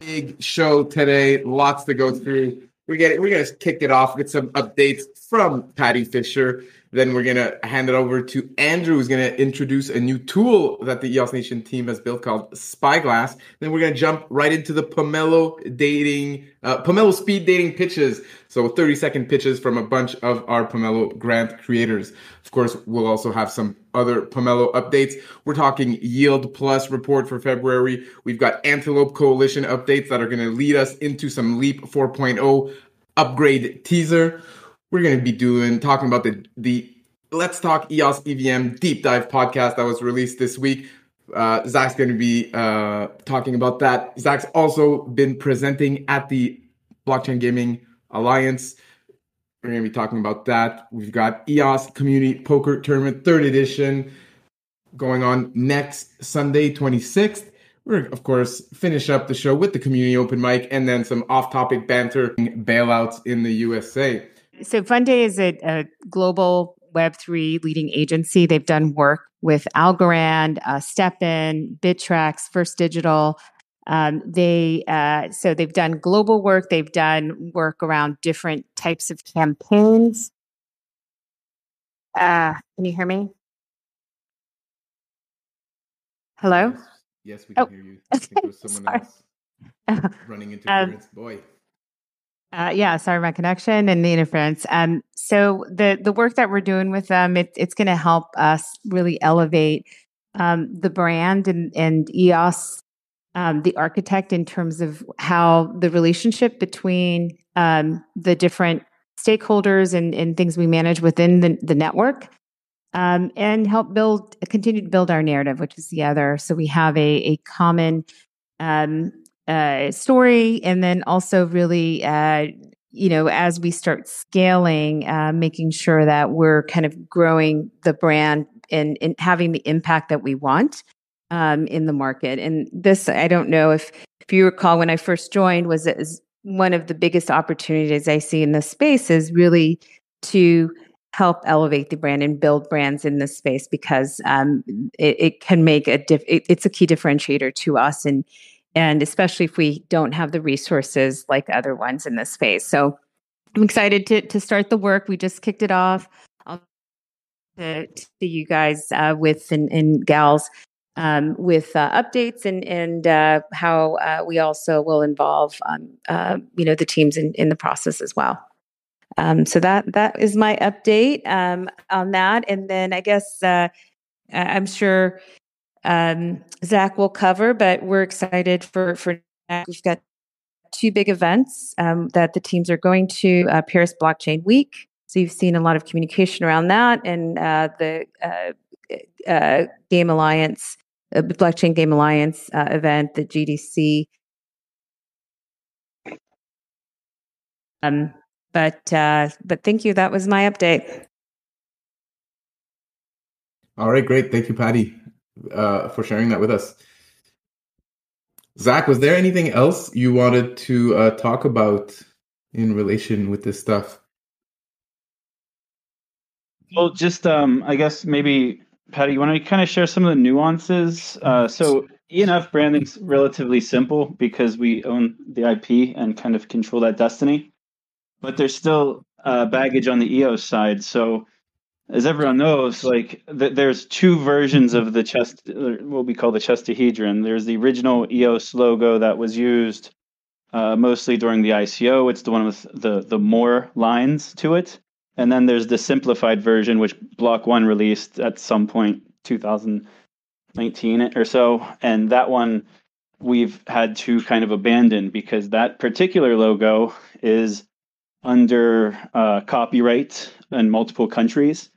big show today. Lots to go through. We're getting we're gonna kick it off with some updates from Patty Fisher. Then we're gonna hand it over to Andrew, who's gonna introduce a new tool that the EOS Nation team has built called Spyglass. Then we're gonna jump right into the Pomelo dating, uh, Pomelo speed dating pitches. So 30 second pitches from a bunch of our Pomelo grant creators. Of course, we'll also have some other Pomelo updates. We're talking Yield Plus report for February. We've got Antelope Coalition updates that are going to lead us into some Leap 4.0 upgrade teaser. We're going to be doing talking about the the Let's Talk EOS EVM deep dive podcast that was released this week. Uh, Zach's going to be uh, talking about that. Zach's also been presenting at the Blockchain Gaming Alliance. We're going to be talking about that. We've got EOS Community Poker Tournament, third edition, going on next Sunday, 26th. We're, of course, finish up the show with the community open mic and then some off topic banter bailouts in the USA. So, Funday is a, a global Web3 leading agency. They've done work with Algorand, uh, STEPN, Bittrex, First Digital. Um, they uh, so they've done global work. They've done work around different types of campaigns. Uh, can you hear me? Hello. Yes, we can oh. hear you. I think it was someone else running interference. Um, Boy. Uh, yeah, sorry, my connection and the interference. Um, so the the work that we're doing with them, it, it's going to help us really elevate um, the brand and and EOS, um, the architect in terms of how the relationship between um, the different stakeholders and, and things we manage within the, the network, um, and help build continue to build our narrative, which is the other. So we have a a common um, uh, story, and then also really, uh, you know, as we start scaling, uh, making sure that we're kind of growing the brand and, and having the impact that we want um, in the market. And this, I don't know if if you recall when I first joined, was one of the biggest opportunities I see in this space is really to help elevate the brand and build brands in this space because um, it, it, can make a diff- it, it's a key differentiator to us and and especially if we don't have the resources like other ones in this space. So I'm excited to to start the work. We just kicked it off. I'll to, to you guys uh, with and, and gals um, with uh, updates and and uh, how uh, we also will involve um, uh, you know the teams in, in the process as well. Um, so that that is my update um, on that, and then I guess uh, I'm sure um, Zach will cover, but we're excited for for. We've got two big events um, that the teams are going to uh, Paris Blockchain Week. So you've seen a lot of communication around that, and uh, the uh, uh Game Alliance, uh, Blockchain Game Alliance uh, event, the GDC. Um, but but thank you. That was my update. All right, great. Thank you, Patty uh, for sharing that with us. Zach, was there anything else you wanted to uh, talk about in relation with this stuff? Well, just um, I guess maybe Patty, you want to kind of share some of the nuances? Uh, so ENF branding's relatively simple because we own the IP and kind of control that destiny, but there's still uh, baggage on the EOS side. So as everyone knows, like th- there's two versions of the chest, what we call the chestahedron. There's the original EOS logo that was used uh, mostly during the ICO. It's the one with the the more lines to it, and then there's the simplified version, which Block One released at some point 2019 or so, and that one we've had to kind of abandon because that particular logo is under uh, copyright in multiple countries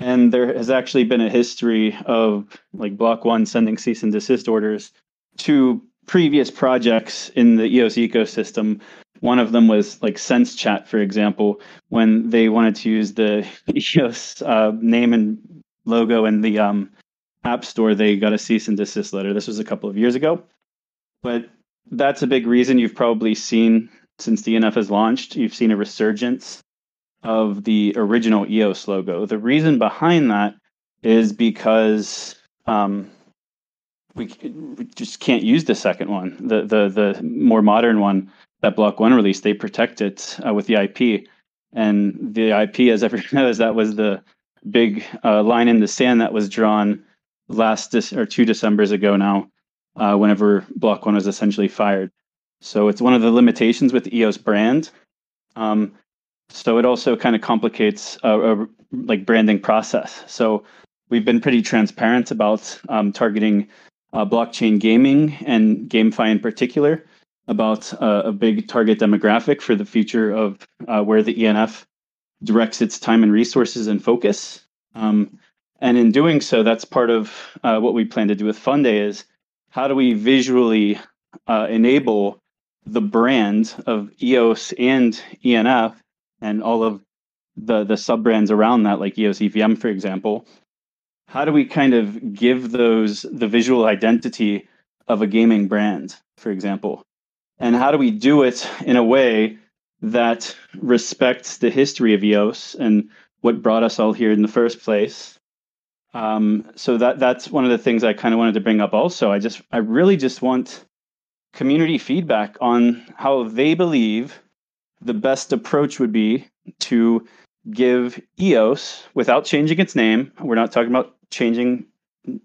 and there has actually been a history of like Block One sending cease and desist orders to previous projects in the EOS ecosystem. One of them was like SenseChat, for example, when they wanted to use the EOS uh, name and logo in the um, App Store, they got a cease and desist letter. This was a couple of years ago. But that's a big reason you've probably seen since DNF has launched, you've seen a resurgence of the original EOS logo. The reason behind that is because um, we, we just can't use the second one. The the the more modern one that Block One released, they protect it uh, with the IP, and the IP, as everyone knows, that was the big uh, line in the sand that was drawn last or two December's ago now, uh, whenever Block One was essentially fired. So it's one of the limitations with the EOS brand. Um, so it also kind of complicates a, a, like branding process. So we've been pretty transparent about um, targeting uh, blockchain gaming and GameFi in particular about uh, a big target demographic for the future of uh, where the ENF directs its time and resources and focus. Um, and in doing so, that's part of uh, what we plan to do with Funday is how do we visually uh, enable the brand of EOS and ENF and all of the the sub brands around that, like EOS EVM, for example, how do we kind of give those the visual identity of a gaming brand, for example? And how do we do it in a way that respects the history of EOS and what brought us all here in the first place? Um, so that that's one of the things I kind of wanted to bring up. Also, I just I really just want community feedback on how they believe the best approach would be to give EOS without changing its name. We're not talking about changing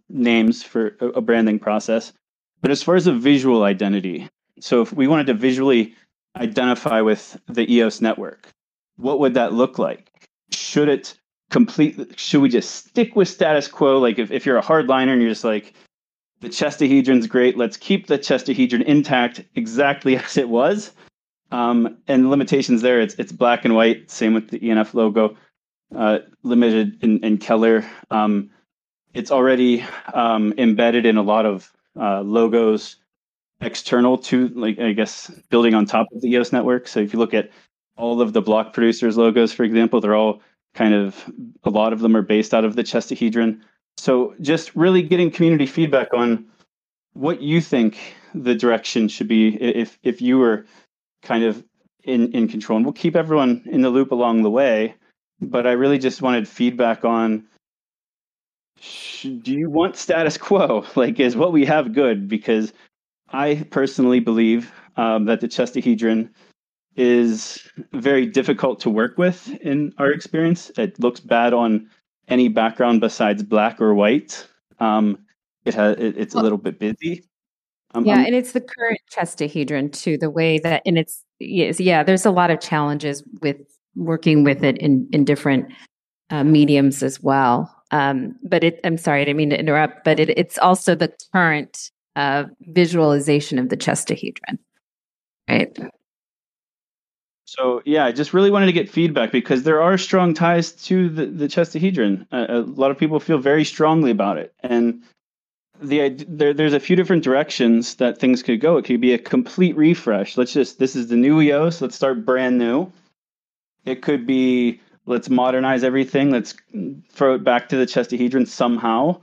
names for a, branding process. But as far as a visual identity, so if we wanted to visually identify with the EOS network, what would that look like? Should it complete? Should we just stick with status quo? Like if, if you're a hardliner and you're just like, the chestahedron's great, let's keep the chestahedron intact exactly as it was. Um, and limitations there, it's it's black and white. Same with the ENF logo, uh, limited in, in Keller. Um, it's already um, embedded in a lot of uh, logos external to like i guess building on top of the eos network so if you look at all of the block producers logos for example they're all kind of a lot of them are based out of the chestahedron so just really getting community feedback on what you think the direction should be if if you were kind of in in control and we'll keep everyone in the loop along the way but i really just wanted feedback on do you want status quo? Like, is what we have good? Because I personally believe um, that the chestahedron is very difficult to work with in our experience. It looks bad on any background besides black or white. Um, it has it's a little bit busy. Um, yeah, um, and it's the current chestahedron too. The way that and it's yes, yeah. There's a lot of challenges with working with it in in different uh, mediums as well. Um, but it, I'm sorry, I didn't mean to interrupt, but it, it's also the current uh, visualization of the chestahedron, right? So yeah, I just really wanted to get feedback because there are strong ties to the, the chestahedron. Uh, a lot of people feel very strongly about it, and the there, there's a few different directions that things could go. It could be a complete refresh. Let's just this is the new EOS. Let's start brand new. It could be let's modernize everything. Let's throw it back to the chestahedron somehow,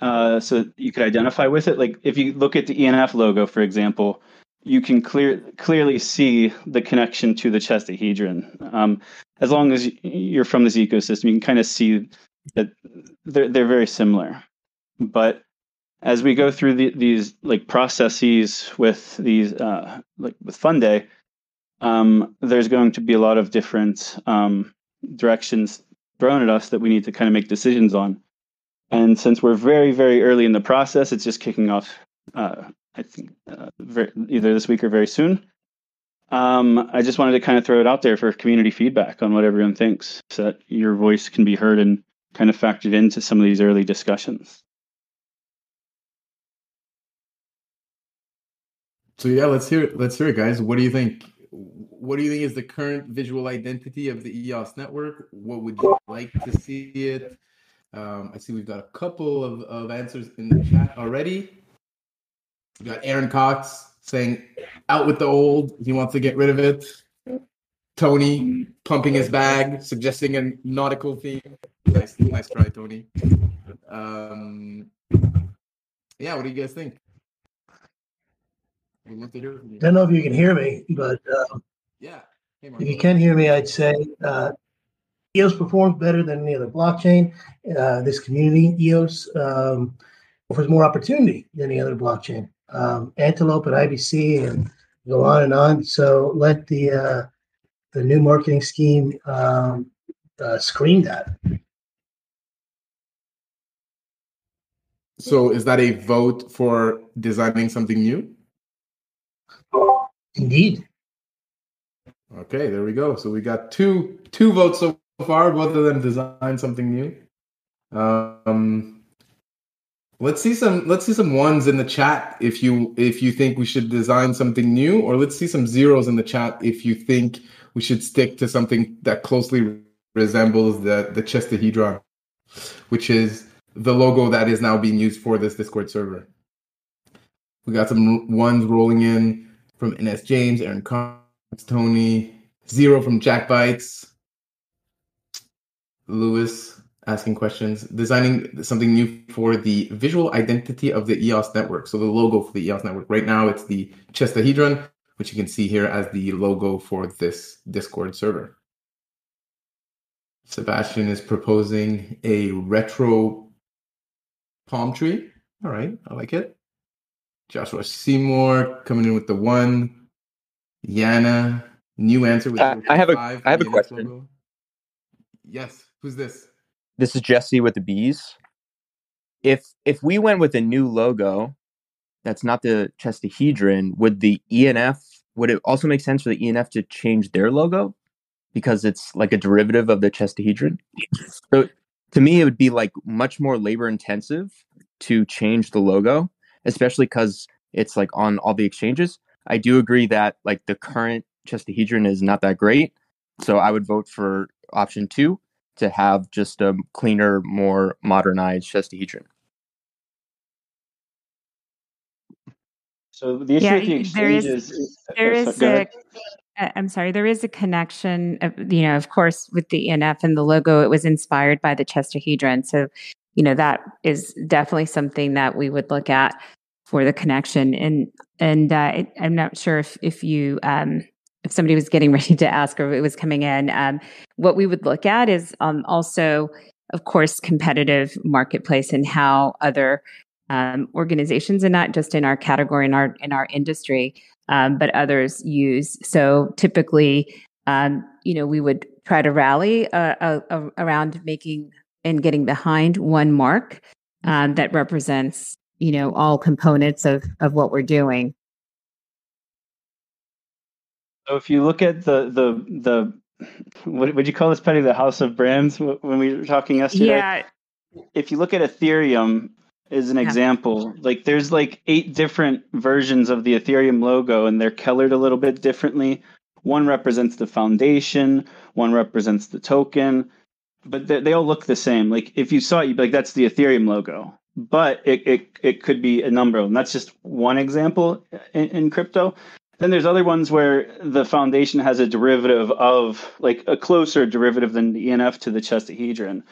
uh, so you could identify with it. Like if you look at the ENF logo, for example, you can clear clearly see the connection to the chestahedron. Um, as long as you're from this ecosystem, you can kind of see that they're they're very similar. But as we go through the, these like processes with these uh, like with Funday, um, there's going to be a lot of different um, directions thrown at us that we need to kind of make decisions on. And since we're very, very early in the process, it's just kicking off, uh, I think, uh, very, either this week or very soon. Um, I just wanted to kind of throw it out there for community feedback on what everyone thinks so that your voice can be heard and kind of factored into some of these early discussions. So yeah, let's hear it. Let's hear it, guys. What do you think? what do you think is the current visual identity of the EOS network? What would you like to see it? Um, I see we've got a couple of, of answers in the chat already. We got Aaron Cox saying, out with the old. He wants to get rid of it. Tony pumping his bag, suggesting a nautical theme. Nice, nice try, Tony. Um, yeah, what do you guys think? I don't know if you can hear me, but uh, yeah. Hey, if you can hear me, I'd say uh, EOS performs better than any other blockchain. Uh, this community, EOS, um, offers more opportunity than any other blockchain. Um, Antelope and IBC and go on and on. So let the uh, the new marketing scheme um, uh, screen that. So is that a vote for designing something new? Indeed. Okay, there we go. So we got two two votes so far. Both of them design something new. Um, let's see some let's see some ones in the chat if you if you think we should design something new, or let's see some zeros in the chat if you think we should stick to something that closely resembles the the chestahedron, which is the logo that is now being used for this Discord server. We got some ones rolling in from NS James, Aaron Tony, zero from Jack Bites, Lewis asking questions, designing something new for the visual identity of the EOS network. So the logo for the EOS network. Right now it's the chestahedron, which you can see here as the logo for this Discord server. Sebastian is proposing a retro palm tree. All right, I like it. Joshua Seymour coming in with the one. Yana, new answer. With Uh, I have a- five, I have a question. logo. Yes, who's this? This is Jesse with the bees. If if we went with a new logo that's not the chestahedron, would the ENF would it also make sense for the ENF to change their logo because it's like a derivative of the chestahedron? So to me, it would be like much more labor intensive to change the logo, especially because it's like on all the exchanges. I do agree that like the current chestahedron is not that great, so I would vote for option two to have just a cleaner, more modernized chestahedron. So the issue Yeah, with the there is- exchanges, There oh, is go a, ahead. uh, I'm sorry, there is a connection, of, you know, of course, with the ENF and the logo, it was inspired by the chestahedron. So, you know, that is definitely something that we would look at for the connection. And, and uh, I'm not sure if, if you, um, if somebody was getting ready to ask or it was coming in, um, what we would look at is um, also, of course, competitive marketplace and how other um, organizations, and not just in our category in our in our industry, um, but others use. So typically, um, you know, we would try to rally uh, uh, around making and getting behind one mark um, that represents, you know, all components of of what we're doing. So if you look at the the the what would you call this, Patty? The House of Brands when we were talking yesterday. Yeah, If you look at Ethereum as an Yeah. example, like there's like eight different versions of the Ethereum logo, and they're colored a little bit differently. One represents the foundation, one represents the token, but they, they all look the same. Like if you saw it, you'd be like, "That's the Ethereum logo." But it it it could be a number them. That's just one example in, in crypto. Then there's other ones where the foundation has a derivative of like a closer derivative than the ENF to the chestahedron.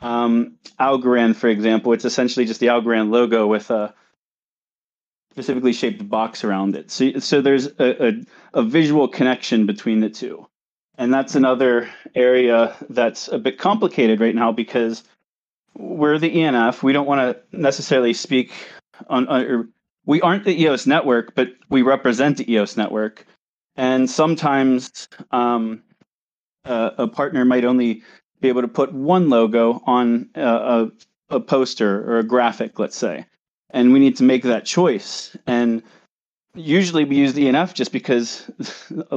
Um, Algorand, for example, it's essentially just the Algorand logo with a specifically shaped box around it. So, so there's a, a, a visual connection between the two. And that's another area that's a bit complicated right now because we're the ENF. We don't want to necessarily speak on, on or we aren't the EOS network, but we represent the EOS network. And sometimes um, a, a partner might only be able to put one logo on a, a, a poster or a graphic, let's say. And we need to make that choice. And usually we use the ENF just because,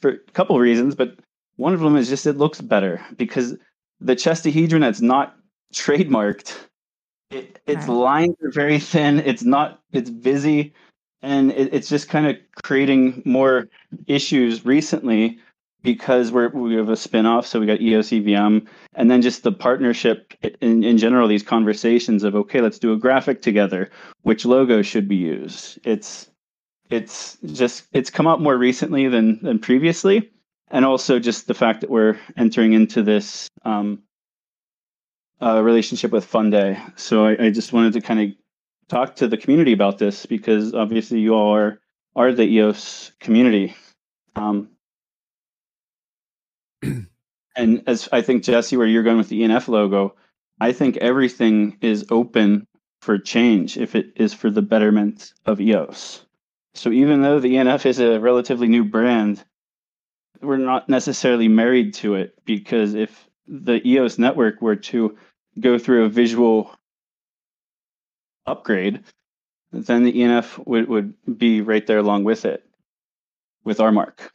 for a couple of reasons, but one of them is just it looks better because the chestahedron that's not trademarked, it, its Right. lines are very thin. It's not, it's busy. And it, it's just kind of creating more issues recently because we're we have a spin-off so we got EOS EVM, and then just the partnership in, in general these conversations of okay let's do a graphic together which logo should be used it's it's just it's come up more recently than than previously and also just the fact that we're entering into this um, uh, relationship with Funday. So I, I just wanted to kind of talk to the community about this because obviously you all are are the EOS community. Um, and as I think Jesse, where you're going with the ENF logo, I think everything is open for change if it is for the betterment of EOS. So even though the ENF is a relatively new brand, we're not necessarily married to it because if the EOS network were to go through a visual upgrade, then the ENF would, would be right there along with it, with our mark.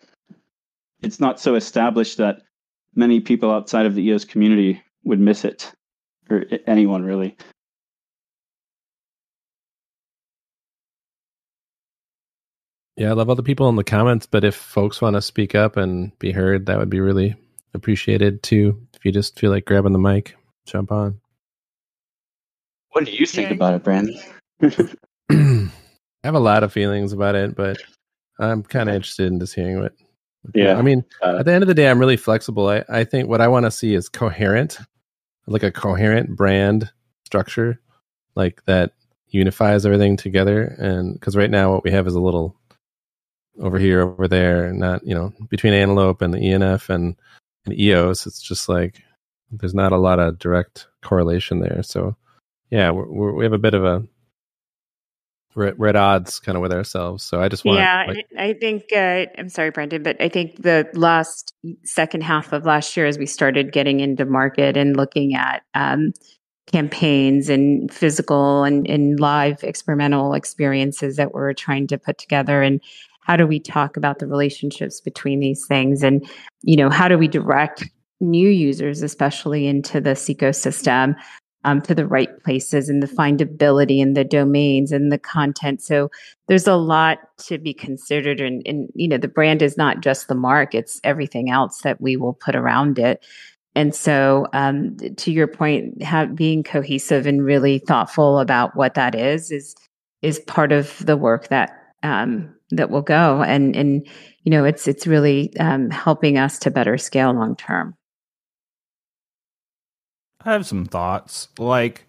It's not so established that many people outside of the EOS community would miss it, or anyone really. Yeah, I love all the people in the comments, but if folks want to speak up and be heard, that would be really appreciated too. If you just feel like grabbing the mic, jump on. What do you think yeah. about it, Brandon? I have a lot of feelings about it, but I'm kind of interested in just hearing what. Yeah. I mean, uh, at the end of the day, I'm really flexible. I, I think what I want to see is coherent, like a coherent brand structure, like that unifies everything together. And because right now, what we have is a little over here, over there, not you know between Antelope and the ENF and, and EOS. It's just like there's not a lot of direct correlation there. So yeah, we're, we're, we have a bit of a we're at, we're at odds kind of with ourselves. So I just want yeah, like, I think uh, I'm sorry, Brendan, but I think the last second half of last year, as we started getting into market and looking at um, campaigns and physical and, and live experimental experiences that we're trying to put together and how do we talk about the relationships between these things? And you know how do we direct new users especially into this ecosystem um, to the right places and the findability and the domains and the content? So there's a lot to be considered and, and you know the brand is not just the mark it's everything else that we will put around it. And so um, to your point have, being cohesive and really thoughtful about what that is is is part of the work that um, that will go. And and you know it's it's really um, helping us to better scale long term. I have some thoughts. Like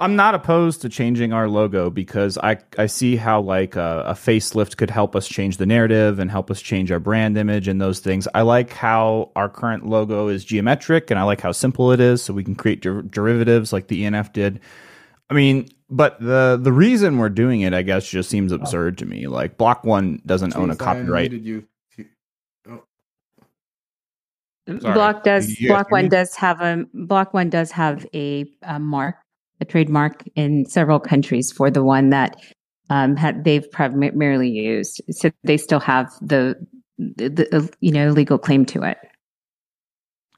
i'm not opposed to changing our logo because i i see how like a, a facelift could help us change the narrative and help us change our brand image and those things. I like how our current logo is geometric and i like how simple it is so we can create der- derivatives like the enf did i mean but the the reason we're doing it, I guess, just seems absurd to me. Like Block One doesn't own a copyright. You. Oh. Block does Block One does have a Block One does have a, a, mark, a trademark in several countries for the one that um, had, they've primarily used. So they still have the, the, the you know legal claim to it.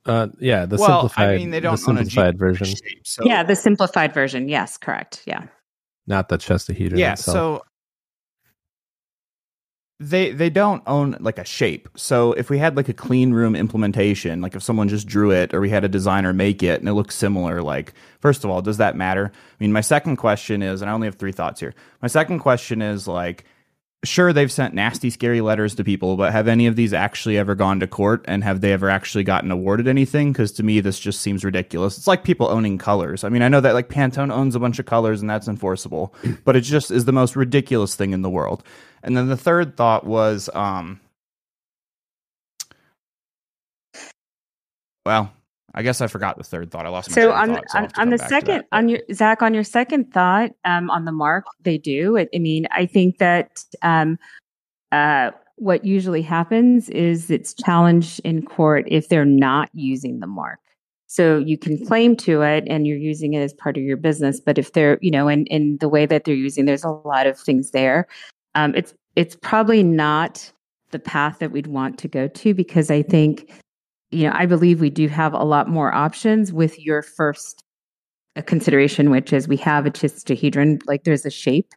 Uh, yeah, the well, simplified. I mean, they don't the simplified version. Shape, so. Yeah, the simplified version. Yes, correct. Yeah. Not the chestahedron. Yeah. Itself. So they they don't own like a shape. So if we had like a clean room implementation, like if someone just drew it or we had a designer make it and it looks similar, like first of all, does that matter? I mean, my second question is, and I only have three thoughts here. My second question is like sure they've sent nasty scary letters to people but have any of these actually ever gone to court? And have they ever actually gotten awarded anything? Because to me this just seems ridiculous. It's like people owning colors. I mean i know that like pantone owns a bunch of colors and that's enforceable but it just is the most ridiculous thing in the world. And then the third thought was um well I guess I forgot the third thought. I lost. So on thought, so on, on the second on your Zach on your second thought um, on the mark they do. I, I mean I think that um, uh, what usually happens is it's challenged in court if they're not using the mark. So you can claim to it and you're using it as part of your business, but if they're you know in in the way that they're using, there's a lot of things there. Um, it's it's probably not the path that we'd want to go to because I think you know, I believe we do have a lot more options with your first uh, consideration, which is we have a tetrahedron, like there's a shape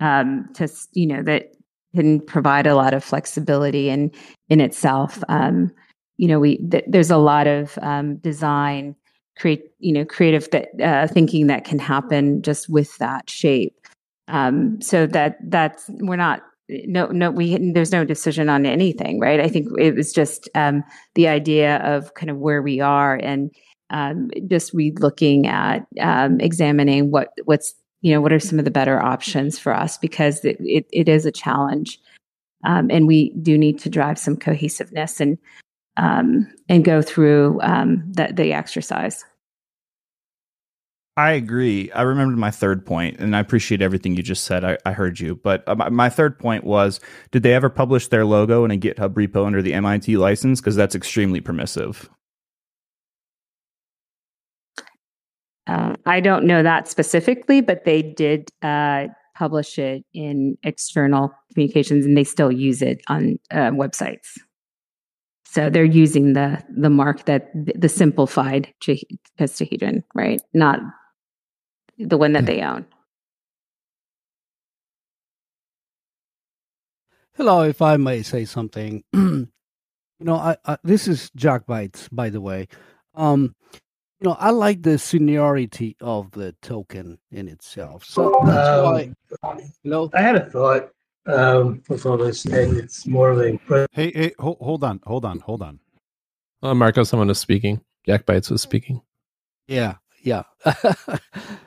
um, to, you know, that can provide a lot of flexibility in in itself. Um, you know, we th- there's a lot of um, design, create, you know, creative that uh, thinking that can happen just with that shape. Um, so that that's we're not no no we there's no decision on anything right? I think it was just um, the idea of kind of where we are and um, just re-looking at um, examining what what's you know what are some of the better options for us because it, it, it is a challenge. Um, and we do need to drive some cohesiveness and um, and go through um, the, the exercise I agree. I remembered my third point, and I appreciate everything you just said. I, I heard you. But uh, my- third point was did they ever publish their logo in a GitHub repo under the MIT license? Because that's extremely permissive. Uh, I don't know that specifically, but they did uh, publish it in external communications, and they still use it on uh, websites. So they're using the the mark that the simplified hexahedron, right? Not the one that they own. Hello, if I may say something. you know, I, I, this is Jack Bites, by the way. Um, you know, I like the seniority of the token in itself. So that's Um, why. Hello. I had a thought um, with all this, and it's more of a Hey, hey, hold, hold on, hold on, hold on. Oh, Marco, someone is speaking. Jack Bites was speaking. Yeah, yeah.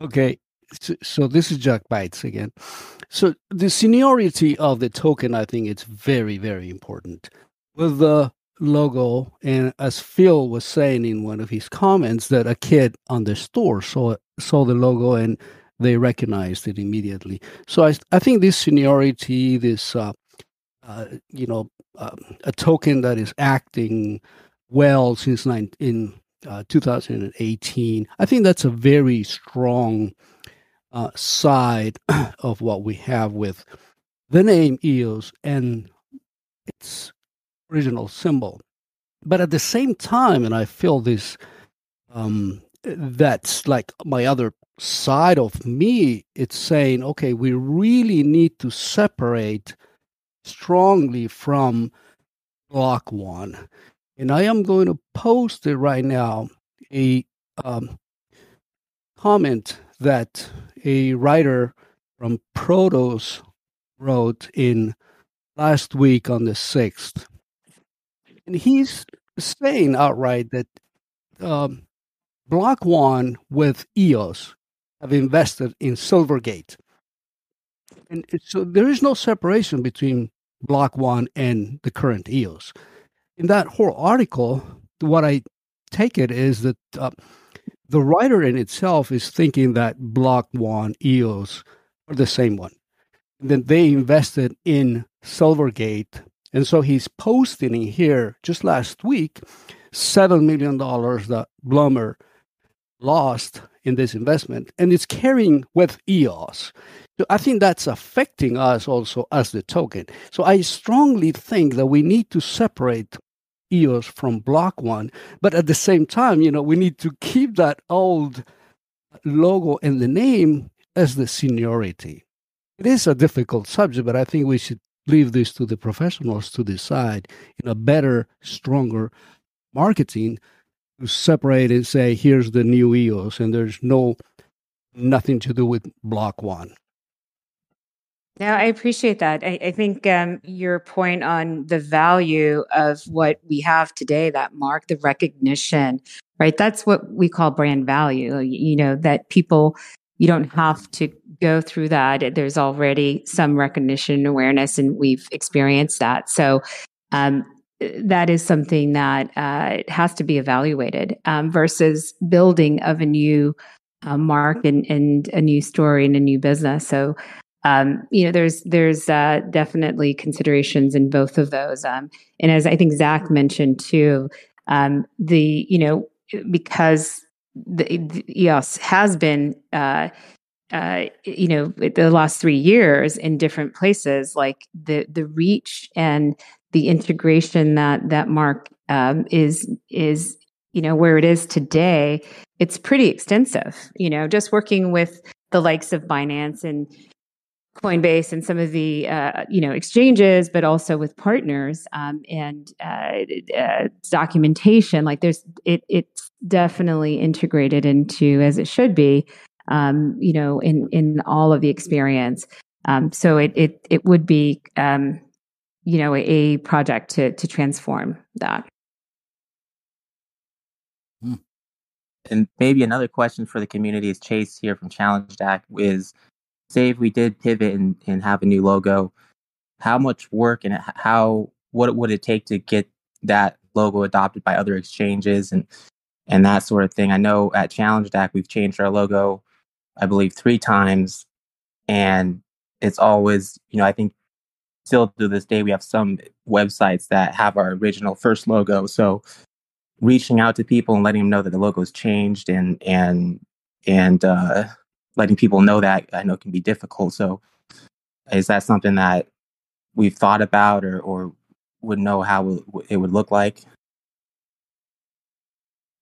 okay, so, so this is Jack Bites again. So the seniority of the token, I think, it's very, very important. With the logo, and as Phil was saying in one of his comments, that a kid on the store saw saw the logo and they recognized it immediately. So I, I think this seniority, this uh, uh, you know, um, a token that is acting well since nine, in uh, 2018. I think that's a very strong uh, side of what we have with the name EOS and its original symbol. But at the same time, and I feel this, um, that's like my other side of me, it's saying, okay, we really need to separate strongly from block one and I am going to post it right now a um, comment that a writer from Protos wrote in last week on the 6th. And he's saying outright that um, Block One with EOS have invested in Silvergate. And so there is no separation between Block One and the current EOS in that whole article, what I take it is that uh, the writer in itself is thinking that Block One EOS are the same one. And then they invested in Silvergate. And so he's posting in here just last week $7 million that Blumer lost in this investment. And it's carrying with EOS. So I think that's affecting us also as the token. So I strongly think that we need to separate EOS from Block One, but at the same time, you know, we need to keep that old logo and the name as the seniority. It is a difficult subject, but I think we should leave this to the professionals to decide in a better, stronger marketing to separate and say, here's the new EOS, and there's no nothing to do with Block One. No, I appreciate that. I, I think um, your point on the value of what we have today, that mark, the recognition, right? That's what we call brand value. You know, that people, you don't have to go through that. There's already some recognition, awareness, and we've experienced that. So, um, that is something that uh, has to be evaluated um, versus building of a new uh, mark and, and a new story and a new business. So um, you know, there's there's uh, definitely considerations in both of those. Um, and as I think Zach mentioned too, um, the you know because the, the EOS has been uh, uh, you know the last three years in different places, like the the reach and the integration that that Mark um, is is you know where it is today. It's pretty extensive. You know, just working with the likes of Binance and Coinbase and some of the uh, you know exchanges, but also with partners um, and uh, uh, documentation. Like there's it it's definitely integrated into as it should be. Um, you know, in in all of the experience. Um, so it it it would be um, you know a, project to to transform that. And maybe another question for the community is Chase here from Challenge DAC is say if we did pivot and, and have a new logo, how much work and how what would it take to get that logo adopted by other exchanges and and that sort of thing. I know at Challenge DAC we've changed our logo, I believe three times, and it's always you know I think still to this day we have some websites that have our original first logo. So reaching out to people and letting them know that the logo's changed and and and uh, letting people know that I know can be difficult. So is that something that we've thought about or or would know how it would look like?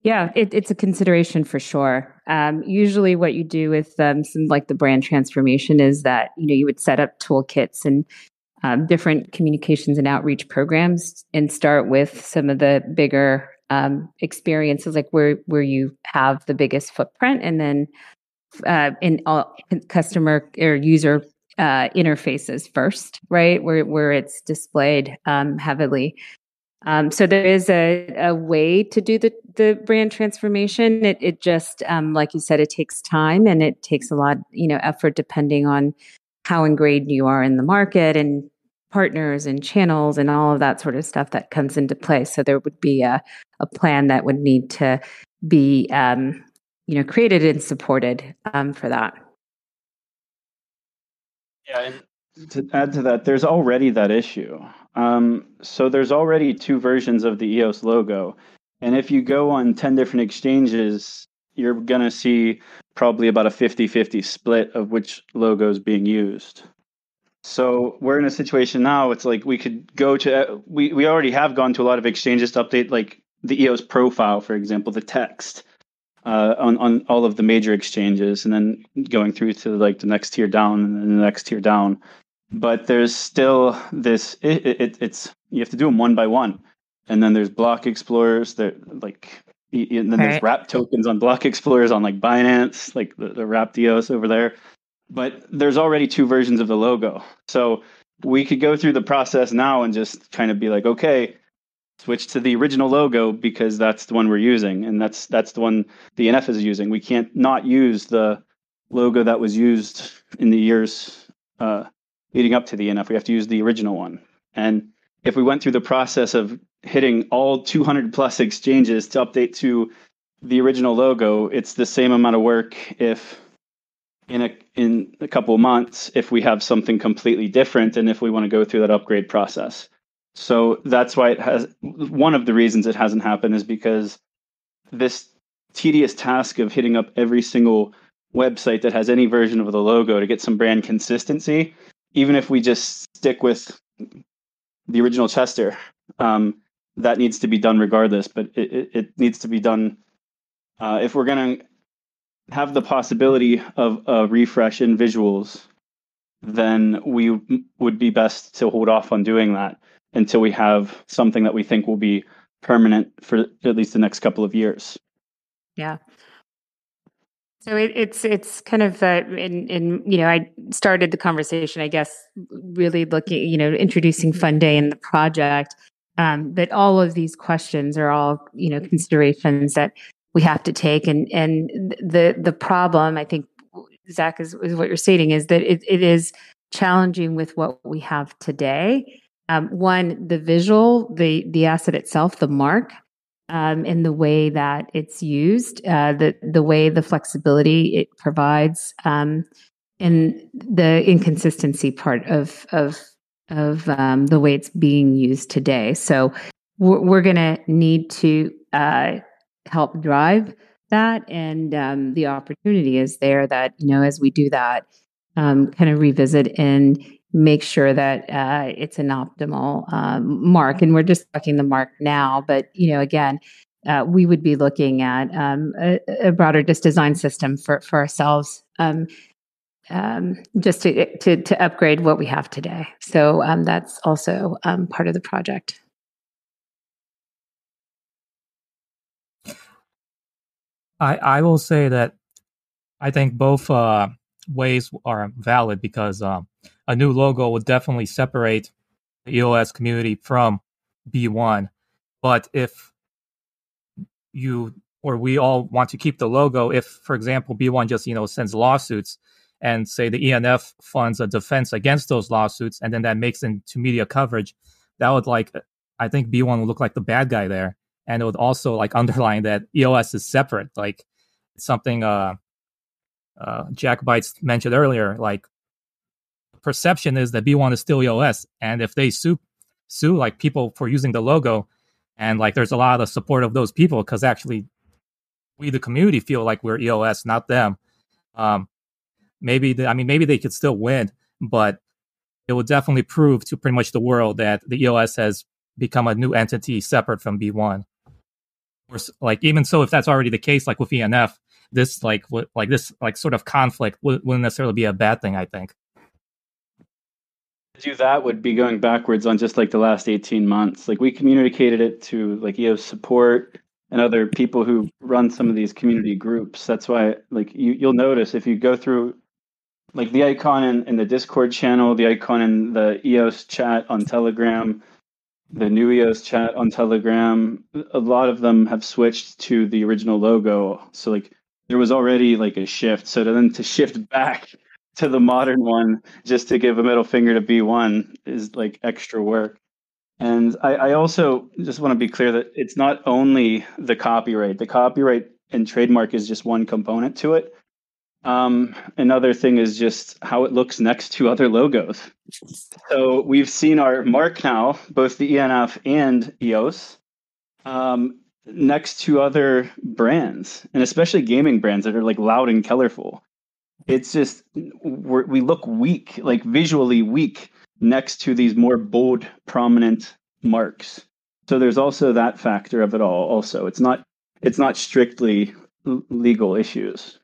Yeah, it, it's a consideration for sure. Um, usually, what you do with um, some like the brand transformation is that you know you would set up toolkits and um, different communications and outreach programs, and start with some of the bigger um, experiences, like where where you have the biggest footprint, and then uh, in all customer or user uh, interfaces first, right? Where where it's displayed um, heavily. Um, so there is a, a way to do the, the brand transformation. It, it just, um, like you said, it takes time and it takes a lot, you know, effort depending on how ingrained you are in the market and partners and channels and all of that sort of stuff that comes into play. So there would be a, a plan that would need to be, um, you know, created and supported um, for that. Yeah, and to add to that, there's already that issue. Um, so there's already two versions of the EOS logo. And if you go on 10 different exchanges, you're going to see probably about a 50 50 split of which logo is being used. So we're in a situation now, it's like we could go to, we, we already have gone to a lot of exchanges to update like the EOS profile, for example, the text uh, on on all of the major exchanges, and then going through to like the next tier down and the next tier down. But there's still this. It, it, it's you have to do them one by one, and then there's block explorers. that like and then right. there's wrap tokens on block explorers on like Binance, like the, the wrap EOS over there. But there's already two versions of the logo, so we could go through the process now and just kind of be like, okay, switch to the original logo because that's the one we're using and that's that's the one the ENF is using. We can't not use the logo that was used in the years uh, leading up to the ENF. We have to use the original one. And if we went through the process of hitting all 200 plus exchanges to update to the original logo, it's the same amount of work if in a in a couple months if we have something completely different and if we want to go through that upgrade process. So that's why it has one of the reasons it hasn't happened is because this tedious task of hitting up every single website that has any version of the logo to get some brand consistency, even if we just stick with the original Chester, um, that needs to be done regardless. But it, it, needs to be done uh, if we're going to have the possibility of a refresh in visuals, then we would be best to hold off on doing that until we have something that we think will be permanent for at least the next couple of years. Yeah. So it, it's it's kind of uh, in in you know I started the conversation I guess really looking you know introducing Funday in the project, um, but all of these questions are all you know considerations that we have to take and and the the problem I think Zach is, is what you're stating is that it, it is challenging with what we have today um, one, the visual, the the asset itself, the mark, um, the way that it's used, uh, the the way the flexibility it provides, um, and the inconsistency part of of of um, the way it's being used today. So we're, we're going to need to uh, help drive that, and um, the opportunity is there that you know as we do that, um, kind of revisit and make sure that uh, it's an optimal um, mark. And we're just talking the mark now, but you know, again, uh, we would be looking at um, a, a, broader just design system for for ourselves, um, um just to, to, to upgrade what we have today. So um, that's also um, part of the project. I I will say that I think both uh, ways are valid because um, a new logo would definitely separate the EOS community from B1. But if you or we all want to keep the logo, if, for example, B1 just you know sends lawsuits and say the ENF funds a defense against those lawsuits, and then that makes into media coverage, that would like I think B1 would look like the bad guy there, and it would also like underline that EOS is separate. Like something uh, uh, Jack Bites mentioned earlier. Like perception is that B1 is still EOS, and if they sue sue like people for using the logo, and like there's a lot of support of those people because actually we the community feel like we're EOS, not them. Um, maybe the, I mean maybe they could still win, but it will definitely prove to pretty much the world that the EOS has become a new entity separate from B1. Or like even so, if that's already the case, like with ENF, this like w- like this like sort of conflict w- wouldn't necessarily be a bad thing. I think. Do that would be going backwards on just like the last 18 months. Like we communicated it to like EOS support and other people who run some of these community groups. That's why like you, you'll notice if you go through like the icon in, in the Discord channel, the icon in the EOS chat on Telegram, the new EOS chat on Telegram, a lot of them have switched to the original logo. So like there was already like a shift. So to then to shift back to the modern one just to give a middle finger to B1 is like extra work. And I, I also just want to be clear that it's not only the copyright. The copyright and trademark is just one component to it. Um, another thing is just how it looks next to other logos. So we've seen our mark now, both the ENF and EOS, um, next to other brands, and especially gaming brands that are like loud and colorful. It's just we look weak, like visually weak, next to these more bold, prominent marks. So there's also that factor of it all. Also, it's not it's not strictly legal issues.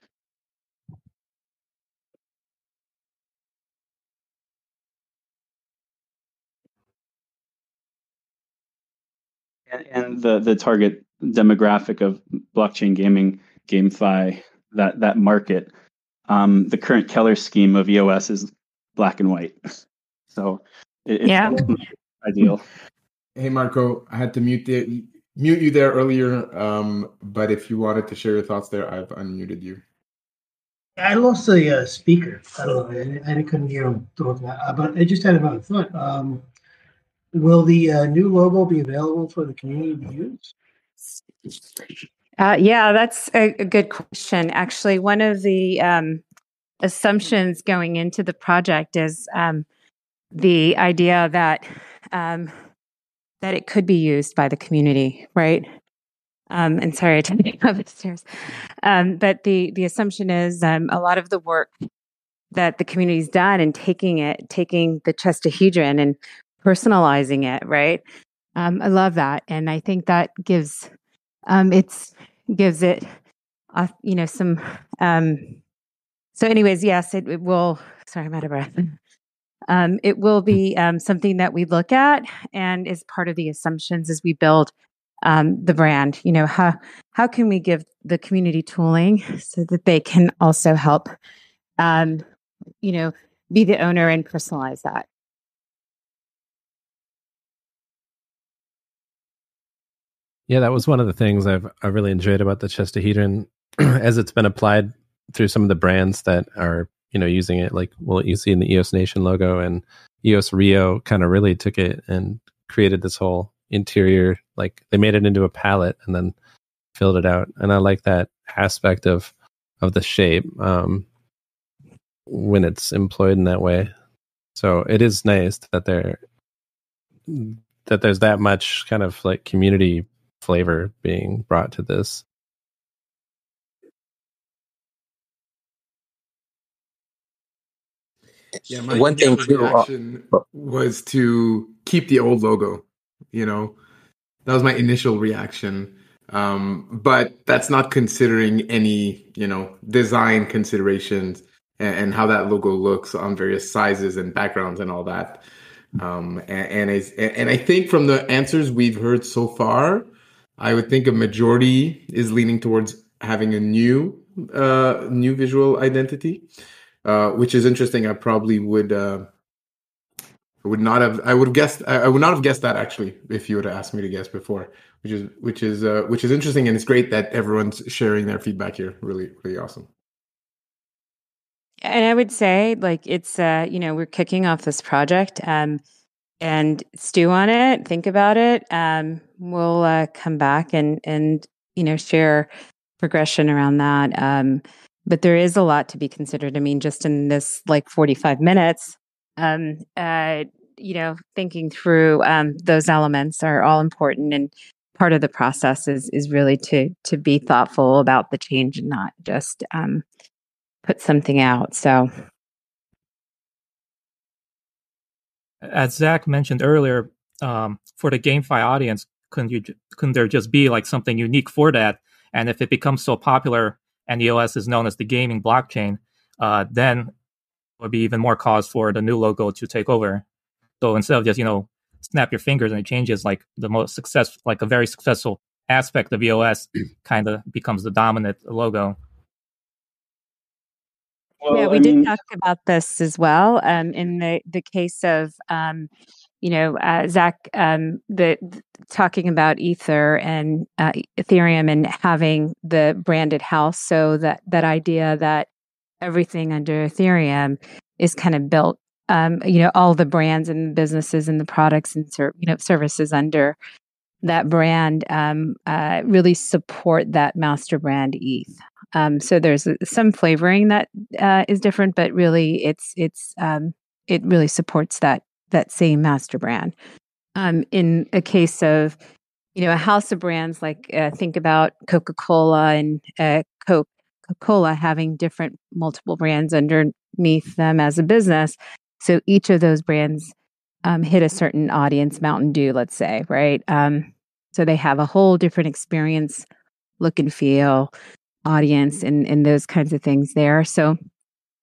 and, and the the target demographic of blockchain gaming, GameFi, that that market. Um, the current Keller scheme of EOS is black and white, so it, it's Yeah. ideal. Hey Marco, I had to mute the, mute you there earlier, um, but if you wanted to share your thoughts there, I've unmuted you. I lost the uh, speaker. I don't know. I, I couldn't hear him talking. Uh, but I just had another thought. Um, will the uh, new logo be available for the community to use? Uh, yeah, that's a, a good question. Actually, one of the um, assumptions going into the project is um, the idea that um, that it could be used by the community, right? Um, and sorry, I tend to go upstairs. Um, but the the assumption is um, a lot of the work that the community's done and taking it, taking the chestahedron and personalizing it, right? I love that, and I think that gives um, it's gives it, uh, you know, some. Um, so, anyways, yes, it, it will. Sorry, I'm out of breath. Um, it will be um, something that we look at and is part of the assumptions as we build um, the brand. You know, how how can we give the community tooling so that they can also help, um, you know, be the owner and personalize that. Yeah, that was one of the things I've I really enjoyed about the chestahedron as it's been applied through some of the brands that are you know using it. Like well, you see in the EOS Nation logo and EOS Rio kind of really took it and created this whole interior. Like they made it into a palette and then filled it out. And I like that aspect of of the shape um, when it's employed in that way. So it is nice that there that there's that much kind of like community flavor being brought to this. Yeah, my One thing initial too, uh, was to keep the old logo. You know, that was my initial reaction. Um, but that's not considering any, you know, design considerations and, and how that logo looks on various sizes and backgrounds and all that. Um, and and, is, and I think from the answers we've heard so far, I would think a majority is leaning towards having a new, uh, new visual identity uh, which is interesting. I probably would uh, would not have I would have guessed I would not have guessed that actually if you would have asked me to guess before, which is which is uh, which is interesting and it's great that everyone's sharing their feedback here. Really really awesome. And I would say, like, it's, uh, you know, we're kicking off this project um, and stew on it, think about it. Um, we'll uh, come back and and you know share progression around that. Um, but there is a lot to be considered. I mean, just in this like 45 minutes, um, uh, you know, thinking through um, those elements are all important and part of the process is is really to to be thoughtful about the change and not just um, put something out. So as Zach mentioned earlier, um, for the GameFi audience, couldn't you couldn't there just be like something unique for that? And if it becomes so popular and EOS is known as the gaming blockchain, uh, then would be even more cause for the new logo to take over. So instead of just you know snap your fingers and it changes, like the most success, like a very successful aspect of EOS, kind of becomes the dominant logo. Well, yeah, we I did mean, talk about this as well. Um, in the the case of um, you know, uh, Zach, um, the, the, talking about Ether and uh, Ethereum and having the branded house. So that that idea that everything under Ethereum is kind of built. Um, you know, all the brands and businesses and the products and ser- you know services under that brand um, uh, really support that master brand ETH. Um, so there's some flavoring that uh, is different, but really it's it's um, it really supports that that same master brand. Um, in a case of you know a house of brands, like uh, think about Coca Cola and uh, Coke Cola having different multiple brands underneath them as a business. So each of those brands um, hit a certain audience. Mountain Dew, let's say, right? Um, so they have a whole different experience, look and feel, audience and, and those kinds of things there. So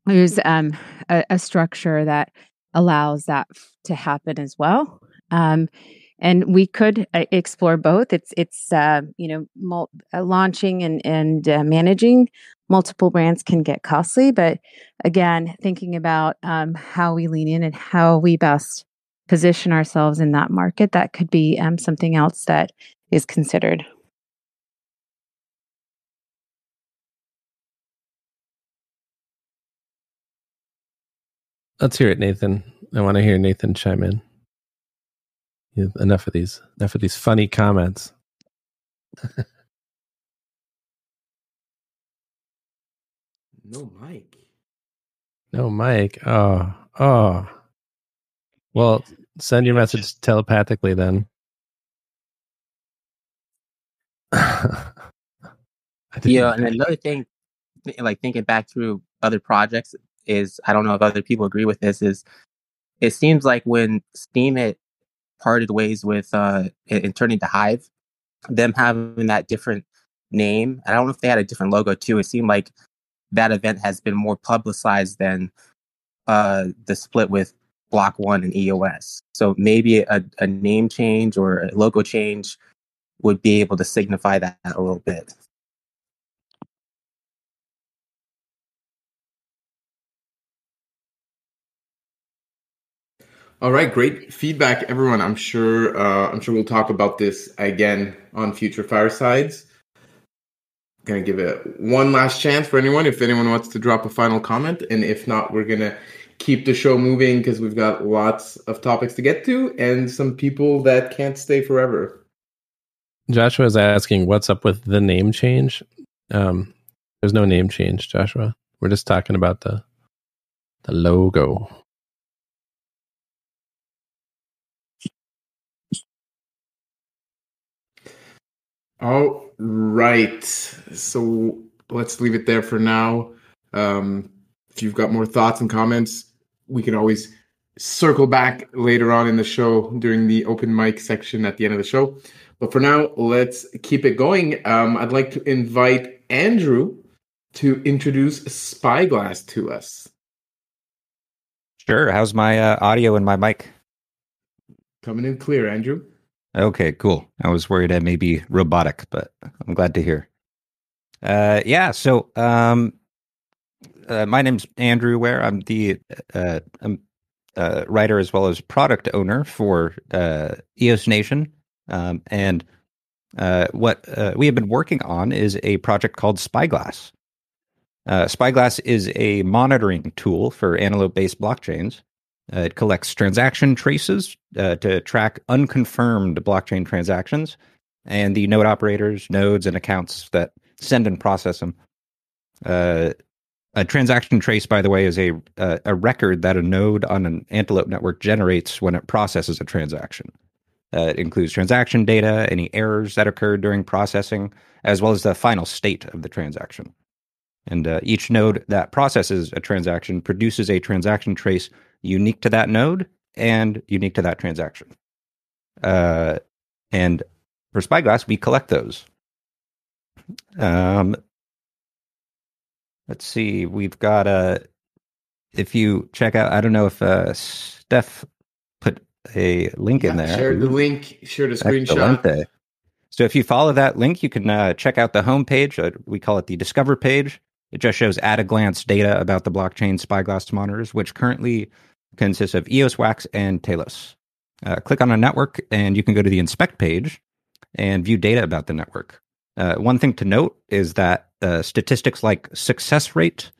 there's um, a, a, structure that allows that to happen as well. Um, and we could uh, explore both. It's it's uh, you know mul- uh, launching and and uh, managing multiple brands can get costly, but again, thinking about um, how we lean in and how we best position ourselves in that market, that could be um, something else that is considered. Let's hear it, Nathan. I want to hear Nathan chime in. enough of these. Enough of these funny comments. no mic. No mic. Oh, oh. Well, send your message telepathically then. yeah, and another thing, like thinking back through other projects, is I don't know if other people agree with this is it seems like when Steem had parted ways with uh and turning to Hive, them having that different name, I don't know if they had a different logo too. It seemed like that event has been more publicized than uh the split with Block One and EOS. So maybe a, a name change or a logo change would be able to signify that a little bit. All right, great feedback, everyone. I'm sure uh, I'm sure we'll talk about this again on future firesides. I'm Gonna give it one last chance for anyone if anyone wants to drop a final comment, and if not, we're gonna keep the show moving because we've got lots of topics to get to and some people that can't stay forever. Joshua is asking, "What's up with the name change?" Um, there's no name change, Joshua. We're just talking about the the logo. All right. So let's leave it there for now. Um, if you've got more thoughts and comments, we can always circle back later on in the show during the open mic section at the end of the show. But for now, let's keep it going. Um, I'd like to invite Andrew to introduce Spyglass to us. Sure. How's my uh, audio and my mic? Coming in clear, Andrew. Okay, cool. I was worried I may be robotic, but I'm glad to hear. Uh, yeah. So, um, uh, my name's Andrew Ware. I'm the uh, I'm, uh, writer as well as product owner for uh, EOS Nation, um, and uh, what uh, we have been working on is a project called Spyglass. Spyglass is a monitoring tool for antelope-based blockchains, Uh, it collects transaction traces uh, to track unconfirmed blockchain transactions and the node operators, nodes, and accounts that send and process them. Uh, a transaction trace, by the way, is a uh, a record that a node on an Antelope network generates when it processes a transaction. Uh, it includes transaction data, any errors that occurred during processing, as well as the final state of the transaction. And uh, each node that processes a transaction produces a transaction trace unique to that node and unique to that transaction. Uh, and for Spyglass, we collect those. Um, let's see, we've got a. If you check out, I don't know if uh, Steph put a link in there. Share the link. Share the screenshot. So if you follow that link, you can uh, check out the homepage. Uh, we call it the Discover page. It just shows at a glance data about the blockchain Spyglass monitors, which currently consists of EOS, Wax, and Telos. Uh, click on a network, and you can go to the Inspect page and view data about the network. Uh, one thing to note is that uh, statistics like success rate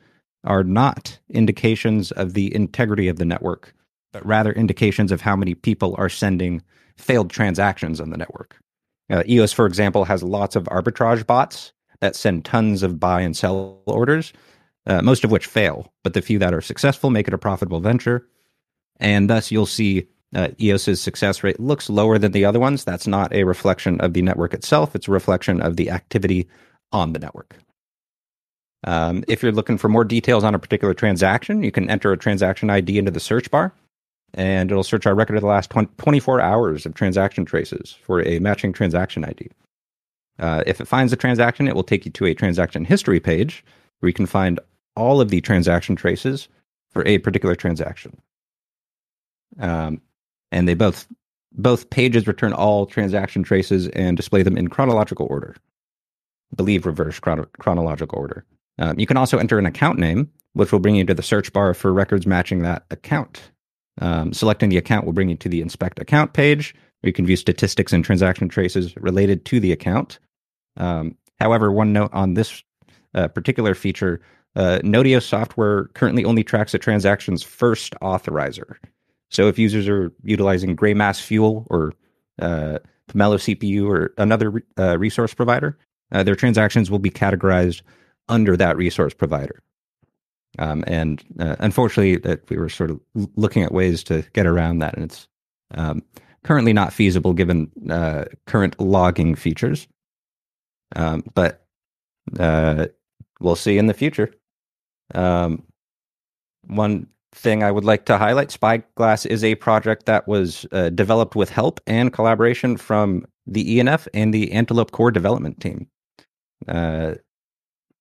are not indications of the integrity of the network, but rather indications of how many people are sending failed transactions on the network. Uh, EOS, for example, has lots of arbitrage bots that send tons of buy and sell orders, uh, most of which fail, but the few that are successful make it a profitable venture. And thus, you'll see uh, EOS's success rate looks lower than the other ones. That's not a reflection of the network itself, it's a reflection of the activity on the network. Um, if you're looking for more details on a particular transaction, you can enter a transaction ID into the search bar, and it'll search our record of the last 20, 24 hours of transaction traces for a matching transaction ID. Uh, if it finds a transaction, it will take you to a transaction history page where you can find all of the transaction traces for a particular transaction. Um, and they both both pages return all transaction traces and display them in chronological order. I believe reverse chrono- chronological order. Um, you can also enter an account name, which will bring you to the search bar for records matching that account. Um, selecting the account will bring you to the inspect account page, where you can view statistics and transaction traces related to the account. Um, however, one note on this uh, particular feature uh, Nodeos software currently only tracks a transaction's first authorizer. So if users are utilizing Greymass Fuel or uh, Pomelo CPU or another uh, resource provider, uh, their transactions will be categorized under that resource provider. Um, and uh, unfortunately, that we were sort of looking at ways to get around that, and it's um, currently not feasible given uh, current logging features. Um, but uh, we'll see in the future. Um, one thing I would like to highlight Spyglass is a project that was uh, developed with help and collaboration from the ENF and the Antelope Core development team. Uh,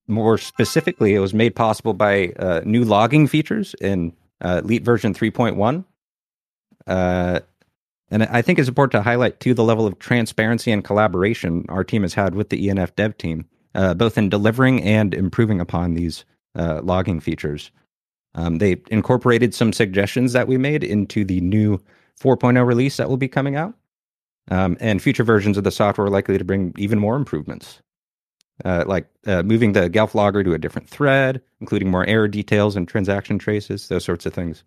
more specifically, it was made possible by uh, new logging features in uh, Leap version 3.1. Uh, and I think it's important to highlight too the level of transparency and collaboration our team has had with the ENF dev team, uh, both in delivering and improving upon these logging features. Um, they incorporated some suggestions that we made into the new 4.0 release that will be coming out. Um, and future versions of the software are likely to bring even more improvements, uh, like uh, moving the GELF logger to a different thread, including more error details and transaction traces, those sorts of things.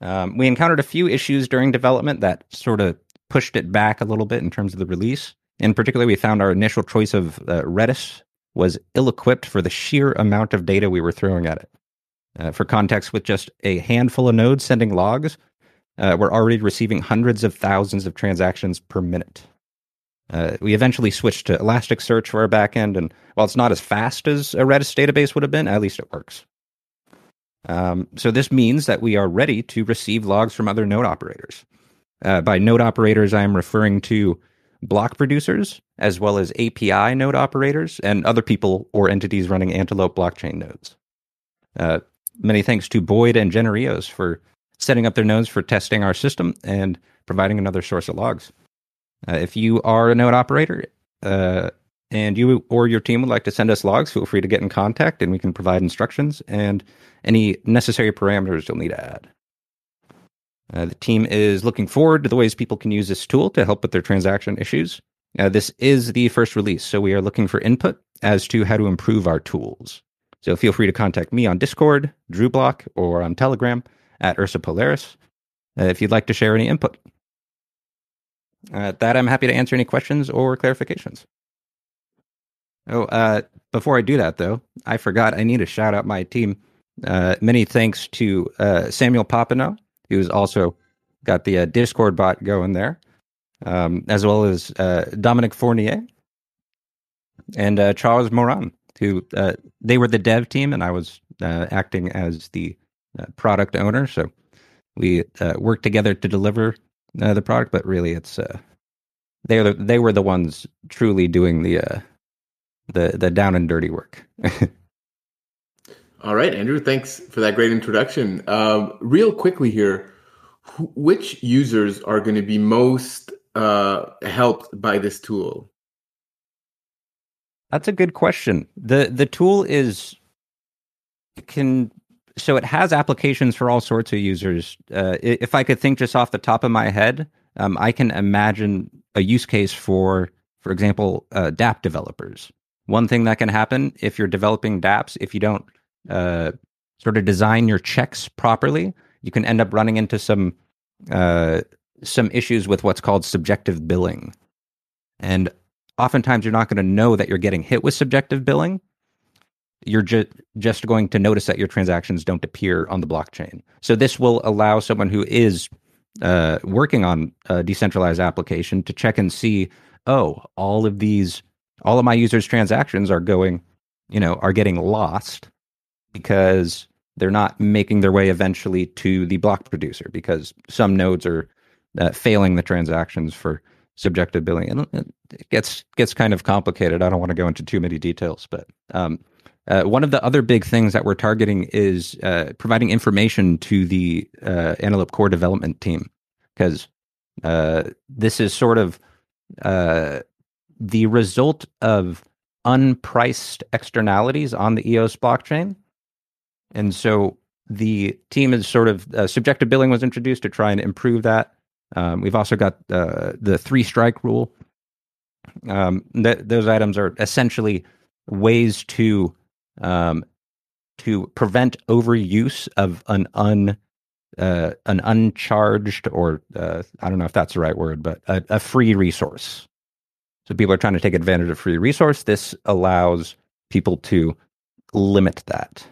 Um, we encountered a few issues during development that sort of pushed it back a little bit in terms of the release. In particular, we found our initial choice of uh, Redis was ill equipped for the sheer amount of data we were throwing at it. Uh, for context, with just a handful of nodes sending logs, uh, we're already receiving hundreds of thousands of transactions per minute. Uh, we eventually switched to Elasticsearch for our backend, and while it's not as fast as a Redis database would have been, at least it works. Um, so this means that we are ready to receive logs from other node operators. Uh, by node operators, I am referring to block producers, as well as API node operators and other people or entities running Antelope blockchain nodes. Uh, many thanks to Boyd and Genereos for setting up their nodes for testing our system and providing another source of logs. Uh, if you are a node operator uh, and you or your team would like to send us logs, feel free to get in contact and we can provide instructions and any necessary parameters you'll need to add. Uh, the team is looking forward to the ways people can use this tool to help with their transaction issues. Uh, this is the first release, so we are looking for input as to how to improve our tools. So feel free to contact me on Discord, DrewBlock, or on Telegram. at Ursa Polaris uh, if you'd like to share any input. At that, I'm happy to answer any questions or clarifications. Oh, uh, before I do that, though, I forgot I need to shout out my team. Uh, many thanks to uh, Samuel Papineau, who's also got the uh, Discord bot going there, um, as well as uh, Dominic Fournier and uh, Charles Moran, who uh, they were the dev team, and I was uh, acting as the uh, product owner. So we uh, worked together to deliver the product, but really, it's they were they were the ones truly doing the the the down and dirty work. All right, Andrew, thanks for that great introduction. Um, real quickly here, wh- which users are going to be most uh, helped by this tool? That's a good question. the The tool is can so it has applications for all sorts of users. Uh, if I could think just off the top of my head, um, I can imagine a use case for, for example, uh, developers. One thing that can happen if you're developing DApps, if you don't uh, sort of design your checks properly, you can end up running into some uh, some issues with what's called subjective billing. And oftentimes, you're not going to know that you're getting hit with subjective billing you're just just going to notice that your transactions don't appear on the blockchain. So this will allow someone who is uh, working on a decentralized application to check and see, oh, all of these, all of my users' transactions are going, you know, are getting lost because they're not making their way eventually to the block producer because some nodes are uh, failing the transactions for subjective billing, and it gets gets kind of complicated. I don't want to go into too many details, but um, uh, one of the other big things that we're targeting is uh, providing information to the uh, Antelope Core development team because uh, this is sort of uh, the result of unpriced externalities on the EOS blockchain. And so the team is sort of uh, subjective billing was introduced to try and improve that. Um, we've also got uh, the three strike rule. Um, th- those items are essentially ways to um, to prevent overuse of an un uh, an uncharged or uh, I don't know if that's the right word, but a, a free resource. So people are trying to take advantage of free resource. This allows people to limit that.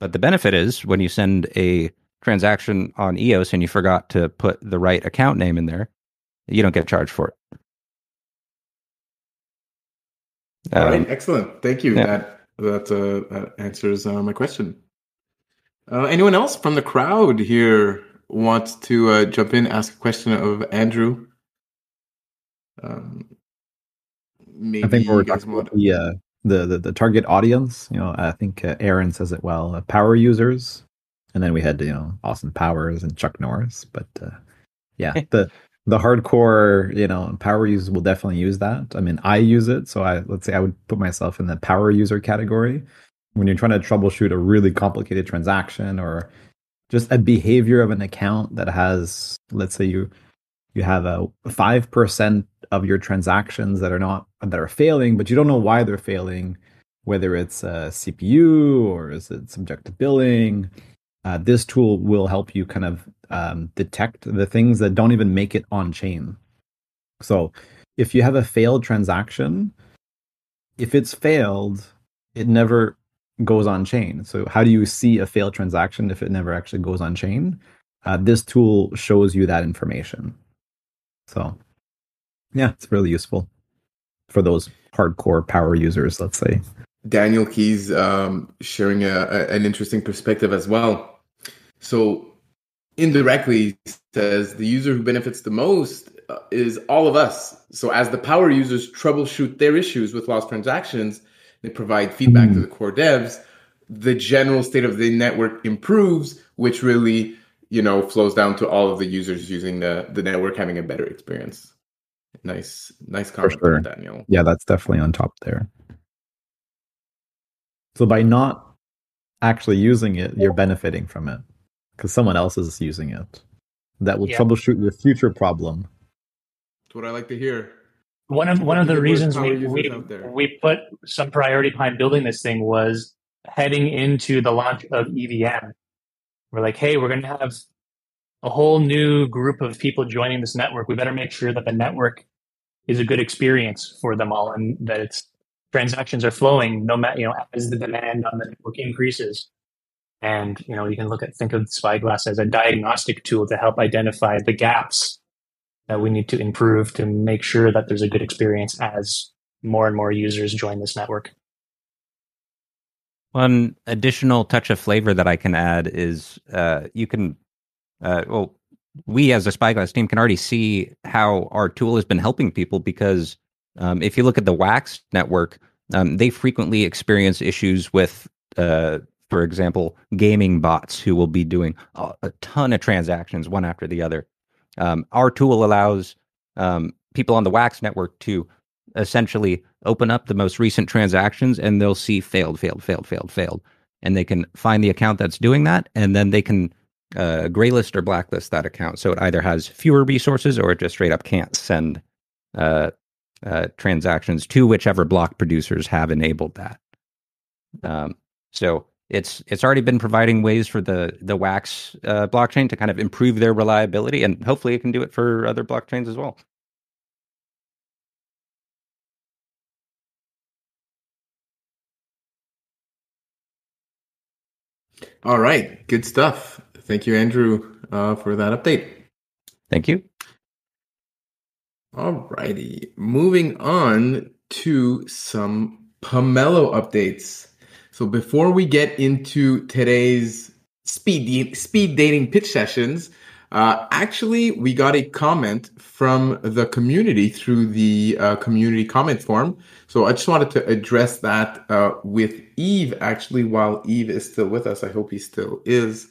But the benefit is when you send a transaction on EOS and you forgot to put the right account name in there, you don't get charged for it. All Um, right, excellent. Thank you. yeah. That that, uh, that answers uh, my question. Uh, anyone else from the crowd here wants to uh, jump in, ask a question of Andrew? Um, maybe I think we're talking about the, uh, the the the target audience. You know, I think uh, Aaron says it well. Uh, power users, and then we had you know Austin Powers and Chuck Norris. But uh, yeah, the the hardcore you know power users will definitely use that. I mean, I use it, so I let's say I would put myself in the power user category. When you're trying to troubleshoot a really complicated transaction or just a behavior of an account that has, let's say you you have a five percent of your transactions that are not that are failing, but you don't know why they're failing, whether it's uh, CPU or is it subjective billing. Uh, this tool will help you kind of um, detect the things that don't even make it on chain. So, if you have a failed transaction, if it's failed, it never goes on chain. So, how do you see a failed transaction if it never actually goes on chain? Uh, this tool shows you that information. So, yeah, it's really useful for those hardcore power users, let's say. Daniel Keys um, sharing a, a, an interesting perspective as well. So, indirectly, he says the user who benefits the most uh, is all of us. So, as the power users troubleshoot their issues with lost transactions, they provide feedback to the core devs. The general state of the network improves, which really, you know, flows down to all of the users using the, the network having a better experience. Nice, nice For comment, sure. Daniel. Yeah, that's definitely on top there. So by not actually using it, you're benefiting from it because someone else is using it. That will Yeah. troubleshoot your future problem. That's what I like to hear. One of one of the Good reasons we we, we put some priority behind building this thing was heading into the launch of EVM. we're like, hey, we're going to have a whole new group of people joining this network. We better make sure that the network is a good experience for them all and that it's transactions are flowing no matter you know as the demand on the network increases and you know you can look at think of spyglass as a diagnostic tool to help identify the gaps that we need to improve to make sure that there's a good experience as more and more users join this network. One additional touch of flavor that I can add is uh, you can, uh, well, we as a Spyglass team can already see how our tool has been helping people because um, if you look at the Wax network, um, they frequently experience issues with, uh, for example, gaming bots who will be doing a, a ton of transactions one after the other. Um, our tool allows um, people on the Wax network to essentially open up the most recent transactions and they'll see failed, failed, failed, failed, failed. And they can find the account that's doing that and then they can uh, graylist or blacklist that account. So it either has fewer resources or it just straight up can't send uh, uh, transactions to whichever block producers have enabled that. Um, so it's it's already been providing ways for the the Wax uh, blockchain to kind of improve their reliability, and hopefully it can do it for other blockchains as well. All right, good stuff. Thank you, Andrew, uh, for that update. Thank you. All righty, moving on to some Pomelo updates. So before we get into today's speed speed dating pitch sessions, uh, actually we got a comment from the community through the uh, community comment form. So I just wanted to address that uh, with Yves. Actually, while Yves is still with us, I hope he still is.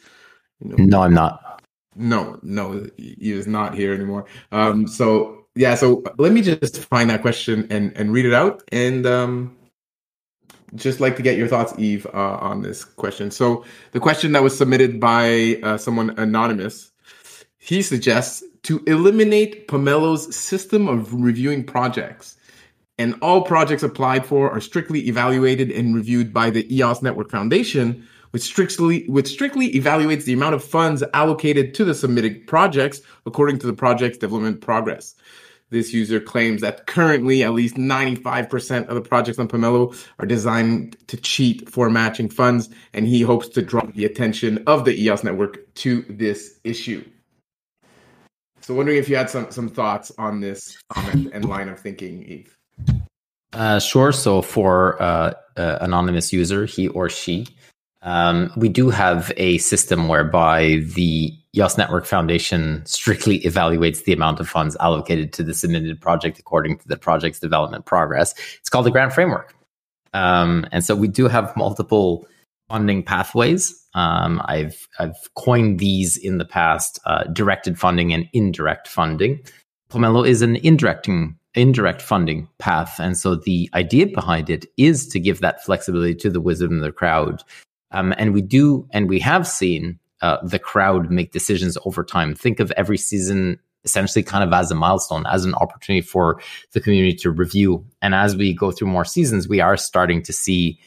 You know, No, I'm not. no, no, he is not here anymore. Um, so yeah, so let me just find that question and and read it out, and um, just like to get your thoughts, Yves, uh, on this question. So the question that was submitted by uh, someone anonymous, he suggests to eliminate Pomelo's system of reviewing projects. And all projects applied for are strictly evaluated and reviewed by the EOS Network Foundation, which strictly which strictly evaluates the amount of funds allocated to the submitted projects according to the project's development progress. This user claims that currently at least 95% of the projects on Pomelo are designed to cheat for matching funds, and he hopes to draw the attention of the EOS network to this issue. So wondering if you had some some thoughts on this comment and line of thinking, Yves. Uh, sure. So for uh, uh, anonymous user, he or she, um, we do have a system whereby the EOS Network Foundation strictly evaluates the amount of funds allocated to the submitted project according to the project's development progress. It's called the grant framework. Um, and so we do have multiple funding pathways. Um, I've I've coined these in the past: uh, directed funding and indirect funding. Pomelo is an indirecting indirect funding path, and so the idea behind it is to give that flexibility to the wisdom of the crowd. Um, and we do, and we have seen uh, the crowd make decisions over time. Think of every season essentially kind of as a milestone, as an opportunity for the community to review. And as we go through more seasons, we are starting to see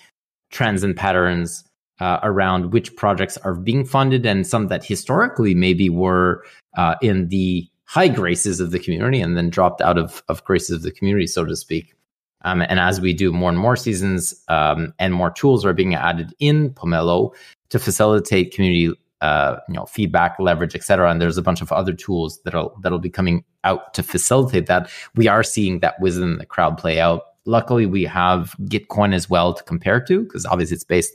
trends and patterns uh, around which projects are being funded and some that historically maybe were uh, in the high graces of the community and then dropped out of, of graces of the community, so to speak. Um, and as we do more and more seasons um, and more tools are being added in Pomelo to facilitate community uh, you know feedback leverage et cetera and there's a bunch of other tools that'll that'll be coming out to facilitate that. We are seeing that wisdom in the crowd play out. Luckily we have gitcoin as well to compare to because obviously it's based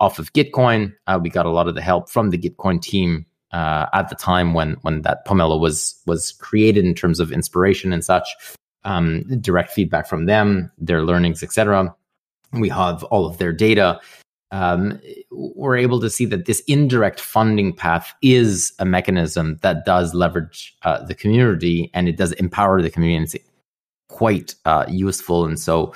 off of gitcoin. Uh, we got a lot of the help from the gitcoin team uh, at the time when when that pomelo was was created in terms of inspiration and such um, direct feedback from them their learnings etc we have all of their data um, we're able to see that this indirect funding path is a mechanism that does leverage uh, the community and it does empower the community. It's quite uh, useful. And so,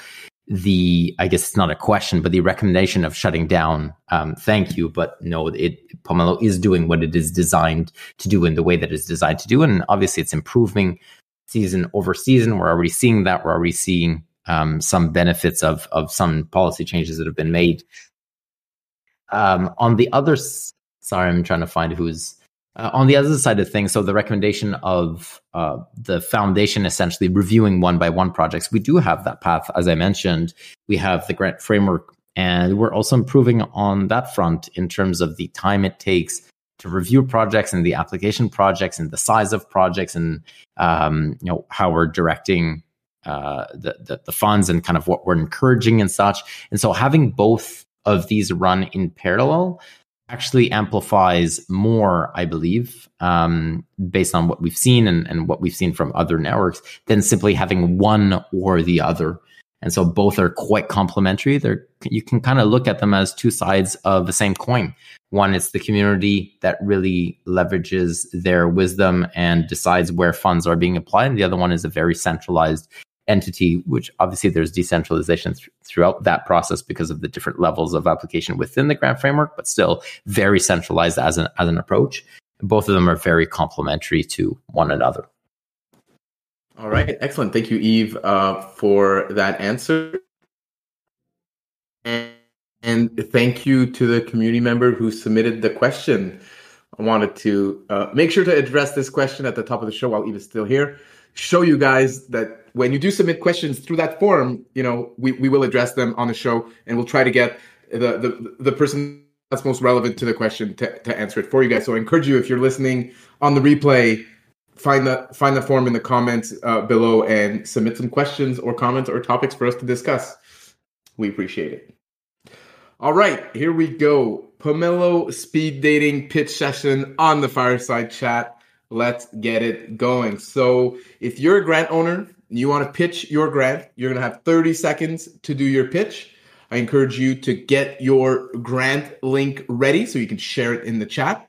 the I guess it's not a question, but the recommendation of shutting down, um, thank you, but no, it Pomelo is doing what it is designed to do in the way that it's designed to do, and obviously it's improving season over season. We're already seeing that. We're already seeing um, some benefits of of some policy changes that have been made. Um, on the other sorry, I'm trying to find who's uh, on the other side of things. So the recommendation of uh, the foundation essentially reviewing one by one projects. We do have that path, as I mentioned. We have the grant framework, and we're also improving on that front in terms of the time it takes to review projects and the application projects and the size of projects and um, you know how we're directing uh, the, the, the funds and kind of what we're encouraging and such. And so having both of these run in parallel actually amplifies more, I believe, um, based on what we've seen and, and what we've seen from other networks, than simply having one or the other. And so both are quite complementary. They're you can kind of look at them as two sides of the same coin. One is the community that really leverages their wisdom and decides where funds are being applied. And the other one is a very centralized entity, which obviously there's decentralization th- throughout that process because of the different levels of application within the grant framework, but still very centralized as an, as an approach. Both of them are very complementary to one another. All right, excellent. Thank you, Yves, uh, for that answer. And, and, thank you to the community member who submitted the question. I wanted to uh, make sure to address this question at the top of the show while Yves is still here. Show you guys that when you do submit questions through that form, you know, we, we will address them on the show and we'll try to get the, the, the person that's most relevant to the question to, to answer it for you guys. So I encourage you, if you're listening on the replay, find the find the form in the comments uh, below and submit some questions or comments or topics for us to discuss. We appreciate it. All right, here we go. Pomelo speed dating pitch session on the fireside chat. Let's get it going. So, if you're a grant owner, you want to pitch your grant, you're going to have 30 seconds to do your pitch. I encourage you to get your grant link ready so you can share it in the chat.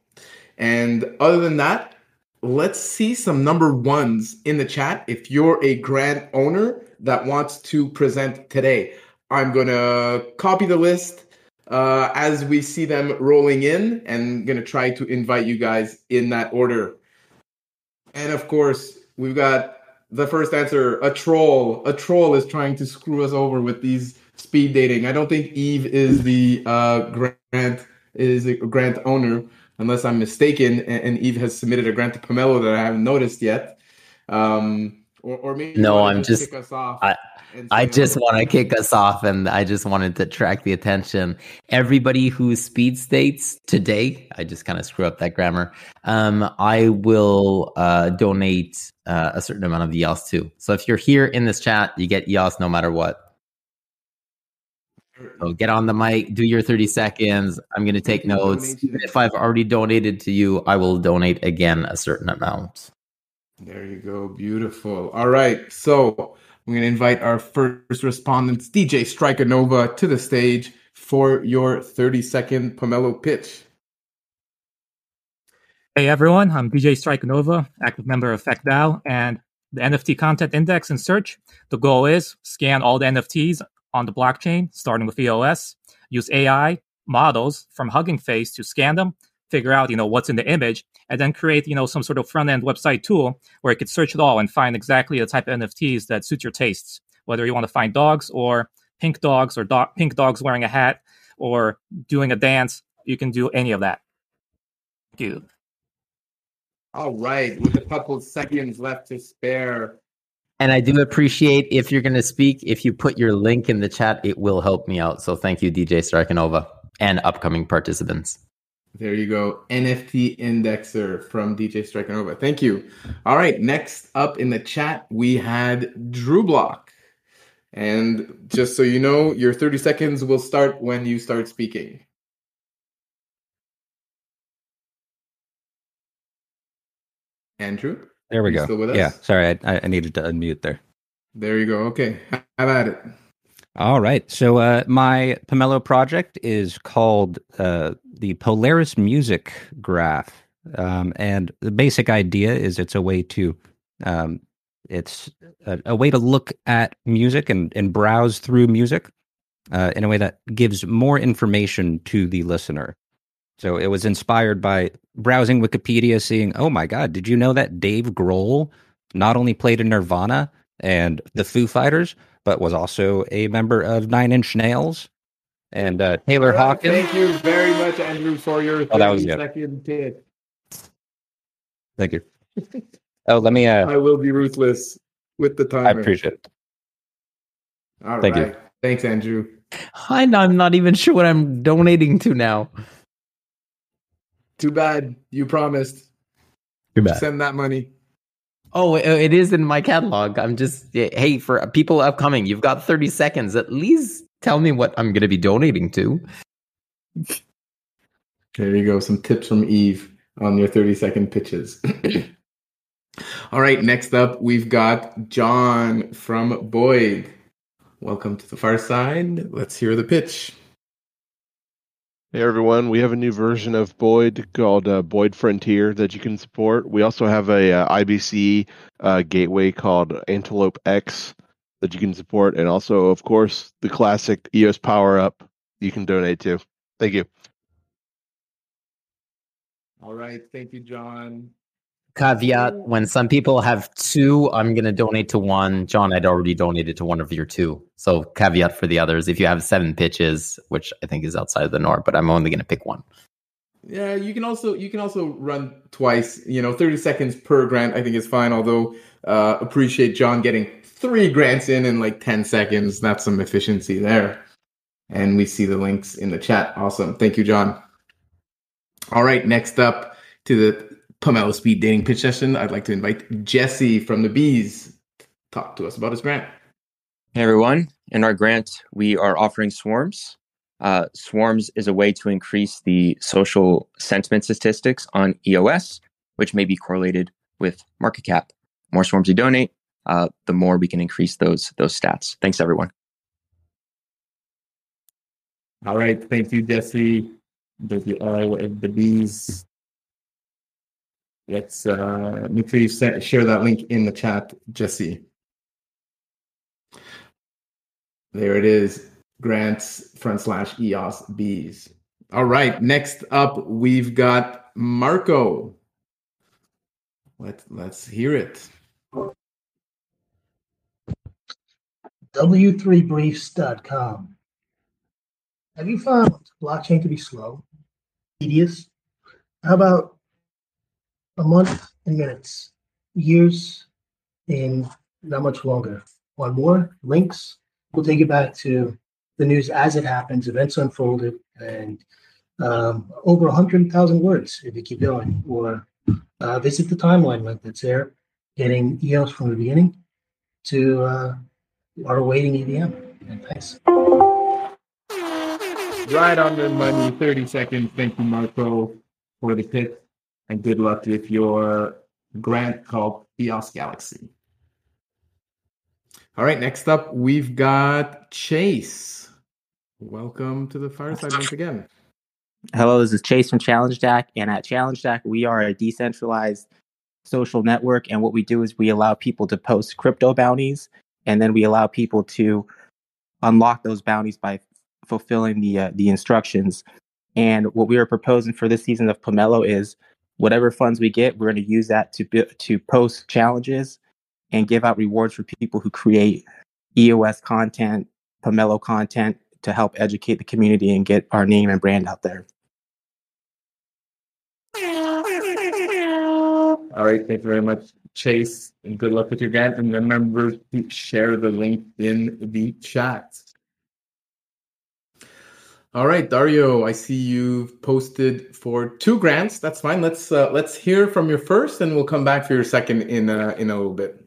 And other than that, let's see some number ones in the chat if you're a grant owner that wants to present today. I'm going to copy the list uh, as we see them rolling in and going to try to invite you guys in that order. And of course, we've got the first answer a troll. A troll is trying to screw us over with these speed dating. I don't think Yves is the uh, grant is a grant owner unless I'm mistaken, and, Yves has submitted a grant to Pomelo that I haven't noticed yet. Um, or, or maybe no, I'm just. I, I just want to kick us off, and I just wanted to track the attention. Everybody who speed states today, I just kind of screw up that grammar. Um, I will uh, donate uh, a certain amount of EOS too. So if you're here in this chat, you get EOS no matter what. So get on the mic, do your 30 seconds. I'm going to take notes. If I've already donated to you, I will donate again a certain amount. There you go. Beautiful. All right. So I'm going to invite our first respondents, DJ Strikanova, to the stage for your 30 second Pomelo pitch. Hey everyone, I'm DJ Strikanova, active member of FectDAO and the NFT content index and search. The goal is scan all the NFTs on the blockchain, starting with EOS, use AI models from Hugging Face to scan them, figure out, you know, what's in the image, and then create, you know, some sort of front end website tool where it could search it all and find exactly the type of NFTs that suit your tastes. Whether you want to find dogs or pink dogs or do- pink dogs wearing a hat or doing a dance, you can do any of that. Thank you. All right, with a couple seconds left to spare, and I do appreciate if you're going to speak, if you put your link in the chat, it will help me out. So thank you, DJ Strikanova, and upcoming participants. There you go. NFT indexer from DJ Strikanova. Thank you. All right. Next up in the chat, we had Drew Block. And just so you know, your 30 seconds will start when you start speaking. Andrew? There we go. Yeah, sorry, I, I needed to unmute there. There you go. Okay, have at it. All right. So uh, my Pomelo project is called uh, the Polaris Music Graph, um, and the basic idea is it's a way to um, it's a, a, way to look at music and, and browse through music uh, in a way that gives more information to the listener. So it was inspired by browsing Wikipedia, seeing, oh my God, did you know that Dave Grohl not only played in Nirvana and the Foo Fighters, but was also a member of Nine Inch Nails? And uh, Taylor Hawkins. Thank you very much, Andrew, for your Oh, that was good. second tip. Thank you. Oh, let me. Uh, I will be ruthless with the time. I appreciate it. All Thank you. Thanks, Andrew. I, I'm not even sure what I'm donating to now. Too bad. You promised. Too bad. Send that money. Oh, it- is in my catalog. I'm just hey for people upcoming. You've got 30 seconds. At least tell me what I'm going to be donating to. There you go. Some tips from Yves on your 30 second pitches. All right. Next up, we've got John from Boid. Welcome to the far side. Let's hear the pitch. Hey everyone, we have a new version of Boid called uh, Boid Frontier that you can support. We also have a uh, IBC uh, gateway called Antelope X that you can support, and also, of course, the classic EOS Power Up you can donate to. Thank you. All right. Thank you, John. Caveat: When some people have two, I'm going to donate to one. John, I'd already donated to one of your two. So caveat for the others: if you have seven pitches, which I think is outside of the norm, but I'm only going to pick one. Yeah, you can also you can also run twice. You know, thirty seconds per grant. I think is fine. Although uh, appreciate John getting three grants in in like ten seconds. That's some efficiency there. And we see the links in the chat. Awesome. Thank you, John. All right, next up to the Pomelo Speed Dating Pitch Session, I'd like to invite Jesse from the Bees. Talk to us about his grant. Hey everyone, in our grant, we are offering swarms. Uh, swarms is a way to increase the social sentiment statistics on EOS, which may be correlated with market cap. More swarms you donate, uh, the more we can increase those those stats. Thanks, everyone. All right, thank you, Jesse. The, uh, the Bees. Let's uh, make sure you share that link in the chat, Jesse. There it is. Grants front slash EOS Bees. All right. Next up, we've got Marco. Let, let's hear it. W3briefs.com. Have you found blockchain to be slow, tedious? How about a month in minutes, years in not much longer? One more links. We'll take you back to the news as it happens, events unfolded, and um, over 100,000 words if you keep going. Or uh, visit the timeline link that's there, getting EOS from the beginning to uh, our awaiting EVM. And thanks. Right on the money, 30 seconds. Thank you, Marco, for the pitch. And good luck with your grant called EOS Galaxy. All right, next up, we've got Chase. Welcome to the fireside once again. Hello, this is Chase from Challenge DAC, and at Challenge DAC, we are a decentralized social network. And what we do is we allow people to post crypto bounties, and then we allow people to unlock those bounties by fulfilling the uh, the instructions. And what we are proposing for this season of Pomelo is whatever funds we get, we're going to use that to to post challenges and give out rewards for people who create EOS content, Pomelo content to help educate the community and get our name and brand out there. All right, thank you very much, Chase, and good luck with your grant. And remember to share the link in the chat. All right, Dario, I see you've posted for two grants. That's fine. Let's uh, let's hear from your first, and we'll come back for your second in uh, in a little bit.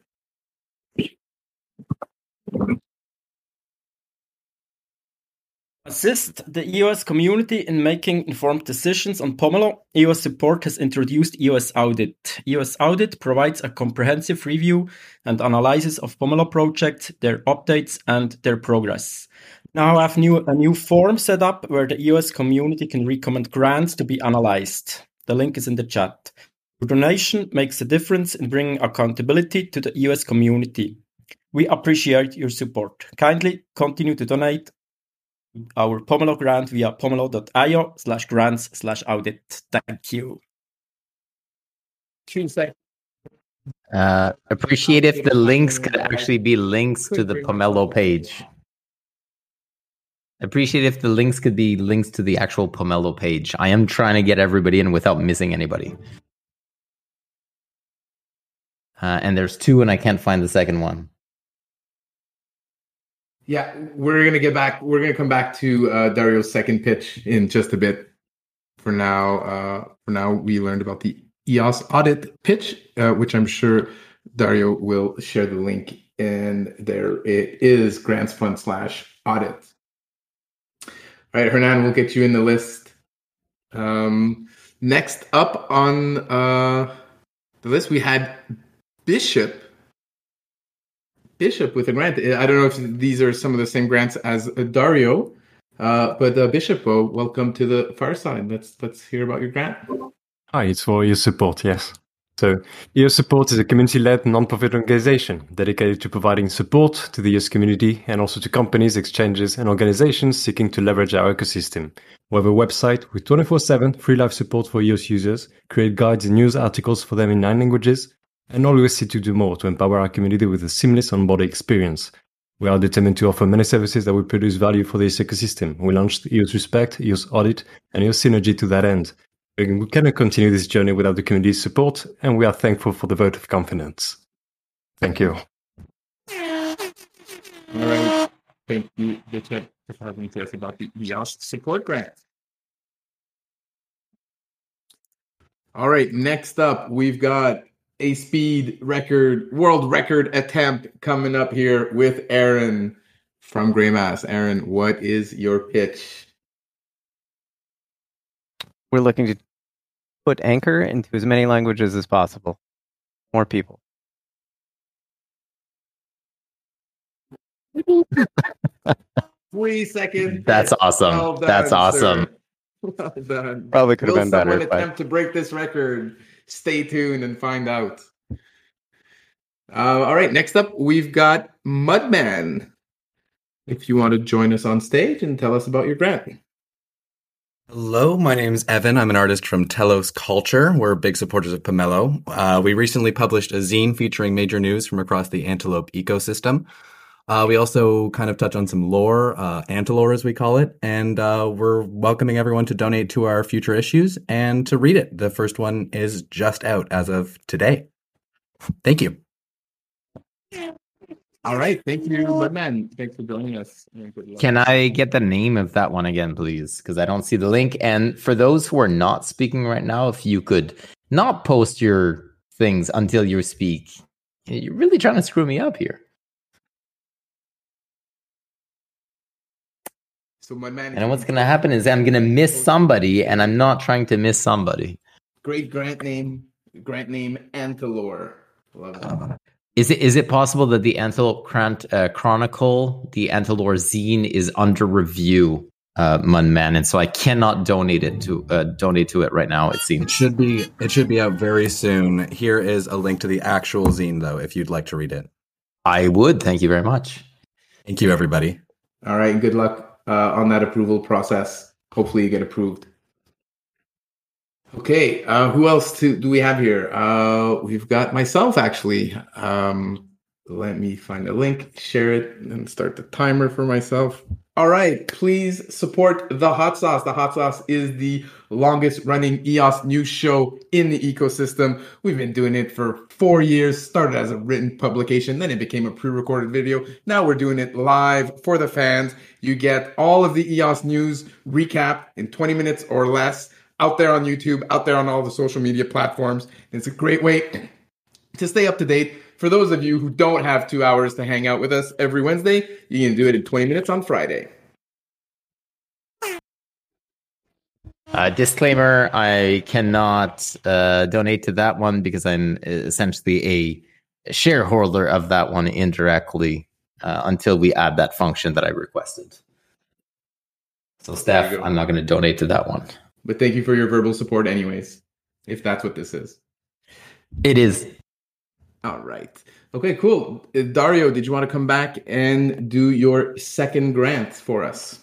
Assist the EOS community in making informed decisions on Pomelo. EOS support has introduced EOS Audit. EOS Audit provides a comprehensive review and analysis of Pomelo projects, their updates, and their progress. Now I have new, a new form set up where the EOS community can recommend grants to be analyzed. The link is in the chat. Your donation makes a difference in bringing accountability to the EOS community. We appreciate your support. Kindly continue to donate our Pomelo grant via pomelo.io slash grants slash audit. Thank you. Tuesday. Uh, appreciate if the links could actually be links to the Pomelo page. Appreciate if the links could be links to the actual Pomelo page. I am trying to get everybody in without missing anybody. Uh, and there's two, and I can't find the second one. Yeah, we're gonna get back. We're gonna come back to uh, Dario's second pitch in just a bit. For now, uh, for now, we learned about the EOS audit pitch, uh, which I'm sure Dario will share the link. And there it is, grants fund slash audit. Right, Hernan, we'll get you in the list. Um, next up on uh, the list, we had Bishop. Bishop with a grant. I don't know if these are some of the same grants as Dario, uh, but uh, Bishop, welcome to the fireside. Let's let's hear about your grant. Hi, it's for your Support, yes. So, EOS Support is a community led non-profit organization dedicated to providing support to the EOS community and also to companies, exchanges, and organizations seeking to leverage our ecosystem. We have a website with 24 7 free live support for EOS users, create guides and news articles for them in nine languages, and always seek to do more to empower our community with a seamless onboarding experience. We are determined to offer many services that will produce value for this ecosystem. We launched EOS Respect, EOS Audit, and EOS Synergy to that end. We cannot continue this journey without the community's support, and we are thankful for the vote of confidence. Thank you. All right. Thank you, Bishop, for talking to us about the EOS support grant. All right. Next up, we've got a speed record, world record attempt coming up here with Aaron from Greymass. Aaron, what is your pitch? We're looking to put Anchor into as many languages as possible. More people. Three seconds. That's awesome. Well done, That's awesome. Well done. Probably could have been better, someone but- attempt to break this record? Stay tuned and find out. Uh, all right. Next up, we've got Mudman. If you want to join us on stage and tell us about your grant. Hello, my name is Evan. I'm an artist from Telos Culture. We're big supporters of Pomelo. Uh, we recently published a zine featuring major news from across the antelope ecosystem. Uh, we also kind of touch on some lore, uh, antilore as we call it, and uh, we're welcoming everyone to donate to our future issues and to read it. The first one is just out as of today. Thank you. All right. Thank you, Mudman. Thanks for joining us. and good luck. Can I get the name of that one again, please? Because I don't see the link. And for those who are not speaking right now, if you could not post your things until you speak, you're really trying to screw me up here. So, my man. And what's going to happen is I'm going to miss somebody, and I'm not trying to miss somebody. great grant name, grant name Antilore. Love that. Is it is it possible that the Antelope Crant, uh, Chronicle, the Antelore zine, is under review, uh, Mudman, and so I cannot donate it to uh, donate to it right now. It seems It should be it should be out very soon. Here is a link to the actual zine though if you'd like to read it. I would. Thank you very much. Thank you everybody. All right. Good luck uh, on that approval process. Hopefully, you get approved. Okay. Uh, who else to, do we have here? Uh, we've got myself, actually. Um, let me find a link, share it, and start the timer for myself. All right. Please support the Hot Sauce. The Hot Sauce is the longest running EOS news show in the ecosystem. We've been doing it for four years, started as a written publication, then it became a pre recorded video. Now we're doing it live for the fans. You get all of the EOS news recap in 20 minutes or less out there on YouTube, out there on all the social media platforms. It's a great way to stay up to date. For those of you who don't have two hours to hang out with us every Wednesday, you can do it in 20 minutes on Friday. Uh, disclaimer: I cannot uh, donate to that one because I'm essentially a shareholder of that one indirectly uh, until we add that function that I requested. So, Steph, I'm not going to donate to that one. But thank you for your verbal support, anyways, if that's what this is. It is. All right. Okay, cool. Uh, Dario, did you want to come back and do your second grant for us?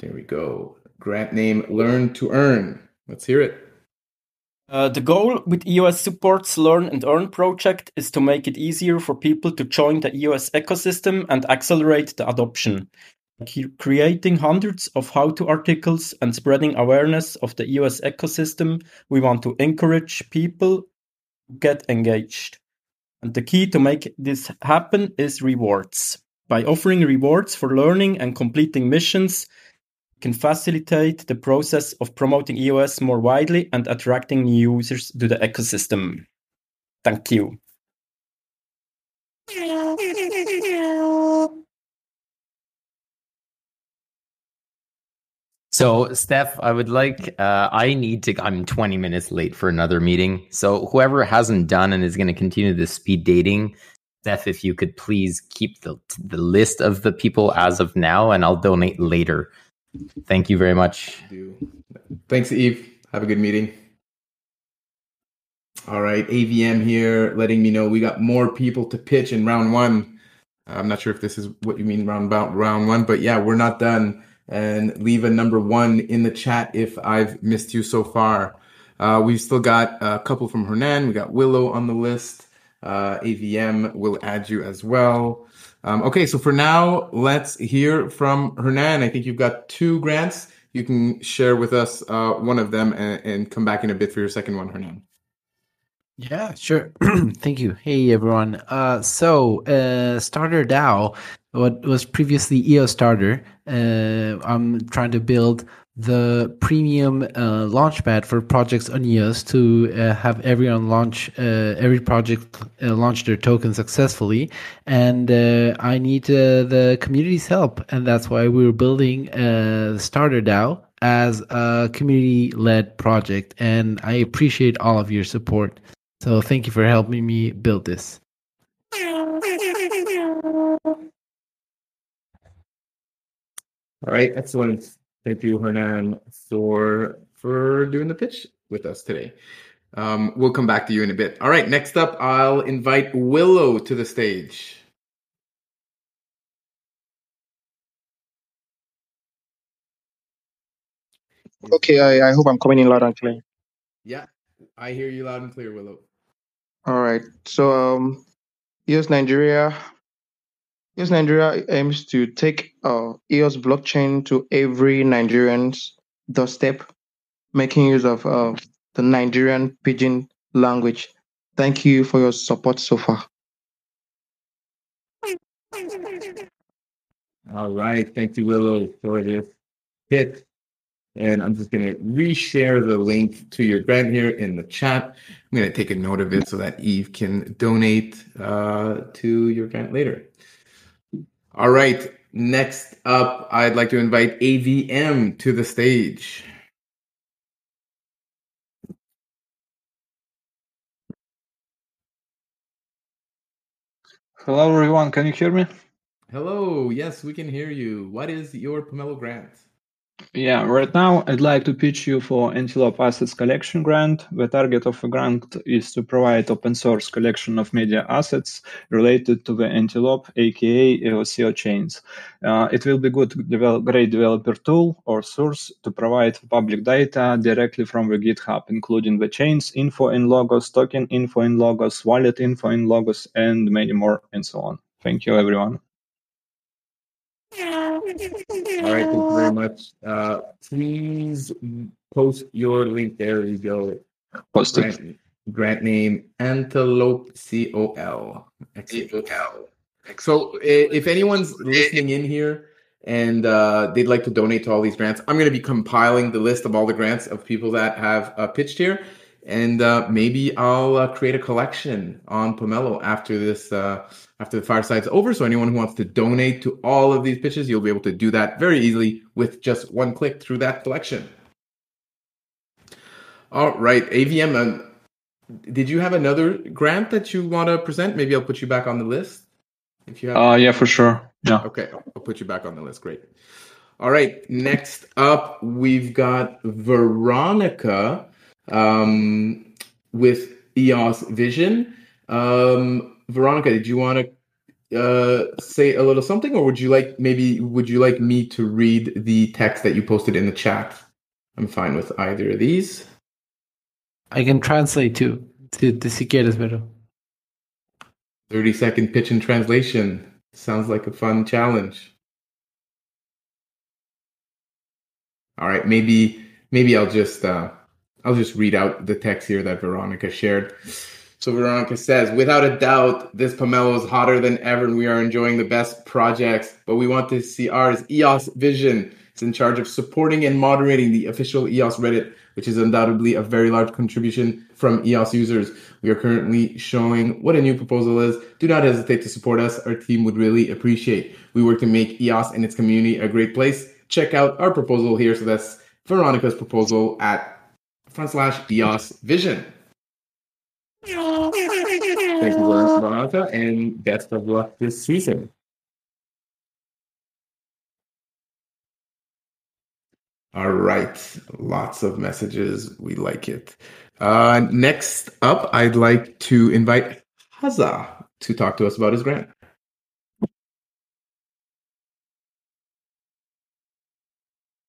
There we go. Grant name Learn to Earn. Let's hear it. Uh, the goal with EOS Support's Learn and Earn project is to make it easier for people to join the EOS ecosystem and accelerate the adoption. Creating hundreds of how to articles and spreading awareness of the EOS ecosystem, we want to encourage people to get engaged. And the key to make this happen is rewards. By offering rewards for learning and completing missions, can facilitate the process of promoting EOS more widely and attracting new users to the ecosystem. Thank you. So, Steph, I would like, uh, I need to, I'm 20 minutes late for another meeting. So, whoever hasn't done and is going to continue the speed dating, Steph, if you could please keep the, the list of the people as of now, and I'll donate later. Thank you very much. Thanks, Yves. Have a good meeting. All right, AVM here, letting me know we got more people to pitch in round one. I'm not sure if this is what you mean round about round one, but yeah, we're not done. And leave a number one in the chat if I've missed you so far. Uh, we've still got a couple from Hernan. We got Willow on the list. Uh, AVM will add you as well. Um, okay, so for now, let's hear from Hernan. I think you've got two grants. You can share with us uh, one of them and, and come back in a bit for your second one, Hernan. Yeah, sure. Thank you. Hey, everyone. Uh, so, uh, Starter DAO, what was previously EO Starter, uh, I'm trying to build the premium uh, launchpad for projects on EOS to uh, have everyone launch, uh, every project uh, launch their token successfully. And uh, I need uh, the community's help. And that's why we were building uh, Starter DAO as a community led project. And I appreciate all of your support. So thank you for helping me build this. All right, excellent. Thank you, Hernan, for for doing the pitch with us today. Um, we'll come back to you in a bit. All right, next up, I'll invite Willow to the stage. Okay, I, I hope I'm coming in loud and clear. Yeah, I hear you loud and clear, Willow. All right. So, um, EOS Nigeria, EOS Nigeria aims to take uh, EOS blockchain to every Nigerian's doorstep, making use of uh, the Nigerian pidgin language. Thank you for your support so far. All right, thank you, Willow, for this hit. And I'm just going to reshare the link to your grant here in the chat. I'm going to take a note of it so that Yves can donate uh, to your grant later. All right, next up, I'd like to invite AVM to the stage. Hello, everyone. Can you hear me? Hello, yes, we can hear you. What is your Pomelo grant? Yeah, right now I'd like to pitch you for Antelope Assets Collection Grant. The target of the grant is to provide open source collection of media assets related to the Antelope, aka EOSIO chains. Uh, it will be good, develop, great developer tool or source to provide public data directly from the GitHub, including the chains, info in logos, token info in logos, wallet info in logos, and many more, and so on. Thank you, everyone. All right, thank you very much. Uh, please post your link. There you go. Post it. grant, grant name Antelope C O L. Excellent. So, if anyone's listening in here and uh, they'd like to donate to all these grants, I'm going to be compiling the list of all the grants of people that have uh, pitched here, and uh, maybe I'll uh, create a collection on Pomelo after this uh, after the fireside's over. So, anyone who wants to donate to all of these pitches, you'll be able to do that very easily with just one click through that collection. All right, AVM. Um, did you have another grant that you want to present? Maybe I'll put you back on the list. If you have, Uh, yeah, for sure. Yeah. Okay, I'll put you back on the list. Great. All right, next up, we've got Veronica um, with EOS Vision. Um, Veronica, did you want to uh, say a little something, or would you like maybe would you like me to read the text that you posted in the chat? I'm fine with either of these. I can translate too, si, si quieres, pero. 30 second pitch and translation. Sounds like a fun challenge. All right, maybe maybe I'll just uh, I'll just read out the text here that Veronica shared. So Veronica says, without a doubt, this Pomelo is hotter than ever, and we are enjoying the best projects. But we want to see ours. EOS Vision is in charge of supporting and moderating the official EOS Reddit, which is undoubtedly a very large contribution from EOS users. We are currently showing what a new proposal is. Do not hesitate to support us. Our team would really appreciate. We work to make EOS and its community a great place. Check out our proposal here. So that's Veronica's proposal at front slash EOS Vision. Thank you, Veronica, and best of luck this season. All right, lots of messages. We like it. Uh, next up, I'd like to invite Haza to talk to us about his grant.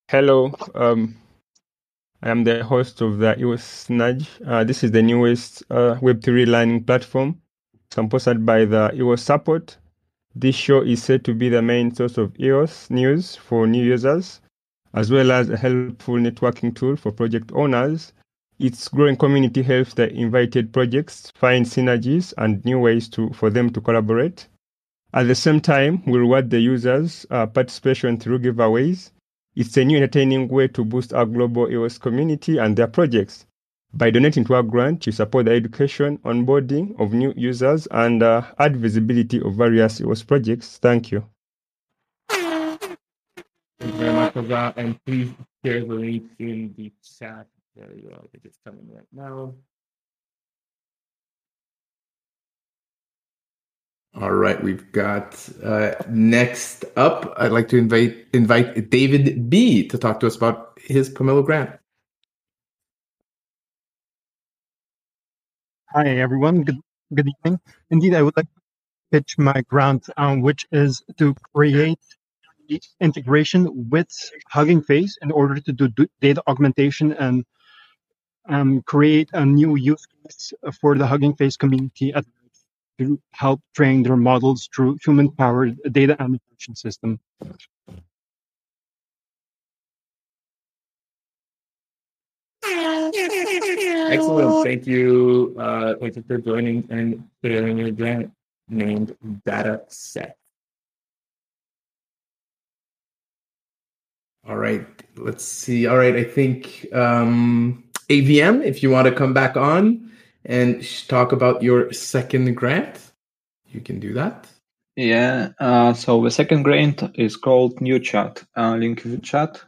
Hello, um, I am the host of the EOS Nudge. Uh, this is the newest uh, Web3 learning platform sponsored by the EOS support. This show is said to be the main source of EOS news for new users, as well as a helpful networking tool for project owners. Its growing community helps the invited projects find synergies and new ways to, for them to collaborate. At the same time, we reward the users' uh, participation through giveaways it's a new entertaining way to boost our global EOS community and their projects. By donating to our grant, you support the education, onboarding of new users, and uh, add visibility of various EOS projects. Thank you. Thank you very much for that. And please share the link in the chat. There you go. I think it's coming right now. All right, we've got uh, next up. I'd like to invite invite David B to talk to us about his Pomelo grant. Hi everyone. Good good evening. Indeed, I would like to pitch my grant, um, which is to create integration with Hugging Face in order to do data augmentation and um, create a new use case for the Hugging Face community at to help train their models through human-powered data annotation system. Excellent. Thank you. Uh, for joining and sharing your grant named Data Set. All right. Let's see. All right. I think um, AVM, if you want to come back on and talk about your second grant, you can do that. Yeah, uh, so the second grant is called New Chat, uh, link in the chat.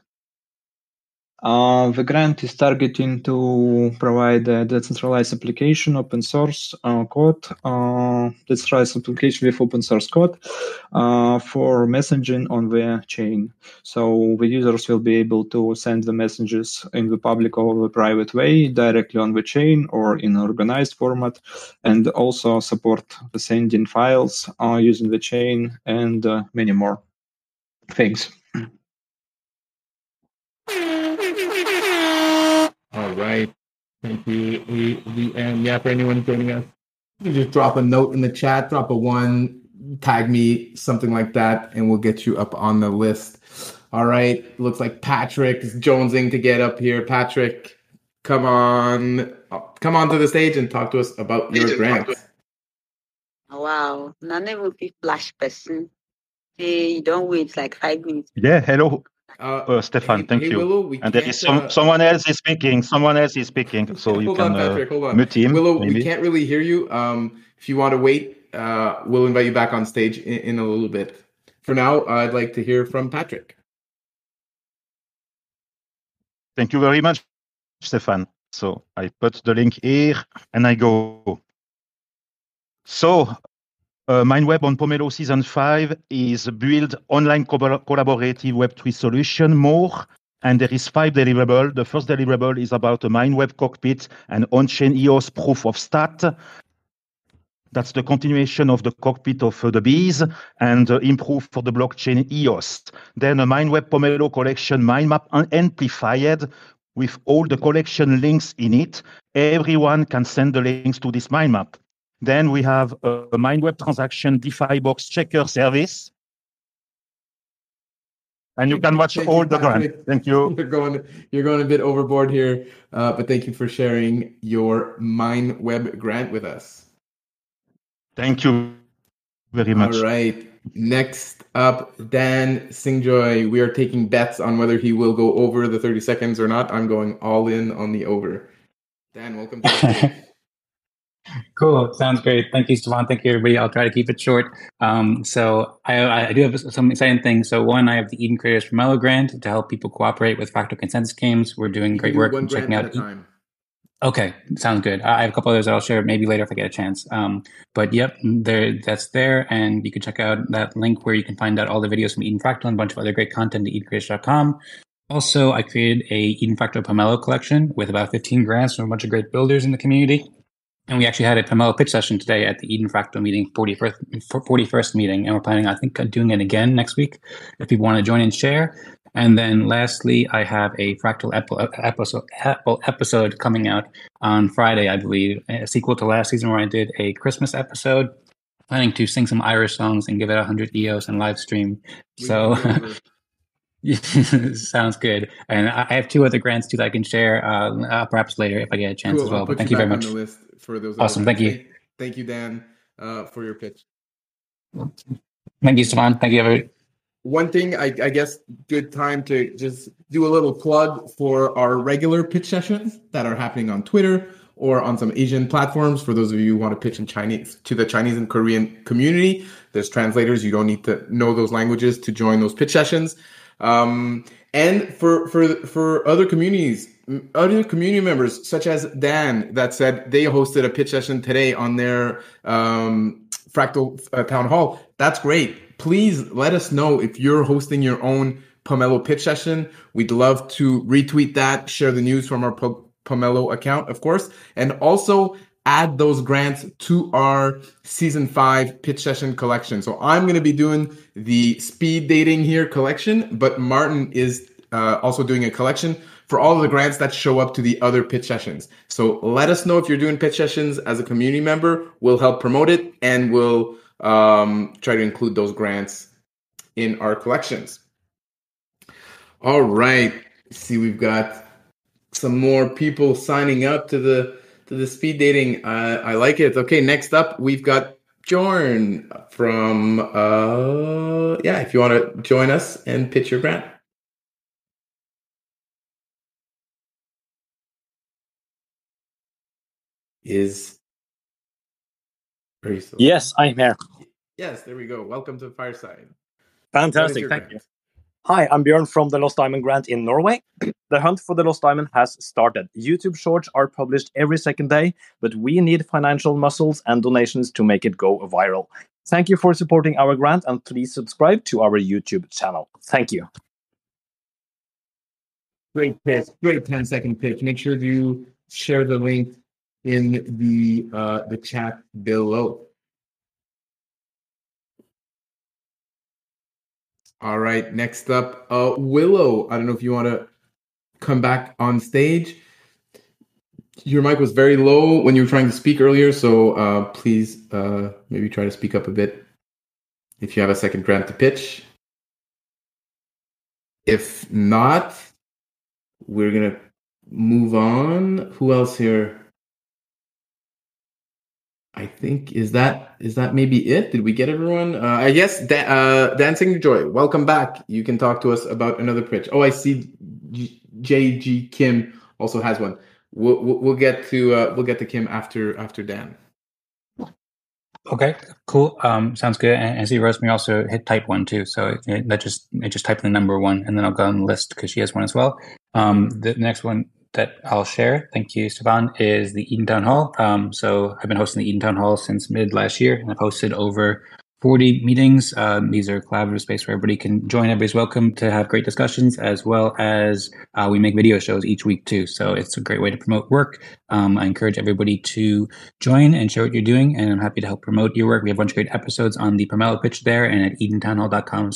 Uh, the grant is targeting to provide a decentralized application, open source uh, code, uh, decentralized application with open source code uh, for messaging on the chain. So the users will be able to send the messages in the public or the private way directly on the chain or in organized format, and also support the sending files uh, using the chain and uh, many more things. All right. Thank you. We, we, and yeah, for anyone joining us, you can just drop a note in the chat, drop a one, tag me, something like that, and we'll get you up on the list. All right. Looks like Patrick is jonesing to get up here. Patrick, come on, come onto the stage and talk to us about your grant. Oh, wow, none will be flash person. Hey, you don't wait like five minutes. Yeah, hello. Uh, Uh, Stephane, thank hey, you. Willow, and there some uh, someone else is speaking. Someone else is speaking, so you hold can on, uh, Hold on. mute him. Willow, we can't really hear you. Um, if you want to wait, uh, we'll invite you back on stage in, in a little bit. For now, I'd like to hear from Patrick. Thank you very much, Stephane. So I put the link here and I go. So uh, MindWeb on Pomelo Season 5 is build online collabor- collaborative Web3 solution more. And there is five deliverable. The first deliverable is about a MindWeb cockpit and on-chain EOS proof of stat. That's the continuation of the cockpit of uh, the bees and uh, improve for the blockchain EOS. Then a MindWeb Pomelo collection mind map amplified with all the collection links in it. Everyone can send the links to this mind map. Then we have a, a MindWeb transaction DeFi box checker service. And you can watch Thank all you, the grant. Thank you. You're going you're going a bit overboard here, uh, but thank you for sharing your MindWeb grant with us. Thank you very much. All right. Next up, Dan Singjoy. We are taking bets on whether he will go over the 30 seconds or not. I'm going all in on the over. Dan, welcome to the stage. Cool. Sounds great. Thank you, Stephane. Thank you, everybody. I'll try to keep it short. Um, so I, I do have some exciting things. So one, I have the Eden Creators Pomelo grant to help people cooperate with fractal consensus games. We're doing great do work one and checking out. time. Okay, sounds good. I I have a couple others that I'll share maybe later if I get a chance. Um, but yep, there that's there, and you can check out that link where you can find out all the videos from Eden Fractal and a bunch of other great content at edencreators.com. Also, I created a Eden Fractal Pomelo collection with about 15 grants from a bunch of great builders in the community. And we actually had a Pomelo pitch session today at the Eden Fractal meeting, 41st, 41st meeting. And we're planning, I think, on doing it again next week if people want to join and share. And then lastly, I have a Fractal episode, episode coming out on Friday, I believe, a sequel to last season where I did a Christmas episode. Planning to sing some Irish songs and give it 100 EOS and live stream. So got you over. sounds good. And I have two other grants too that I can share uh, uh, perhaps later if I get a chance Cool. as well. But thank you very on much. the list for those. Awesome. Thank you. Thank you, Dan, uh, for your pitch. Thank you, Stephane. Thank you, everybody. One thing, I, I guess, good time to just do a little plug for our regular pitch sessions that are happening on Twitter or on some Asian platforms. For those of you who want to pitch in Chinese to the Chinese and Korean community, there's translators. You don't need to know those languages to join those pitch sessions. Um, and for for for other communities, other community members such as Dan that said they hosted a pitch session today on their um, Fractal uh, Town Hall. That's great. Please let us know if you're hosting your own Pomelo pitch session. We'd love to retweet that, share the news from our Po- Pomelo account, of course, and also add those grants to our season five pitch session collection. So I'm going to be doing the speed dating here collection, but Martin is uh, also doing a collection for all of the grants that show up to the other pitch sessions. So let us know if you're doing pitch sessions as a community member. We'll help promote it and we'll um, try to include those grants in our collections. All right. See, we've got some more people signing up to the to the speed dating. Uh, I like it. Okay, next up we've got Jorn from uh yeah. If you want to join us and pitch your grant. Is are you still? Yes, I'm here. Yes, there we go. Welcome to Fireside. Fantastic. Thank you. Hi, I'm Björn from the Lost Diamond Grant in Norway. The hunt for the Lost Diamond has started. YouTube shorts are published every second day, but we need financial muscles and donations to make it go viral. Thank you for supporting our grant and please subscribe to our YouTube channel. Thank you. Great pitch. Great 10 second pitch. Make sure you share the link in the uh, the chat below. All right. Next up, uh, Willow. I don't know if you want to come back on stage. Your mic was very low when you were trying to speak earlier, so uh, please uh, maybe try to speak up a bit if you have a second grant to pitch. If not, we're gonna move on. Who else here? I think is that is that maybe it? Did we get everyone? Uh, I guess da- uh, Dan Singjoy. Welcome back. You can talk to us about another pitch. Oh, I see. JG Kim also has one. We'll, we'll get to uh, we'll get to Kim after after Dan. Okay, cool. Um, sounds good. And, and see, Rosemary also hit type one too. So it, it, that just it just type the number one, and then I'll go on the list because she has one as well. Um, the next one that I'll share, thank you, Stephane, is the Eden Town Hall. Um, so I've been hosting the Eden Town Hall since mid last year, and I've hosted over 40 meetings. Um, these are collaborative space where everybody can join. Everybody's welcome to have great discussions, as well as uh, we make video shows each week too. So it's a great way to promote work. Um, I encourage everybody to join and share what you're doing, and I'm happy to help promote your work. We have a bunch of great episodes on the Pomelo pitch there and at edentownhall.com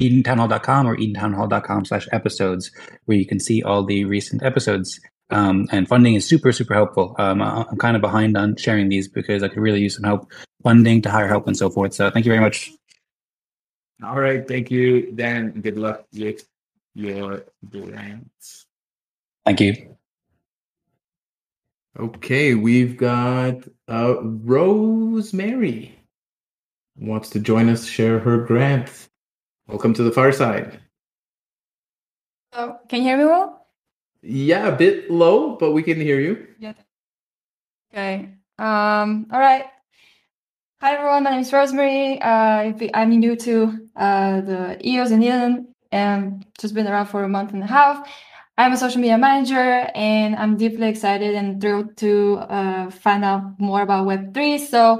edentownhall.com or edentownhall.com slash episodes, where you can see all the recent episodes. Um, and funding is super, super helpful. Um, I'm kind of behind on sharing these because I could really use some help funding to hire help and so forth. So thank you very much. All right, thank you, Dan. Good luck with your grants. Thank you. Okay, we've got uh, Rosemary wants to join us, share her grant. Welcome to the fireside. So, can you hear me well? Yeah, a bit low, but we can hear you. Yeah. Okay. Um. All right. Hi everyone. My name is Rosemary. Uh, I'm new to uh, the EOS in Eden and just been around for a month and a half. I'm a social media manager, and I'm deeply excited and thrilled to uh, find out more about Web3. So,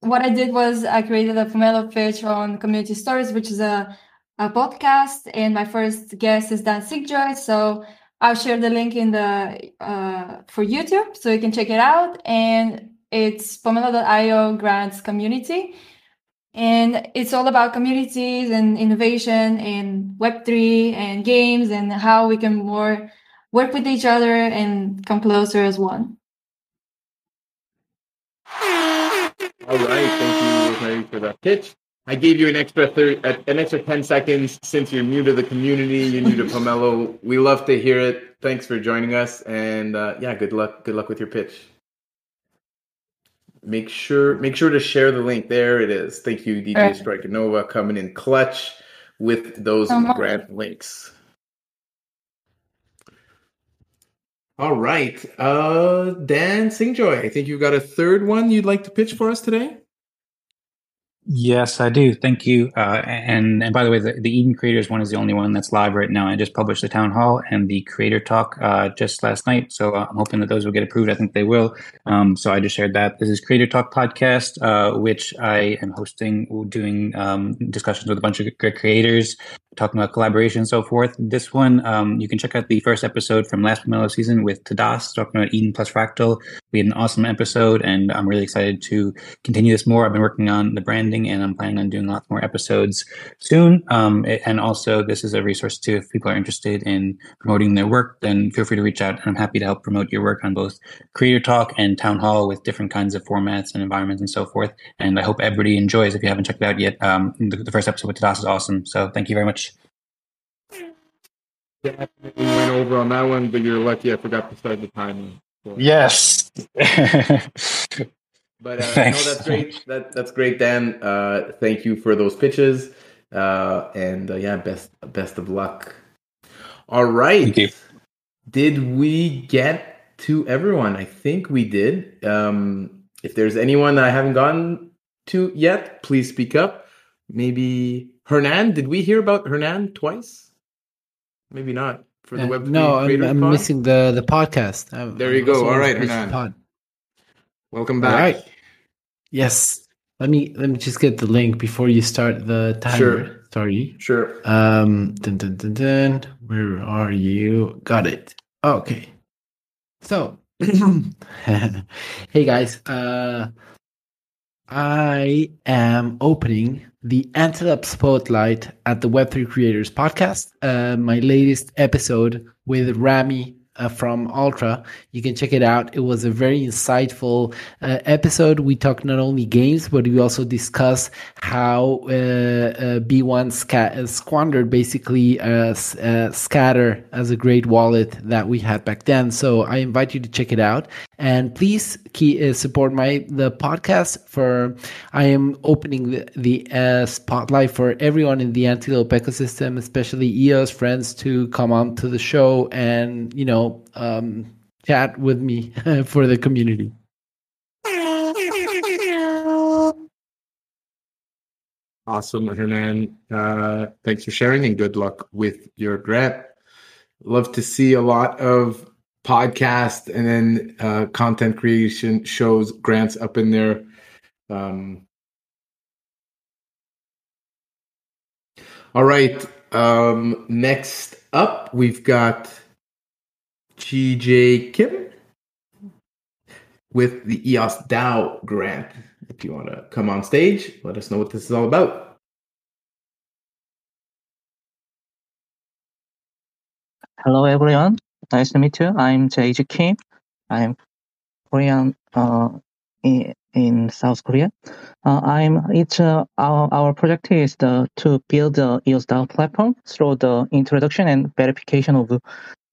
what I did was I created a Pomelo page on Community Stories, which is a, a podcast, and my first guest is Dan Singjoy. So I'll share the link in the uh, for YouTube, so you can check it out. And it's Pomelo.io grants community, and it's all about communities and innovation and Web three and games and how we can more work with each other and come closer as one. All right, thank you, Rosemary, for that pitch. I gave you an extra thir- uh, an extra ten seconds since you're new to the community, you're new to Pomelo. We love to hear it. Thanks for joining us, and uh, yeah, good luck. Good luck with your pitch. Make sure make sure to share the link. There it is. Thank you, DJ Alright. Striker Nova, coming in clutch with those So grant links. All right, uh, Dan Singjoy. I think you've got a third one you'd like to pitch for us today. Yes, I do. Thank you. Uh, and and by the way, the, the Eden Creators one is the only one that's live right now. I just published the town hall and the Creator Talk uh, just last night, so uh, I'm hoping that those will get approved. I think they will. Um, so I just shared that. This is Creator Talk podcast, uh, which I am hosting, doing um, discussions with a bunch of great creators, talking about collaboration and so forth. This one, um, you can check out the first episode from last Pomelo season with Tadas talking about Eden plus Fractal. We had an awesome episode, and I'm really excited to continue this more. I've been working on the branding, and I'm planning on doing lots more episodes soon. Um, and also, this is a resource too. If people are interested in promoting their work, then feel free to reach out, and I'm happy to help promote your work on both Creator Talk and Town Hall with different kinds of formats and environments and so forth. And I hope everybody enjoys. If you haven't checked it out yet, um, the, the first episode with Tadas is awesome. So thank you very much. Definitely went over on that one, but you're lucky I forgot to start the timer. So- Yes. But uh, no, Thanks. that's great. That that's great, Dan. Uh, thank you for those pitches, uh, and uh, yeah, best best of luck. All right. Did we get to everyone? I think we did. Um, if there's anyone that I haven't gotten to yet, please speak up. Maybe Hernan. Did we hear about Hernan twice? Maybe not for the Uh, Web3 no, I'm, I'm Pod? missing the the podcast. I'm- There you I'm go. All right, Hernan. pod. Welcome back. right. Yes. Let me let me just get the link before you start the timer. Sure. Sorry. Sure. Um. Dun, dun, dun, dun. Where are you? Got it. Okay. So, hey guys. Uh, I am opening the Antelope Spotlight at the Web3 Creators podcast. Uh, my latest episode with Rami uh, from Ultra. You can check it out. It was a very insightful uh, episode. We talked not only games, but we also discuss how uh, uh, B1 sca- uh, squandered basically uh, Scatter as a great wallet that we had back then. So I invite you to check it out. And please key, uh, support my the podcast for I am opening the, the uh, spotlight for everyone in the Antelope ecosystem, especially EOS friends, to come on to the show and you know um, chat with me for the community. Awesome, Hernan. Uh, thanks for sharing and good luck with your grant. Love to see a lot of podcast and then uh, content creation shows grants up in there. Um, all right um, next up we've got gj kim with the eos dao grant. If you want to come on stage let us know what this is all about. Hello, everyone. Nice to meet you. I'm Jae Kim. I'm Korean uh, in, South Korea. Uh, I'm it's uh, our our project is the, to build the EOS DAO platform through the introduction and verification of the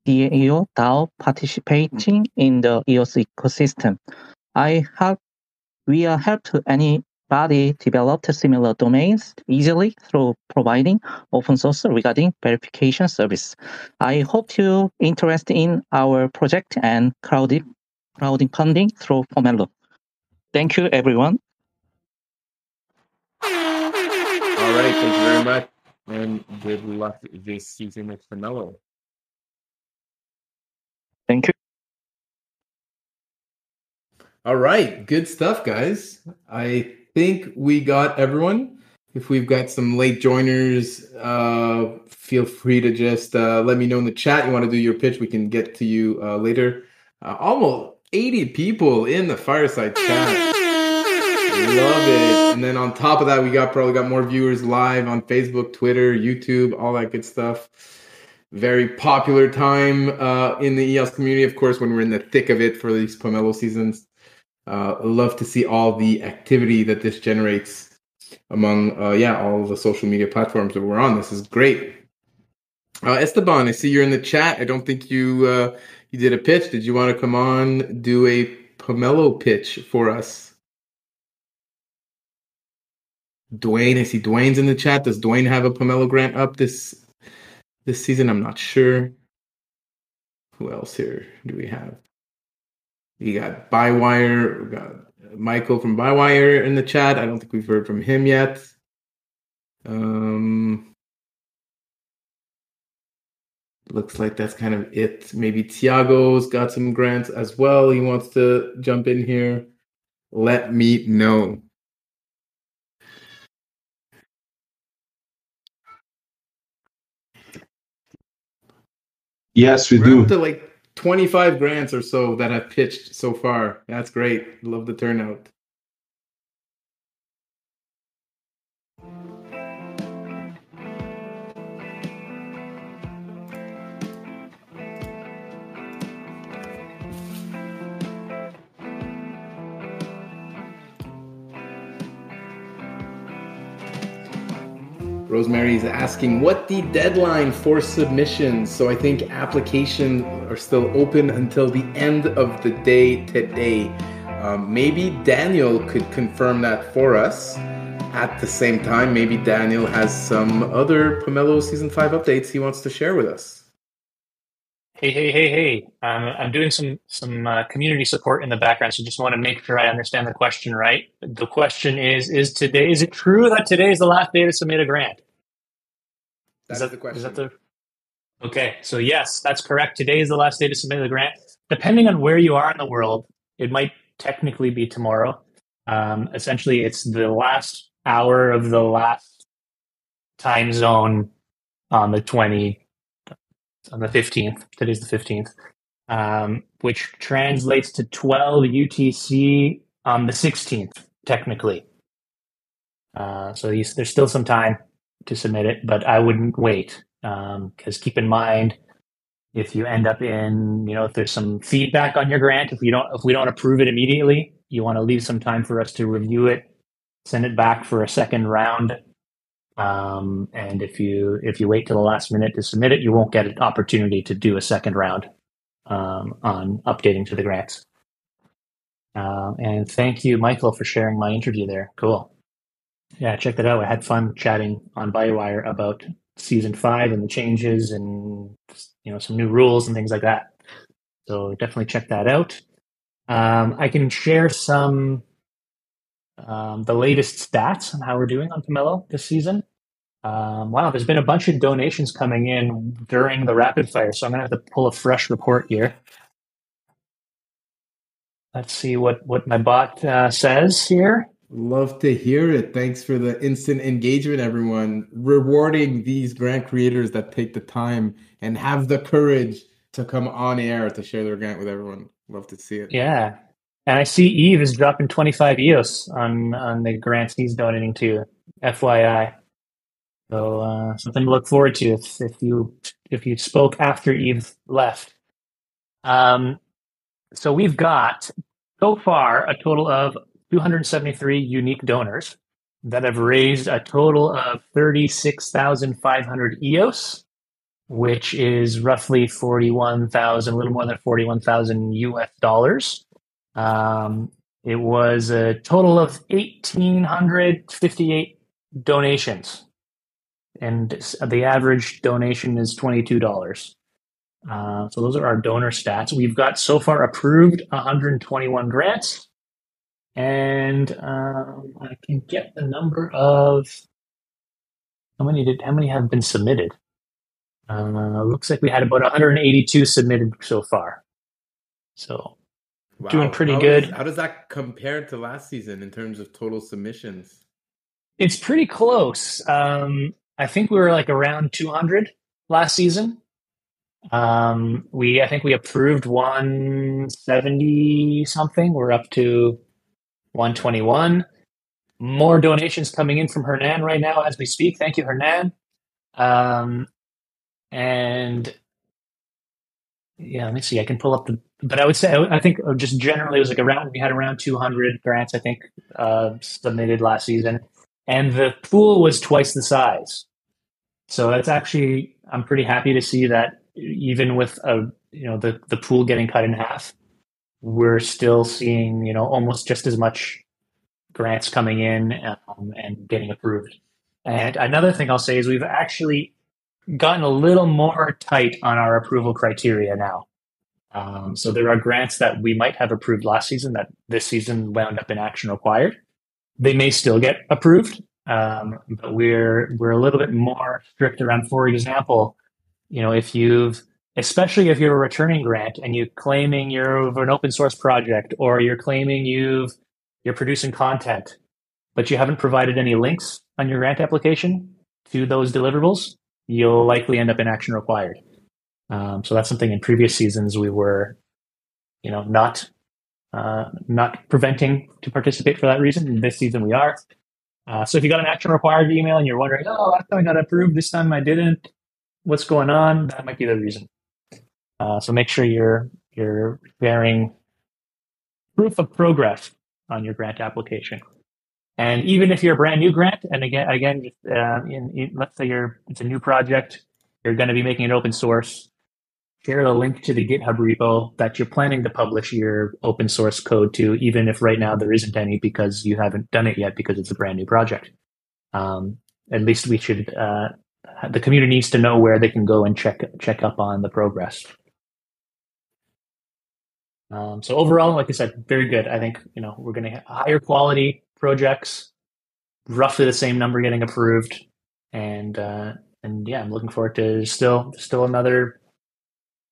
EO DAO participating in the EOS ecosystem. I help we are help to anybody developed similar domains easily through providing open source regarding verification service. I hope you interested in our project and crowding crowding funding through Pomelo. Thank you, everyone. All right, thank you very much, and good luck this season with Pomelo. Thank you. All right, good stuff, guys. I think we got everyone. If we've got some late joiners, uh, feel free to just uh, let me know in the chat. You want to do your pitch? We can get to you uh, later. Uh, almost 80 people in the fireside chat. Love it. And then on top of that, we got probably got more viewers live on Facebook, Twitter, YouTube, all that good stuff. Very popular time uh, in the EOS community, of course, when we're in the thick of it for these Pomelo seasons. Uh, love to see all the activity that this generates among, uh, yeah, all the social media platforms that we're on. This is great. Uh, Esteban, I see you're in the chat. I don't think you uh, you did a pitch. Did you want to come on do a Pomelo pitch for us? Dwayne, I see Dwayne's in the chat. Does Dwayne have a Pomelo grant up this this season? I'm not sure. Who else here do we have? You got Bywire. We got Michael from Bywire in the chat. I don't think we've heard from him yet. Um, looks like that's kind of it. Maybe Tiago's got some grants as well. He wants to jump in here. Let me know. Yes, we We're do. to like 25 grants or so that have pitched so far. That's great. Love the turnout. Rosemary is asking what the deadline for submissions. So I think applications are still open until the end of the day today. Um, maybe Daniel could confirm that for us. At the same time, maybe Daniel has some other Pomelo season five updates he wants to share with us. Hey, hey, hey, hey! Um, I'm doing some some uh, community support in the background, so just want to make sure I understand the question right. The question is: Is today? Is it true that today is the last day to submit a grant? That's is that the question. Is that the? Okay, so yes, that's correct. Today is the last day to submit the grant. Depending on where you are in the world, it might technically be tomorrow. Um, essentially, it's the last hour of the last time zone on the twenty on the 15th. Today's the 15th, um, which translates to 12 UTC on the 16th, technically. Uh, so you, there's still some time to submit it, but I wouldn't wait because keep in mind if you end up in, you know, if there's some feedback on your grant, if you don't, if we don't approve it immediately, you want to leave some time for us to review it, send it back for a second round um, and if you if you wait till the last minute to submit it, you won't get an opportunity to do a second round um, on updating to the grants. Uh, and thank you, Michael, for sharing my interview there. Cool. Yeah, check that out. I had fun chatting on Bywire about season five and the changes and you know some new rules and things like that. So definitely check that out. Um, I can share some um, the latest stats on how we're doing on Pomelo this season. Um, wow, there's been a bunch of donations coming in during the rapid fire, so I'm gonna have to pull a fresh report here. Let's see what what my bot uh, says here. Love to hear it. Thanks for the instant engagement, everyone. Rewarding these grant creators that take the time and have the courage to come on air to share their grant with everyone. Love to see it. Yeah, and I see Yves is dropping 25 EOS on on the grants he's donating to. FYI. So uh, something to look forward to if, if you if you spoke after Yves left. Um, so we've got so far a total of 273 unique donors that have raised a total of 36,500 EOS, which is roughly 41,000, a little more than 41,000 US dollars. Um, it was a total of 1,858 donations, and the average donation is $22. Uh, so those are our donor stats. We've got so far approved 121 grants, and um, I can get the number of how many did how many have been submitted. Uh, looks like we had about 182 submitted so far. So Wow. doing pretty How good. is- how does that compare to last season in terms of total submissions? It's pretty close. Um, I think we were like around 200 last season. Um, we I think we approved 170 something. We're up to 121. More donations coming in from Hernan right now as we speak. Thank you, Hernan. Um, and yeah, let me see. I can pull up the, but I would say I think just generally it was like around we had around 200 grants I think uh, submitted last season, and the pool was twice the size. So that's actually I'm pretty happy to see that even with a you know the the pool getting cut in half, we're still seeing you know almost just as much grants coming in um, and getting approved. And another thing I'll say is we've actually gotten a little more tight on our approval criteria now. Um, so there are grants that we might have approved last season that this season wound up in action required. They may still get approved, um, but we're we're a little bit more strict around. For example, you know, if you've especially if you're a returning grant and you're claiming you're an open source project or you're claiming you've you're producing content, but you haven't provided any links on your grant application to those deliverables, you'll likely end up in action required. Um, so that's something in previous seasons we were, you know, not uh, not preventing to participate for that reason. This season we are. Uh, so if you got an action required email and you're wondering, oh, last time I got approved, this time I didn't. What's going on? That might be the reason. Uh, so make sure you're you're bearing proof of progress on your grant application. And even if you're a brand new grant, and again, again, uh, in, in, let's say you're it's a new project, you're going to be making it open source. Share the link to the GitHub repo that you're planning to publish your open source code to, even if right now there isn't any because you haven't done it yet because it's a brand new project. Um, at least we should. Uh, the community needs to know where they can go and check check up on the progress. Um, so overall, like I said, very good. I think you know we're going to have higher quality projects, roughly the same number getting approved, and uh, and yeah, I'm looking forward to still still another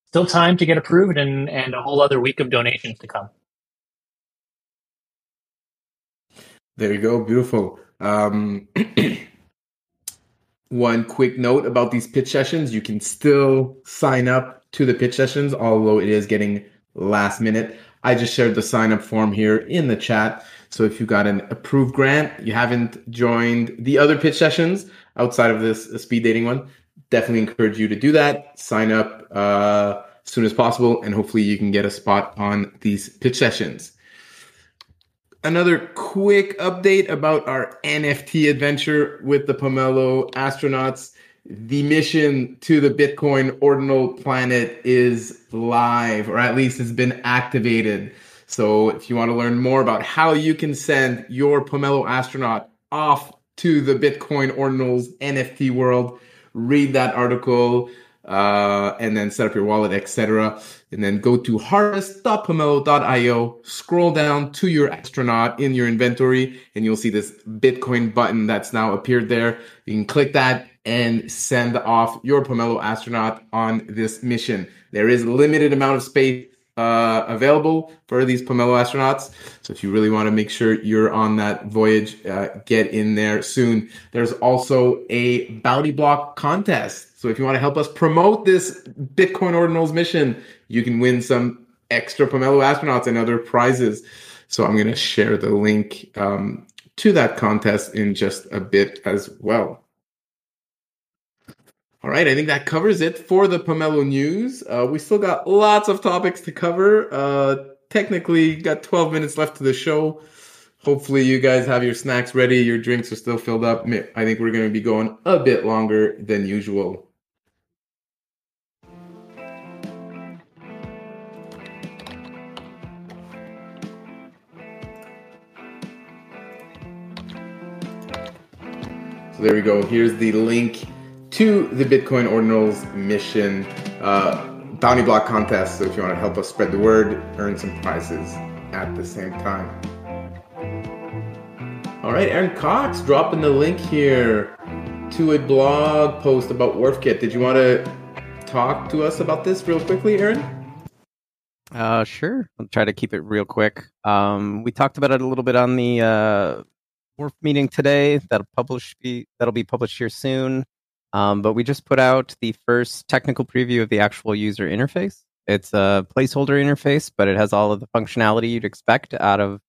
still time to get approved and and a whole other week of donations to come. There you go. Beautiful. Um, one quick note about these pitch sessions you can still sign up to the pitch sessions, although it is getting last minute. I just shared the sign up form here in the chat. So if you got an approved grant, you haven't joined the other pitch sessions outside of this speed dating one, definitely encourage you to do that. Sign up uh, as soon as possible, and hopefully you can get a spot on these pitch sessions. Another quick update about our NFT adventure with the Pomelo astronauts. The mission to the Bitcoin ordinal planet is live, or at least has been activated. So if you want to learn more about how you can send your Pomelo astronaut off to the Bitcoin ordinals NFT world, read that article uh, and then set up your wallet, etc. And then go to harvest.pomelo.io, scroll down to your astronaut in your inventory, and you'll see this Bitcoin button that's now appeared there. You can click that and send off your Pomelo astronaut on this mission. There is limited amount of space uh, available for these Pomelo astronauts. So if you really want to make sure you're on that voyage, uh, get in there soon. There's also a bounty block contest. So if you want to help us promote this Bitcoin Ordinals mission, you can win some extra Pomelo astronauts and other prizes. So I'm going to share the link um, to that contest in just a bit as well. All right, I think that covers it for the Pomelo news. Uh, we still got lots of topics to cover. Uh, technically, got 12 minutes left to the show. Hopefully, you guys have your snacks ready. Your drinks are still filled up. I think we're going to be going a bit longer than usual. So there we go. Here's the link to the Bitcoin Ordinals mission uh, bounty block contest. So if you want to help us spread the word, earn some prizes at the same time. All right, Aaron Cox dropping the link here to a blog post about WharfKit. Did you want to talk to us about this real quickly, Aaron? Uh, sure. I'll try to keep it real quick. Um, we talked about it a little bit on the uh, Wharf meeting today. That'll publish be that'll be published here soon. Um, but we just put out the first technical preview of the actual user interface. It's a placeholder interface, but it has all of the functionality you'd expect out of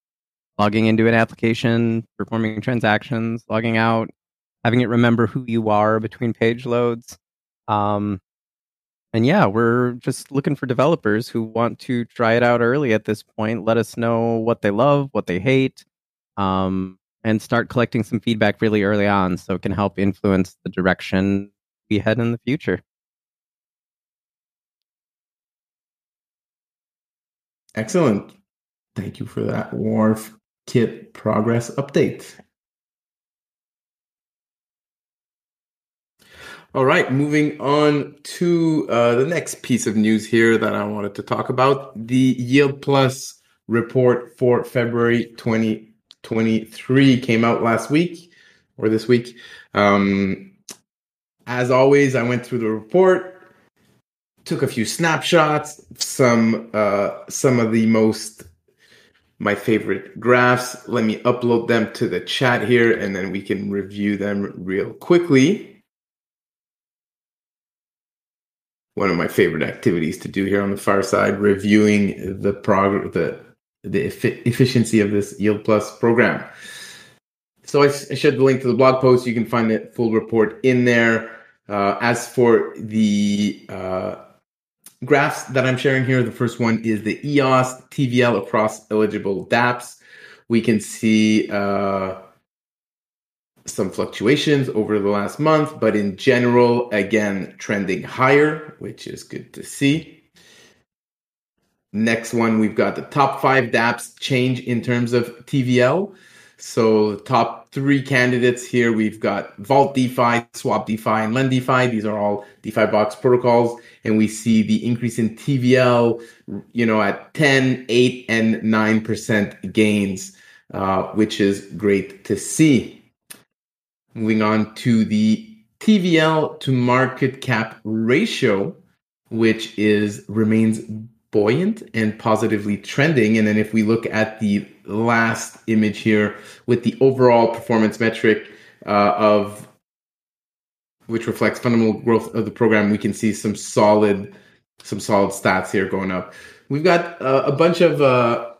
logging into an application, performing transactions, logging out, having it remember who you are between page loads. Um, and yeah, we're just looking for developers who want to try it out early at this point. Let us know what they love, what they hate, um, and start collecting some feedback really early on so it can help influence the direction we head in the future. Excellent. Thank you for that Wharf Kit progress update. All right, moving on to uh, the next piece of news here that I wanted to talk about the Yield Plus report for February 2023 came out last week or this week. Um, as always, I went through the report, took a few snapshots, some uh, some of the most my favorite graphs. Let me upload them to the chat here, and then we can review them real quickly. One of my favorite activities to do here on the fireside, reviewing the progress, the the efficiency of this Yield Plus program. So I, I shared the link to the blog post. You can find the full report in there. Uh, as for the uh, graphs that I'm sharing here, the first one is the EOS TVL across eligible DApps. We can see uh, some fluctuations over the last month, but in general, again, trending higher, which is good to see. Next one, we've got the top five dApps change in terms of TVL. So, top three candidates here we've got Vault DeFi, Swap DeFi, and Lend DeFi. These are all Defibox protocols. And we see the increase in TVL, you know, at 10, 8, and 9% gains, uh, which is great to see. Moving on to the TVL to market cap ratio, which is remains buoyant and positively trending. And then if we look at the last image here with the overall performance metric uh, of which reflects fundamental growth of the program, we can see some solid some solid stats here going up. We've got uh, a bunch of uh,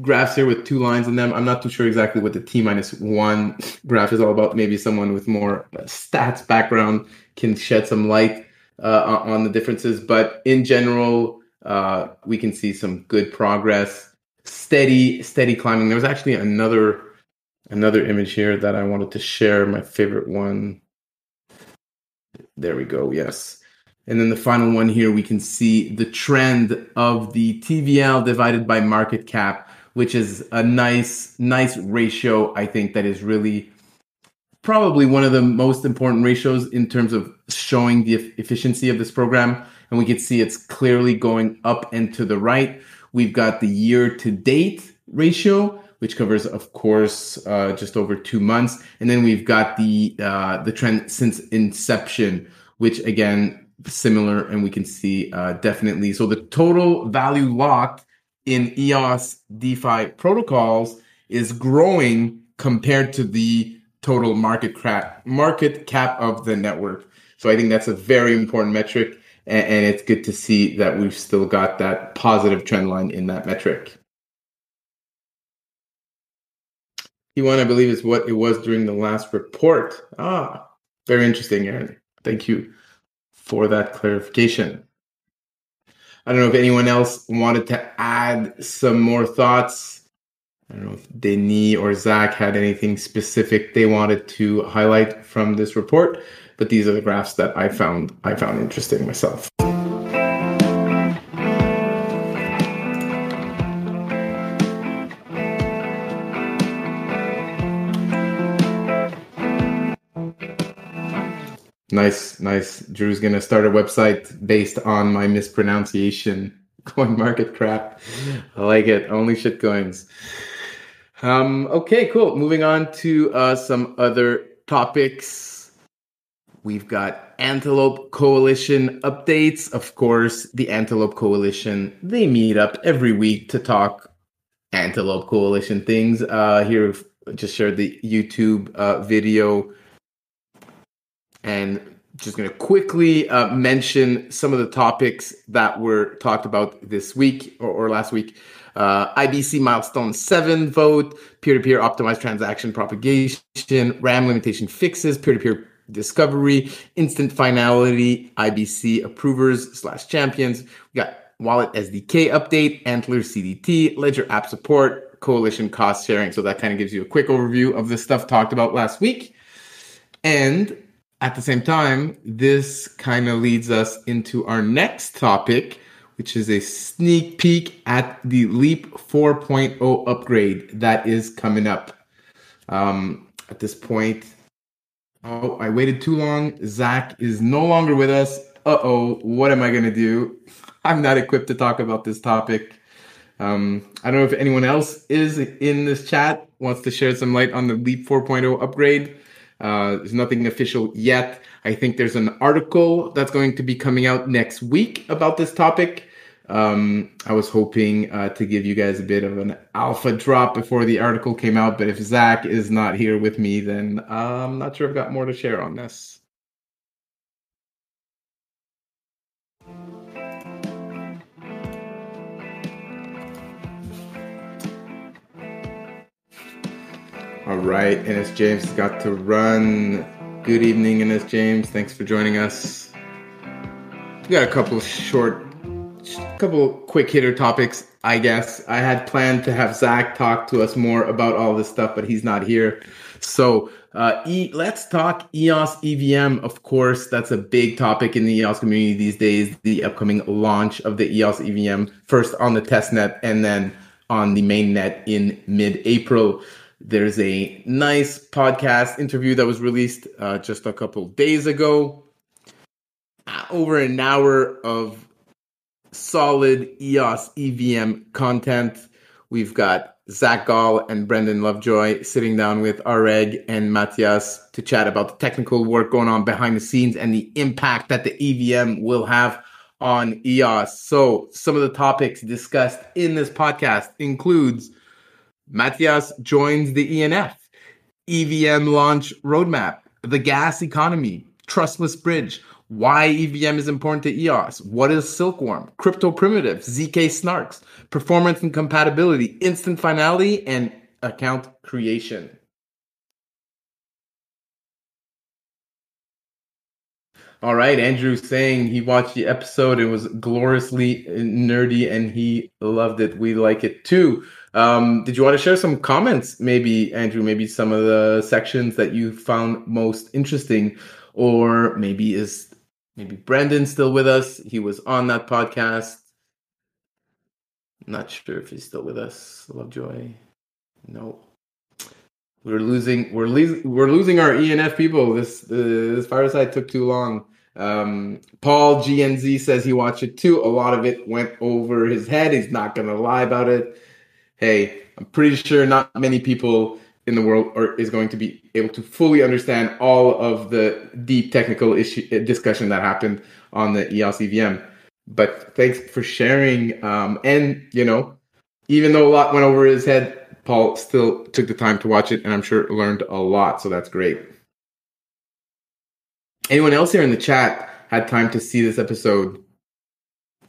graphs here with two lines in them. I'm not too sure exactly what the T minus one graph is all about. Maybe someone with more uh, stats background can shed some light uh, on the differences. But in general, uh, we can see some good progress, steady, steady climbing. There was actually another another image here that I wanted to share. My favorite one. There we go. Yes. And then the final one here, we can see the trend of the TVL divided by market cap, which is a nice, nice ratio. I think that is really probably one of the most important ratios in terms of showing the efficiency of this program and we can see it's clearly going up and to the right. We've got the year to date ratio, which covers, of course, uh, just over two months, and then we've got the uh, the trend since inception, which again similar, and we can see uh, definitely. So the total value locked in EOS DeFi protocols is growing compared to the total market cap market cap of the network. So I think that's a very important metric and, and it's good to see that we've still got that positive trend line in that metric. T1, I believe, is what it was during the last report. Ah, very interesting, Aaron. Thank you for that clarification. I don't know if anyone else wanted to add some more thoughts. I don't know if Denis or Zack had anything specific they wanted to highlight from this report, but these are the graphs that I found I found interesting myself. Nice, nice. Drew's gonna start a website based on my mispronunciation. Coin market crap. I like it. Only shit coins. Um, okay, cool. Moving on to uh, some other topics. We've got Antelope Coalition updates. Of course, the Antelope Coalition, they meet up every week to talk Antelope Coalition things. Uh, here, just shared the YouTube uh, video and just going to quickly uh, mention some of the topics that were talked about this week or, or last week. Uh, IBC milestone seven vote, peer to peer optimized transaction propagation, RAM limitation fixes, peer to peer discovery, instant finality, IBC approvers slash champions. We got wallet SDK update, Antler CDT, Ledger app support, coalition cost sharing. So that kind of gives you a quick overview of the stuff talked about last week. And at the same time, this kind of leads us into our next topic, which is a sneak peek at the Leap 4.0 upgrade that is coming up. Um, at this point, oh, I waited too long. Zack is no longer with us. Uh oh, what am I going to do? I'm not equipped to talk about this topic. Um, I don't know if anyone else is in this chat, wants to share some light on the Leap 4.0 upgrade. Uh, there's nothing official yet. I think there's an article that's going to be coming out next week about this topic. Um, I was hoping uh, to give you guys a bit of an alpha drop before the article came out, but if Zack is not here with me, then uh, I'm not sure I've got more to share on this. All right, NS James has got to run. Good evening, NS James. Thanks for joining us. We got a couple of short, couple quick hitter topics, I guess. I had planned to have Zack talk to us more about all this stuff, but he's not here. So uh, e- let's talk EOS EVM. Of course, that's a big topic in the EOS community these days. The upcoming launch of the EOS EVM, first on the testnet and then on the mainnet in mid-April. There's a nice podcast interview that was released uh, just a couple days ago. Uh, over an hour of solid EOS EVM content. We've got Zack Gall and Brandon Lovejoy sitting down with Areg and Matthias to chat about the technical work going on behind the scenes and the impact that the EVM will have on EOS. So some of the topics discussed in this podcast includes Matthias joins the ENF, EVM launch roadmap, the gas economy, trustless bridge, why EVM is important to EOS, what is Silkworm, crypto primitives, ZK snarks, performance and compatibility, instant finality, and account creation. All right, Andrew's saying he watched the episode. It was gloriously nerdy and he loved it. We like it too. Um, did you want to share some comments, maybe, Andrew? Maybe some of the sections that you found most interesting, or maybe is maybe Brandon still with us? He was on that podcast. Not sure if he's still with us. Lovejoy, no. We're losing. We're losing. We're losing our ENF people. This this fireside took too long. Um, Paul GNZ says he watched it too. A lot of it went over his head. He's not gonna lie about it. Hey, I'm pretty sure not many people in the world are is going to be able to fully understand all of the deep technical issue discussion that happened on the EOS EVM. But thanks for sharing. Um, and you know, even though a lot went over his head, Paul still took the time to watch it, and I'm sure learned a lot. So that's great. Anyone else here in the chat had time to see this episode?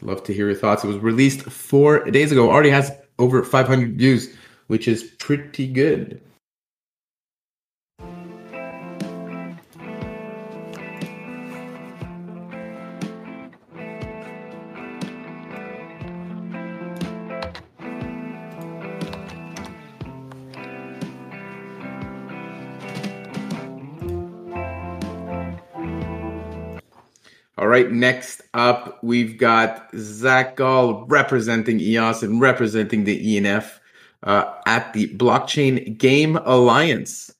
Love to hear your thoughts. It was released four days ago. Already has over 500 views, which is pretty good. Right, next up, we've got Zack Gall representing EOS and representing the ENF uh, at the Blockchain Game Alliance.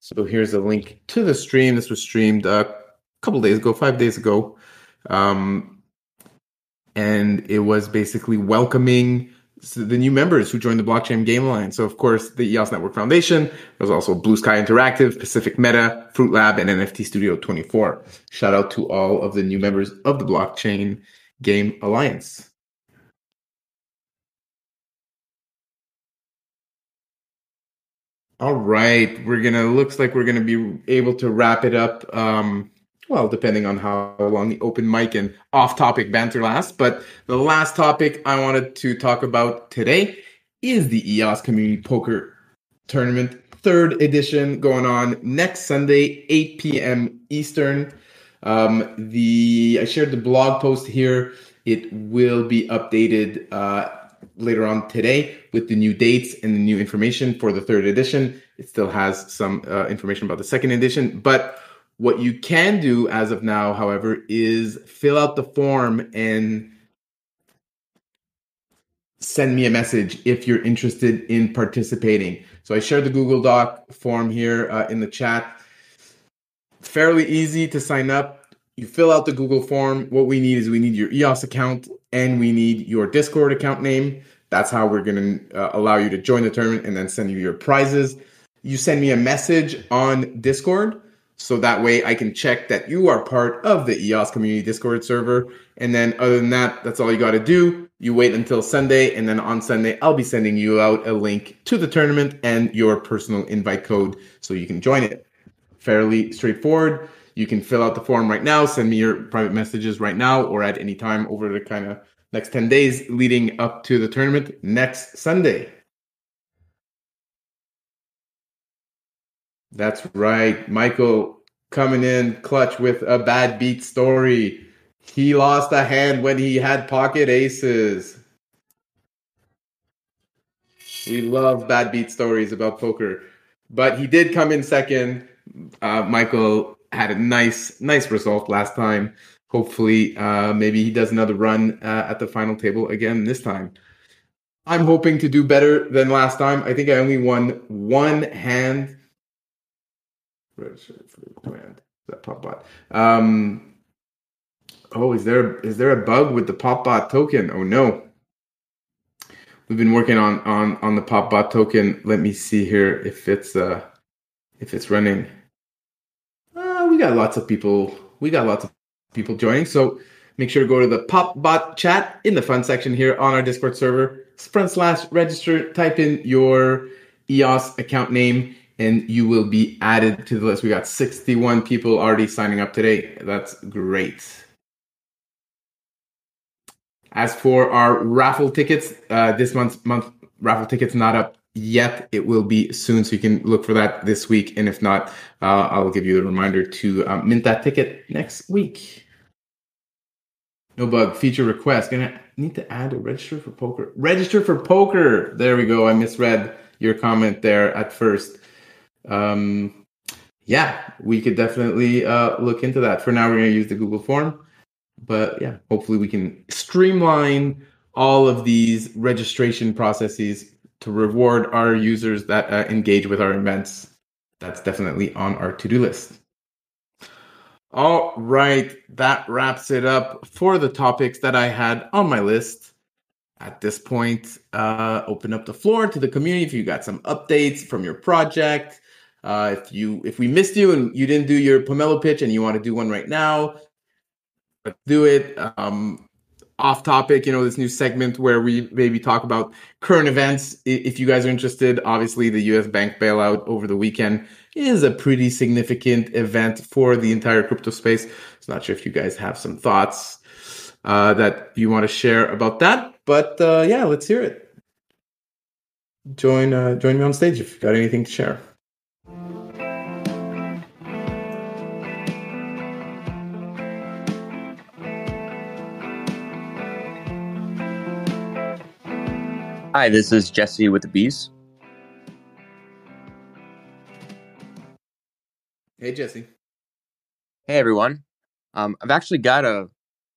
So here's a link to the stream. This was streamed a couple days ago, five days ago. Um, and it was basically welcoming the new members who joined the Blockchain Game Alliance. So, of course, the EOS Network Foundation. There's also Blue Sky Interactive, Pacific Meta, Fruit Lab, and NFT Studio 24. Shout out to all of the new members of the Blockchain Game Alliance. All right, we're gonna looks like we're gonna be able to wrap it up. Um, well, depending on how long the open mic and off-topic banter lasts. But the last topic I wanted to talk about today is the EOS Community Poker Tournament, third edition, going on next Sunday, 8 p.m. Eastern. Um, the I shared the blog post here. It will be updated uh, later on today with the new dates and the new information for the third edition. It still has some uh, information about the second edition, but what you can do as of now, however, is fill out the form and send me a message if you're interested in participating. So I shared the Google Doc form here uh, in the chat. Fairly easy to sign up. You fill out the Google form. What we need is we need your EOS account and we need your Discord account name. That's how we're going to uh, allow you to join the tournament and then send you your prizes. You send me a message on Discord so that way I can check that you are part of the EOS community Discord server. And then other than that, that's all you got to do. You wait until Sunday, and then on Sunday, I'll be sending you out a link to the tournament and your personal invite code so you can join it. Fairly straightforward. You can fill out the form right now, send me your private messages right now, or at any time over the kind of next 10 days leading up to the tournament next Sunday. That's right. Michael coming in clutch with a bad beat story. He lost a hand when he had pocket aces. We love bad beat stories about poker. But he did come in second. Uh, Michael had a nice, nice result last time. Hopefully, uh, maybe he does another run uh, at the final table again this time. I'm hoping to do better than last time. I think I only won one hand register for the command that popbot. Um, oh, is there is there a bug with the pop bot token? Oh no. We've been working on on on the popbot token. Let me see here if it's uh if it's running. Uh, we got lots of people. We got lots of people joining. So make sure to go to the pop bot chat in the fun section here on our Discord server. Front slash register. Type in your EOS account name and you will be added to the list. We got 61 people already signing up today. That's great. As for our raffle tickets, uh, this month's month raffle tickets not up yet. It will be soon, so you can look for that this week. And if not, uh, I'll give you a reminder to um, mint that ticket next week. No bug feature request. Gonna need to add a register for poker. Register for poker. There we go. I misread your comment there at first um, yeah, we could definitely uh, look into that. For now, we're going to use the Google form, but yeah, hopefully we can streamline all of these registration processes to reward our users that uh, engage with our events. That's definitely on our to-do list. All right, that wraps it up for the topics that I had on my list. At this point, uh, open up the floor to the community if you got some updates from your project, uh, if you if we missed you and you didn't do your Pomelo pitch and you want to do one right now, do it. Um, off topic, you know, this new segment where we maybe talk about current events. If you guys are interested, obviously the US bank bailout over the weekend is a pretty significant event for the entire crypto space. I'm not sure if you guys have some thoughts uh, that you want to share about that, but uh, yeah, let's hear it. Join uh, join me on stage if you've got anything to share. Hi, this is Jesse with the Bees. Hey, Jesse. Hey, everyone. Um, I've actually got a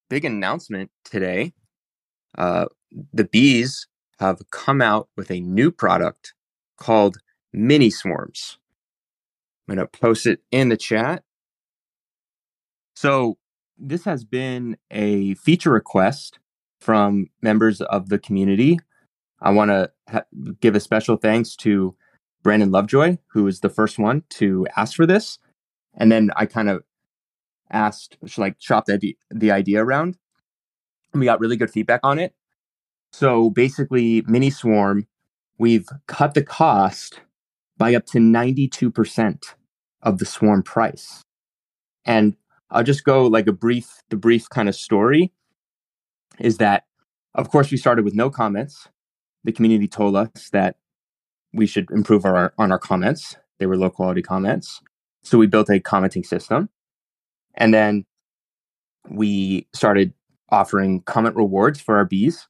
big announcement today. Uh, the bees have come out with a new product called Mini Swarms. I'm going to post it in the chat. So, this has been a feature request from members of the community. I want to ha- give a special thanks to Brandon Lovejoy, who was the first one to ask for this. And then I kind of asked, like, shop the, the idea around. And we got really good feedback on it. So basically, Mini Swarm, we've cut the cost by up to 92% of the Swarm price. And I'll just go like a brief, the brief kind of story is that, of course, we started with no comments. The community told us that we should improve our, on our comments. They were low quality comments. So we built a commenting system. And then we started offering comment rewards for our bees.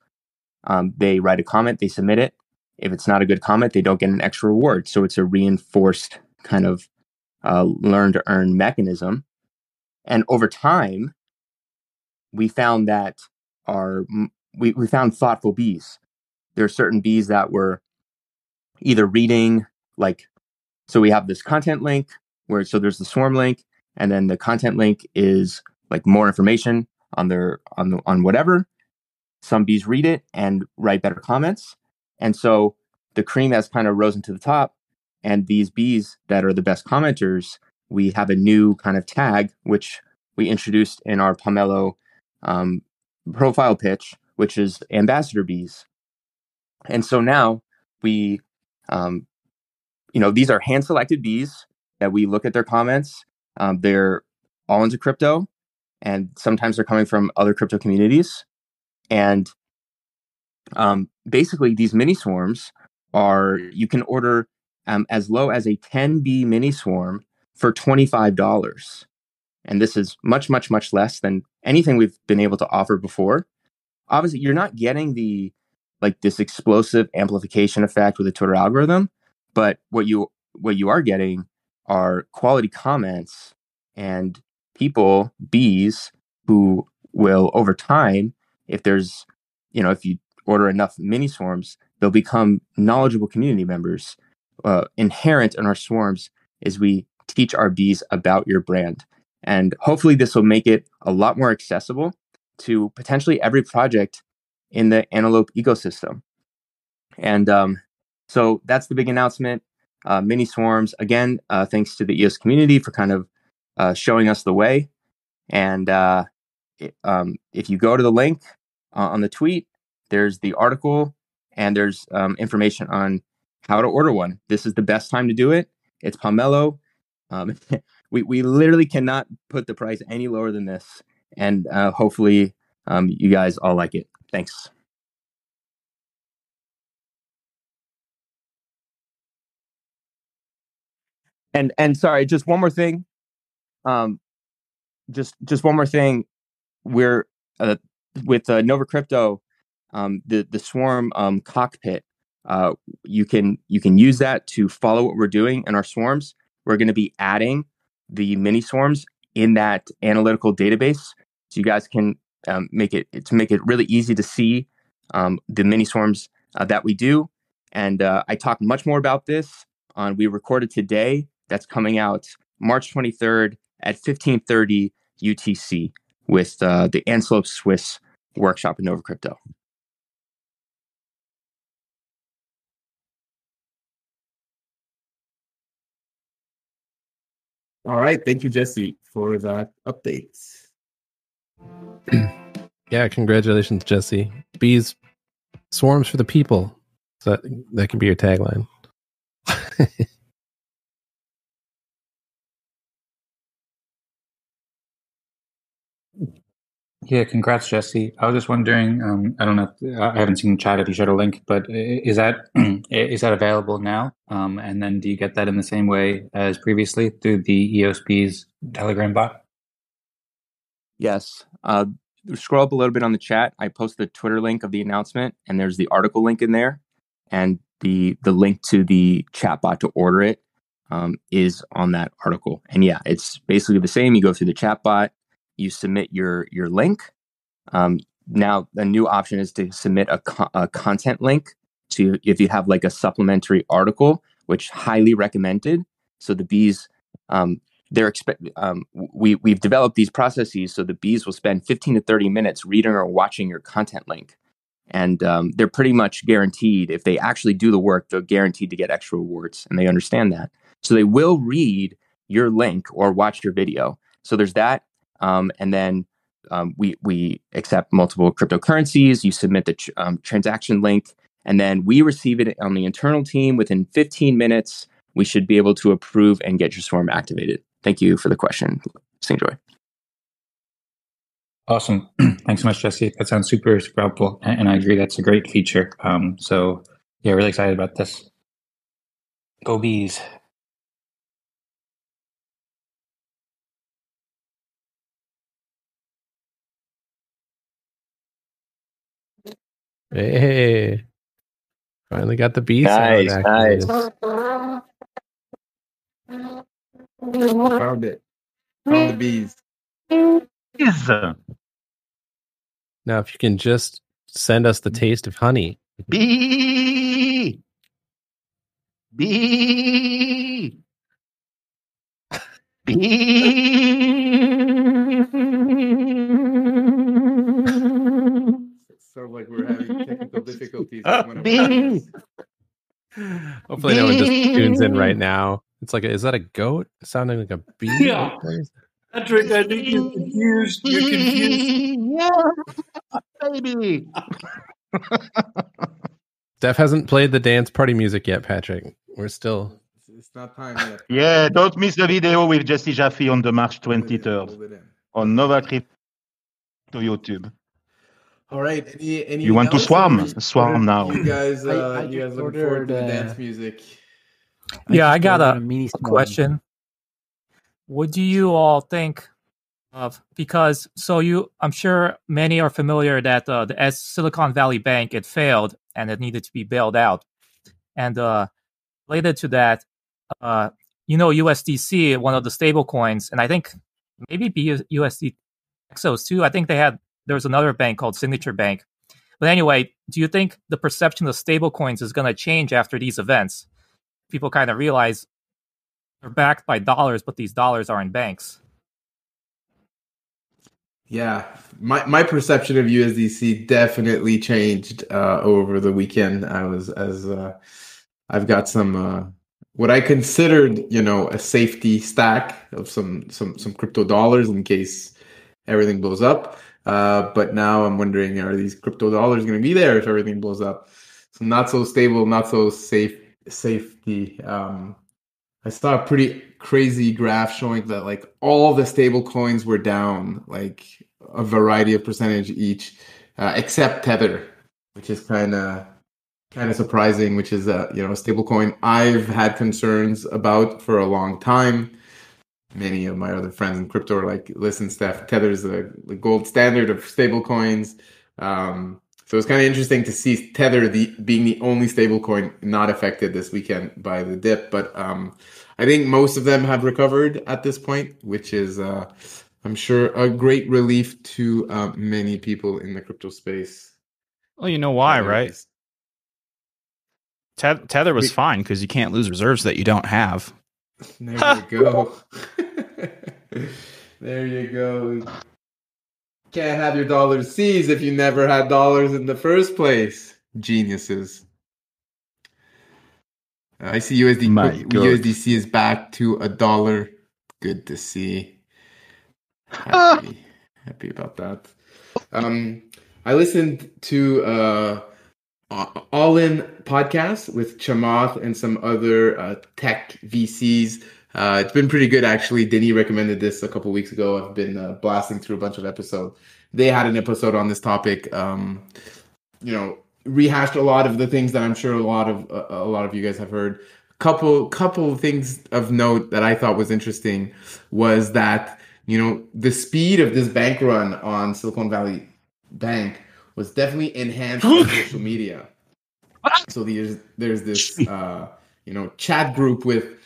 Um, they write a comment, they submit it. If it's not a good comment, they don't get an extra reward. So it's a reinforced kind of uh, learn to earn mechanism. And over time, we found that our we, we found thoughtful bees. There are certain bees that were either reading like so we have this content link where so there's the swarm link and then the content link is like more information on their on the on whatever. Some bees read it and write better comments. And so the cream has kind of risen to the top and these bees that are the best commenters we have a new kind of tag which we introduced in our pomelo um, profile pitch which is ambassador bees and so now we um, you know these are hand selected bees that we look at their comments. Um, they're all into crypto and sometimes they're coming from other crypto communities. And um, basically these mini swarms are you can order um, as low as a 10b mini swarm for $25 and this is much much much less than anything we've been able to offer before. Obviously you're not getting the like this explosive amplification effect with the twitter algorithm. But what you what you are getting are quality comments and people bees who will over time if there's you know if you order enough mini swarms they'll become knowledgeable community members. Uh, inherent in our swarms is we teach our bees about your brand. And hopefully this will make it a lot more accessible to potentially every project in the antelope ecosystem. And um, so that's the big announcement uh, mini swarms. Again uh, thanks to the eos community for kind of uh, showing us the way. And uh, it, um, if you go to the link uh, on the tweet there's the article and there's um, information on how to order one. This is the best time to do it. It's pomelo. Um, we, we literally cannot put the price any lower than this. And uh, hopefully um, you guys all like it thanks. And and sorry just one more thing. Um just just one more thing. We're uh, with uh, nova crypto um the the swarm um cockpit uh you can you can use that to follow what we're doing in our swarms. We're going to be adding the mini swarms in that analytical database so you guys can um, make it to make it really easy to see um, the mini swarms uh, that we do and uh, i talk much more about this on we recorded today that's coming out March 23rd at 1530 UTC with uh, the Antelope Swiss workshop in Nova Crypto. All right. Thank you, Jesse, for that update. yeah, congratulations, Jesse. Bees swarms for the people. So that that can be your tagline. Yeah, congrats, Jesse. I was just wondering. Um, I don't know. I haven't seen the chat if you shared a link, but is that is that available now? Um, and then do you get that in the same way as previously through the EOSBees Telegram bot? Yes. Uh, scroll up a little bit on the chat. I post the Twitter link of the announcement, and there's the article link in there, and the the link to the chat bot to order it um, is on that article. And yeah, it's basically the same. You go through the chat bot you submit your your link Um, now, a new option is to submit a, co- a content link. to if you have like a supplementary article, which highly recommended. So the bees, um, they're expect um, we we've developed these processes so the bees will spend 15 to 30 minutes reading or watching your content link. And um, they're pretty much guaranteed if they actually do the work they're guaranteed to get extra rewards and they understand that. So they will read your link or watch your video. So there's that um, and then um, we we accept multiple cryptocurrencies you submit the tr- um, transaction link and then we receive it on the internal team within 15 minutes. We should be able to approve and get your swarm activated thank you for the question Singjoy. Awesome. Thanks so much, Jesse. That sounds super, super helpful. And, and I agree, that's a great feature. Um, so, yeah, really excited about this. Go bees. Hey, finally got the bee Nice, sound nice. Activated. Found it. Found the bees. Now, if you can just send us the taste of honey. Bee! Bee! So like we're having technical difficulties. Uh, with one of our bee! Hopefully, no one just tunes in right now. It's like, a, is that a goat sounding like a bee? Yeah. Patrick, I think you're confused. You're confused. yeah, baby. Steph hasn't played the dance party music yet, Patrick. We're still. It's not time yet. Yeah, don't miss the video with Jesse Jaffe on the March 23rd on Nova Crypto YouTube. All right. Any, any You want to else? swarm? Swarm now. You guys, uh, I you guys just looking forward to the uh, dance music? Yeah, I got a, a question. What do you all think of? Because so you, I'm sure many are familiar that uh, the S Silicon Valley Bank it failed and it needed to be bailed out. And uh, related to that, uh, you know, USDC, one of the stable coins, and I think maybe be USD Exos too. I think they had there was another bank called Signature Bank. But anyway, do you think the perception of stable coins is going to change after these events? People kind of realize they're backed by dollars, but these dollars are in banks. Yeah, my my perception of USDC definitely changed uh, over the weekend. I was as uh, I've got some uh, what I considered, you know, a safety stack of some some some crypto dollars in case everything blows up. Uh, but now I'm wondering, are these crypto dollars going to be there if everything blows up? So not so stable, not so safe safety. Um, I saw a pretty crazy graph showing that like all the stable coins were down, like a variety of percentage each, uh, except Tether, which is kind of kind of surprising. Which is a you know a stable coin I've had concerns about for a long time. Many of my other friends in crypto are like, "Listen, Steph, Tether's the, the gold standard of stable coins." Um, so it's kind of interesting to see Tether the, being the only stablecoin not affected this weekend by the dip. But um, I think most of them have recovered at this point, which is, uh, I'm sure, a great relief to uh, many people in the crypto space. Well, you know why, right? Te- Tether was We- fine because you can't lose reserves that you don't have. There you go. there you go. Can't have your dollars seized if you never had dollars in the first place. Geniuses. I see USD My God. USDC is back to a dollar. Good to see. Happy, happy about that. Um, I listened to uh, All In podcast with Chamath and some other uh, tech VCs. Uh, it's been pretty good actually. Denny recommended this a couple weeks ago. I've been uh, blasting through a bunch of episodes. They had an episode on this topic. Um, you know, rehashed a lot of the things that I'm sure a lot of uh, a lot of you guys have heard. Couple couple things of note that I thought was interesting was that you know the speed of this bank run on Silicon Valley Bank was definitely enhanced by social media. So there's there's this uh, you know chat group with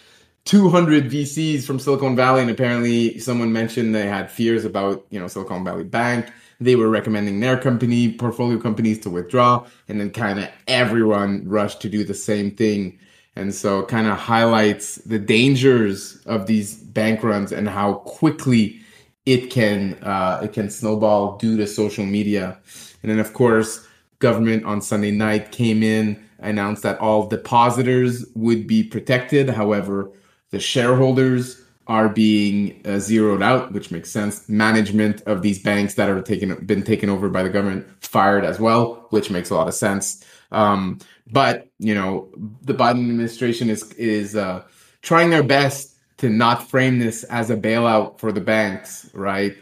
200 VCs from Silicon Valley, and apparently someone mentioned they had fears about you know Silicon Valley Bank. they were recommending their company portfolio companies to withdraw and then kind of everyone rushed to do the same thing. And so kind of highlights the dangers of these bank runs and how quickly it can uh, it can snowball due to social media. And then of course government on sunday night came in announced that all depositors would be protected. However the shareholders are being uh, zeroed out, which makes sense. Management of these banks that are taken been taken over by the government fired as well, which makes a lot of sense. Um, but you know, the Biden administration is is uh, trying their best to not frame this as a bailout for the banks, right?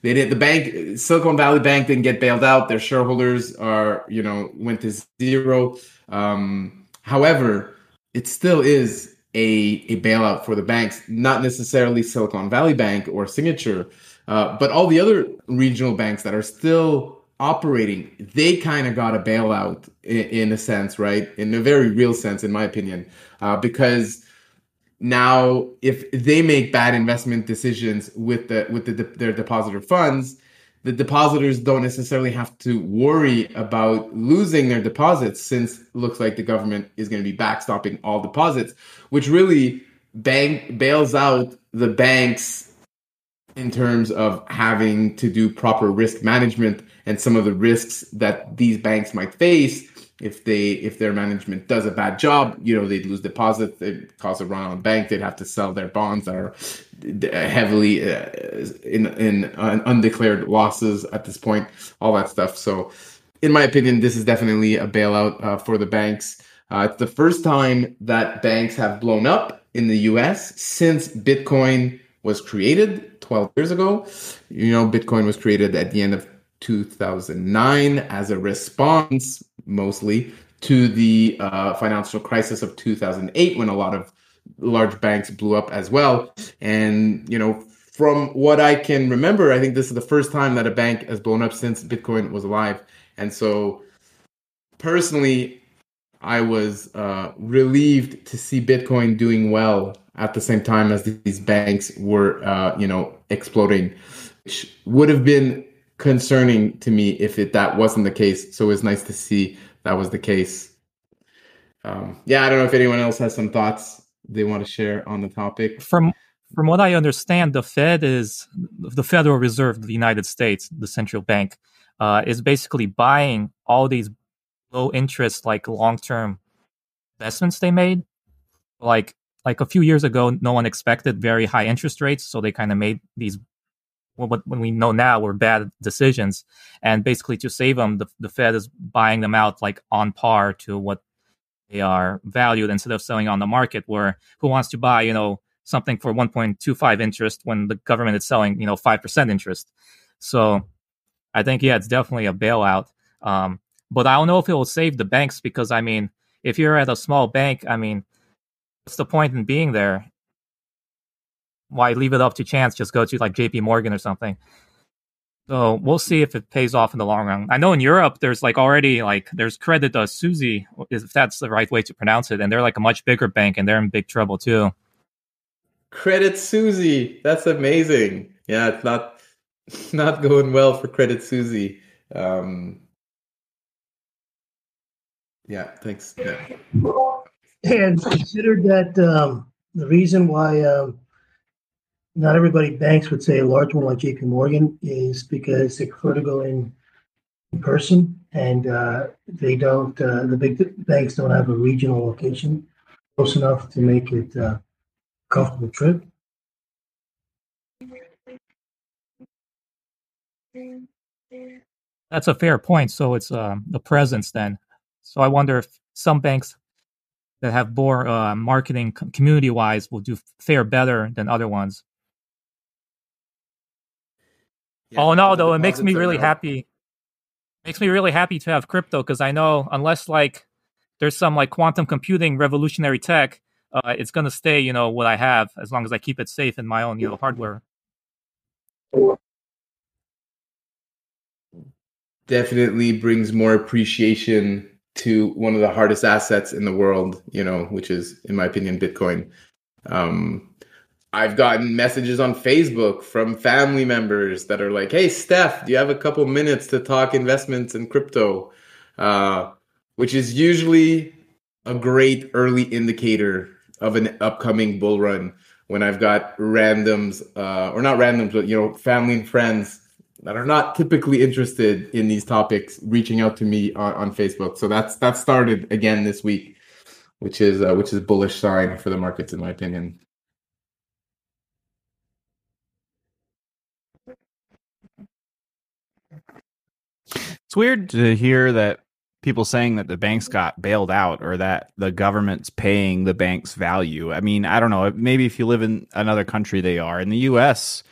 They did the bank Silicon Valley Bank didn't get bailed out. Their shareholders are you know went to zero. Um, however, it still is a, a bailout for the banks, not necessarily Silicon Valley Bank or Signature, uh, but all the other regional banks that are still operating, they kind of got a bailout in, in, a sense, right? In a very real sense, in my opinion, uh, because now if they make bad investment decisions with the with the, their depositor funds, the depositors don't necessarily have to worry about losing their deposits since looks like the government is going to be backstopping all deposits, which really bank bails out the banks in terms of having to do proper risk management and some of the risks that these banks might face if they if their management does a bad job you know they'd lose deposits it cause a run on the bank they'd have to sell their bonds that are heavily uh, in in undeclared losses at this point all that stuff. So in my opinion this is definitely a bailout uh, for the banks uh, it's the first time that banks have blown up in the us since bitcoin was created 12 years ago you know bitcoin was created at the end of 2009 as a response mostly to the uh, financial crisis of 2008 when a lot of large banks blew up as well. And, you know, from what I can remember, I think this is the first time that a bank has blown up since Bitcoin was alive. And so personally, I was uh, relieved to see Bitcoin doing well at the same time as these banks were, uh, you know, exploding, which would have been concerning to me if it, that wasn't the case. So it was nice to see that was the case. Um, yeah, I don't know if anyone else has some thoughts they want to share on the topic. From from what I understand, the Fed is the Federal Reserve of the United States, the central bank, uh, is basically buying all these low interest, like long term investments they made. Like like a few years ago, no one expected very high interest rates, so they kind of made these what, what we know now were bad decisions. And basically, to save them, the, the Fed is buying them out like on par to what they are valued instead of selling on the market. Where who wants to buy, you know, something for 1.25 interest when the government is selling, you know, five percent interest? So, I think yeah, it's definitely a bailout. Um, but I don't know if it will save the banks because I mean, if you're at a small bank, I mean, what's the point in being there? why leave it up to chance? Just go to like J.P. Morgan or something. So we'll see if it pays off in the long run. I know in Europe there's like already like there's Credit Suisse if that's the right way to pronounce it, and they're like a much bigger bank and they're in big trouble too. Credit Suisse, that's amazing. Yeah, it's not not going well for Credit Suisse. Um, yeah, thanks. Yeah. And consider that um, the reason why um, not everybody banks would say a large one like JP Morgan is because they prefer to go in, in person and uh, they don't, uh, the big banks don't have a regional location close enough to make it a uh, comfortable trip. That's a fair point. So it's um, the presence then. So I wonder if some banks that have more uh, marketing community wise will do fare better than other ones. Yeah, oh no, though it makes me really happy. Makes me really happy to have crypto because I know unless like there's some like quantum computing revolutionary tech, uh, it's gonna stay, you know, what I have as long as I keep it safe in my own, you know, hardware. Definitely brings more appreciation to one of the hardest assets in the world, you know, which is, in my opinion, Bitcoin. Um, I've gotten messages on Facebook from family members that are like, "Hey, Steph, do you have a couple minutes to talk investments in crypto?" Uh, which is usually a great early indicator of an upcoming bull run when I've got randoms, uh, or not randoms, but you know, family and friends that are not typically interested in these topics reaching out to me on, on Facebook. So that's that started again this week, which is uh, which is a bullish sign for the markets, in my opinion. It's weird to hear that people saying that the banks got bailed out or that the government's paying the bank's value. I mean, I don't know. Maybe if you live in another country, they are. In the U.S.,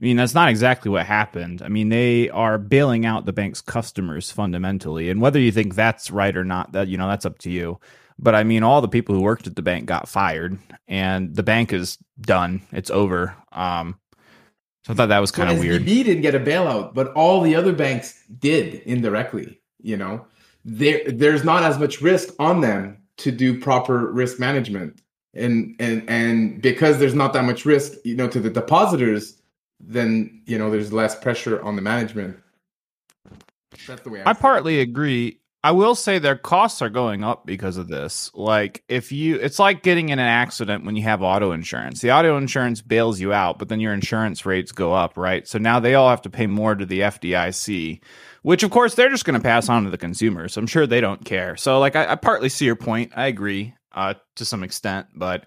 I mean, that's not exactly what happened. I mean, they are bailing out the bank's customers fundamentally, and whether you think that's right or not, that you know, that's up to you. But I mean, all the people who worked at the bank got fired, and the bank is done. It's over. Um, so I thought that was kind of weird. SVB didn't get a bailout, but all the other banks did indirectly. You know, there there's not as much risk on them to do proper risk management, and and and because there's not that much risk, you know, to the depositors, then you know there's less pressure on the management. That's the way I, I partly agree. I will say their costs are going up because of this. Like if you it's like getting in an accident when you have auto insurance. The auto insurance bails you out, but then your insurance rates go up, right? So now they all have to pay more to the FDIC, which of course they're just going to pass on to the consumers. I'm sure they don't care. So like I, I partly see your point. I agree uh, to some extent, but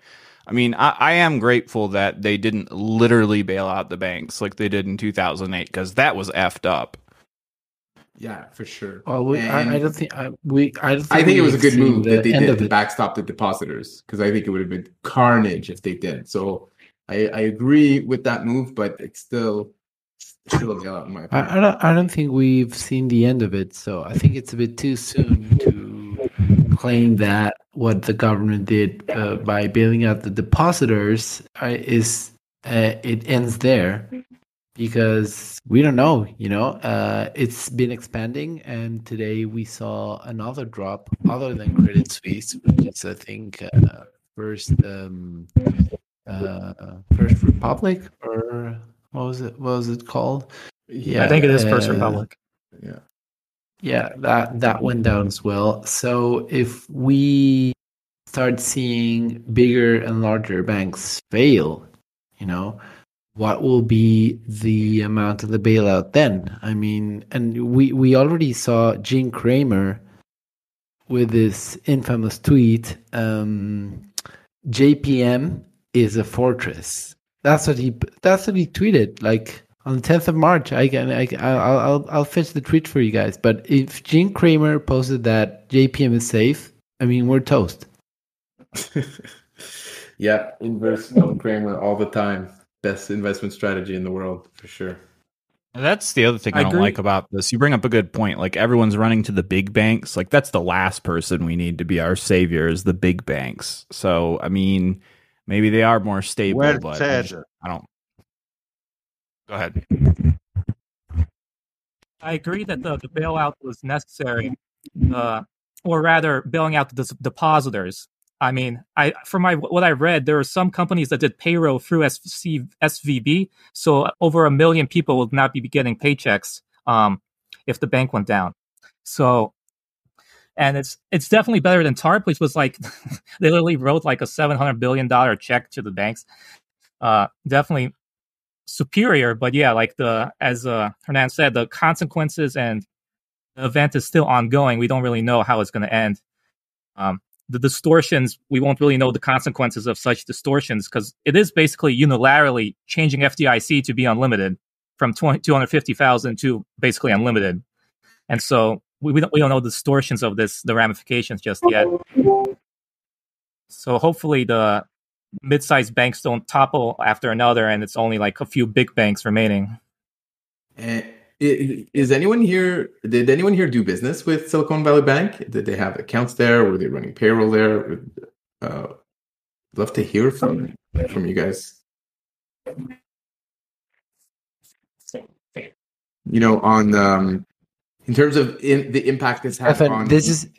I mean, I, I, am grateful that they didn't literally bail out the banks like they did in 2008 because that was effed up. Yeah, for sure. Well, we, I, I, don't think I, we. I, don't think, I think it was a good move that they did to it. backstop the depositors because I think it would have been carnage if they did. So I, I agree with that move, but it's still still a bailout in my opinion. I, I don't. I don't think we've seen the end of it. So I think it's a bit too soon to claim that what the government did uh, by bailing out the depositors uh, is uh, it ends there because we don't know. You know, uh, it's been expanding, and today we saw another drop other than Credit Suisse, which is I think uh, first um, uh, First Republic or what was it? What was it called? I think it is First uh, Republic. Yeah. Yeah, that that went down as well. So if we start seeing bigger and larger banks fail, you know, what will be the amount of the bailout then? I mean, and we we already saw Gene Cramer with this infamous tweet. Um, JPM is a fortress. That's what he. That's what he tweeted. Like on the 10th of March. I can. I, I'll, I'll. I'll fetch the tweet for you guys. But if Gene Cramer posted that JPM is safe, I mean we're toast. yeah, inverse on Cramer all the time. Best investment strategy in the world for sure. And that's the other thing I, I don't agree. like about this. You bring up a good point. Like everyone's running to the big banks. Like that's the last person we need to be our savior is the big banks. So I mean, maybe they are more stable, Well but I, just- I don't. Go ahead. I agree that the, the bailout was necessary, uh, or rather, bailing out the depositors. I mean, I from my what I read, there are some companies that did payroll through SC, SVB, so over a million people would not be getting paychecks um, if the bank went down. So, and it's it's definitely better than TARP, which was like they literally wrote like a seven hundred billion dollar check to the banks. Uh, definitely superior, but yeah, like the as uh, Hernan said, the consequences and the event is still ongoing. We don't really know how it's going to end. Um, the distortions, we won't really know the consequences of such distortions because it is basically unilaterally changing FDIC to be unlimited from 20, 250,000 to basically unlimited. And so we, we, don't, we don't know the distortions of this, the ramifications just yet. So hopefully the mid-sized banks don't topple after another and it's only like a few big banks remaining. And is anyone here? Did anyone here do business with Silicon Valley Bank? Did they have accounts there? Were they running payroll there? Uh, love to hear from from you guys. You know, on um, in terms of in, the impact this had Stephane, on this is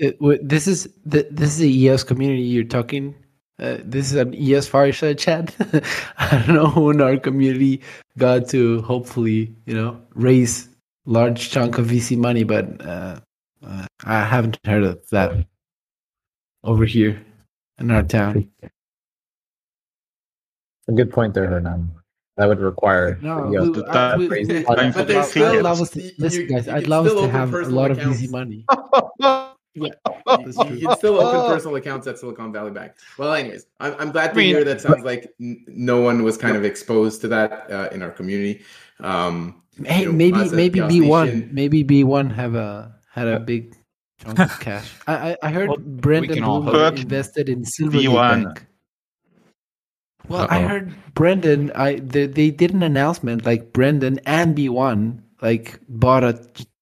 this is the, this is the EOS community you're talking Uh, this is an ES Fireside chat. I don't know who in our community got to hopefully, you know, raise large chunk of VC money, but uh, uh, I haven't heard of that over here in our town. A good point there, Hernan. That would require No, you know, we- to I- we- raise we- funds but for there's the still to- listen, guys, I'd love us to have a lot of easy money. Yeah, you can still open personal accounts at Silicon Valley Bank. Well, anyways, I'm, I'm glad to I mean- hear that. Sounds like n- no one was kind of exposed to that uh, in our community. Um, Hey, you know, maybe us maybe B one, maybe B one have a had a big chunk of cash. I I, I heard Brendan can Bloomberg invested in Silvergate Bank. Well, I Uh-oh. heard Brendan. I they, they did an announcement like Brendan and B one like bought a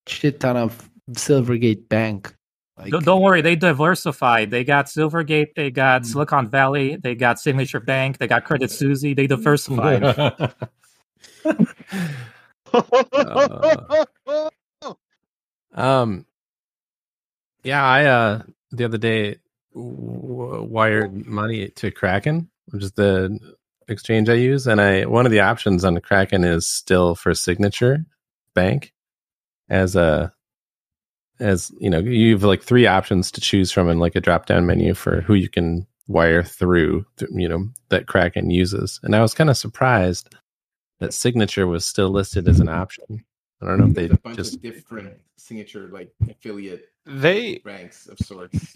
shit ton of Silvergate Bank. Don't- don't worry, they diversified. They got Silvergate, they got Hmm. Silicon Valley, they got Signature Bank, they got Credit Suzy. They diversified. Um, yeah, I uh the other day w- wired money to Kraken, which is the exchange I use, and I one of the options on Kraken is still for Signature Bank as a as you know you have like three options to choose from in like a drop down menu for who you can wire through you know that Kraken uses, and I was kind of surprised that Signature was still listed as an option. I don't know if they There's a bunch just of different signature like affiliate They ranks of sorts.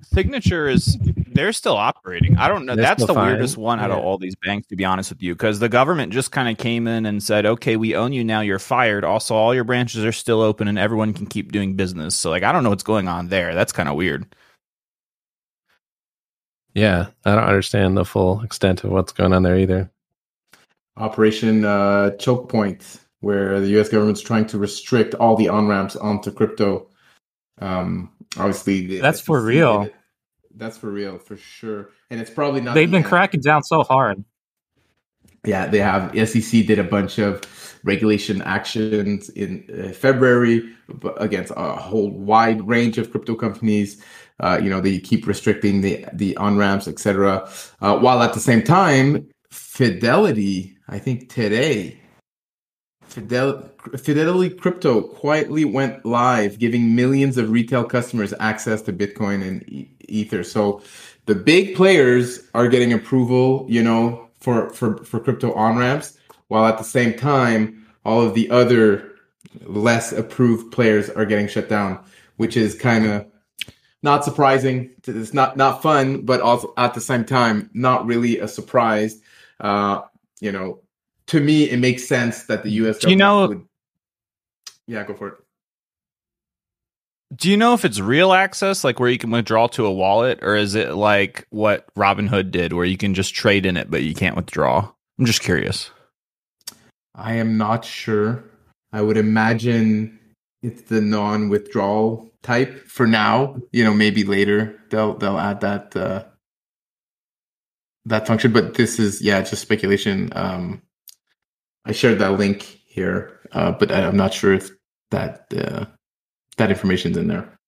Signature is they're still operating. I don't know. They're That's the fine. weirdest one out of all these banks, to be honest with you, because the government just kind of came in and said, "Okay, we own you now. You're fired. Also, all your branches are still open, and everyone can keep doing business." So, like, I don't know what's going on there. That's kind of weird. Yeah, I don't understand the full extent of what's going on there either. Operation uh, Choke Point, where the U.S. government's trying to restrict all the on ramps onto crypto. Um, obviously, That's for real. it. That's for real, for sure. And it's probably not. They've the been end. cracking down so hard. Yeah, they have. SEC did a bunch of regulation actions in uh, February against a whole wide range of crypto companies. Uh, you know, they keep restricting the the on ramps, etc. Uh, while at the same time, Fidelity, I think today, Fidel, Fidelity Crypto quietly went live, giving millions of retail customers access to Bitcoin and Ether. So the big players are getting approval, you know, for for for crypto on ramps, while at the same time, all of the other less approved players are getting shut down, which is kind of not surprising. It's not not fun, but also at the same time, not really a surprise. Uh, you know, to me, it makes sense that the U.S. Do you know- would, yeah, go for it. Do you know if it's real access, like where you can withdraw to a wallet, or is it like what Robinhood did, where you can just trade in it but you can't withdraw? I'm just curious. I am not sure. I would imagine it's the non-withdrawal type for now. You know, maybe later they'll they'll add that uh, that function. But this is yeah, just speculation. Um, I shared that link here, uh, but I- I'm not sure if that uh, that information's in there.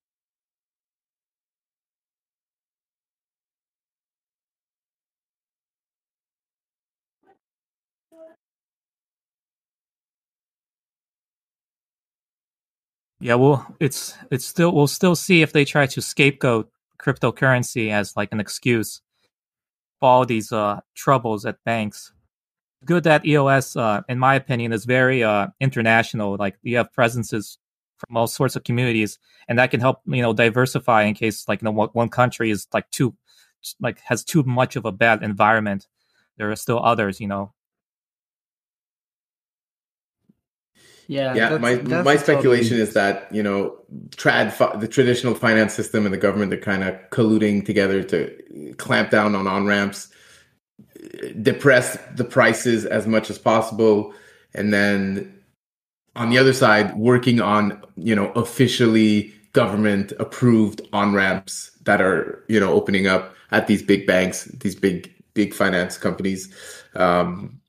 Yeah, well, it's it's still we'll still see if they try to scapegoat cryptocurrency as like an excuse for all these uh troubles at banks. Good that EOS, uh, in my opinion, is very uh international. Like you have presences from all sorts of communities, and that can help you know diversify in case like you know one, one country is like too like has too much of a bad environment. There are still others, you know. Yeah, yeah that's- my that's my totally- speculation is that you know trad fi- the traditional finance system and the government are kind of colluding together to clamp down on on ramps depress the prices as much as possible. And then on the other side working on you know officially government approved on ramps that are you know opening up at these big banks these big big finance companies. Um,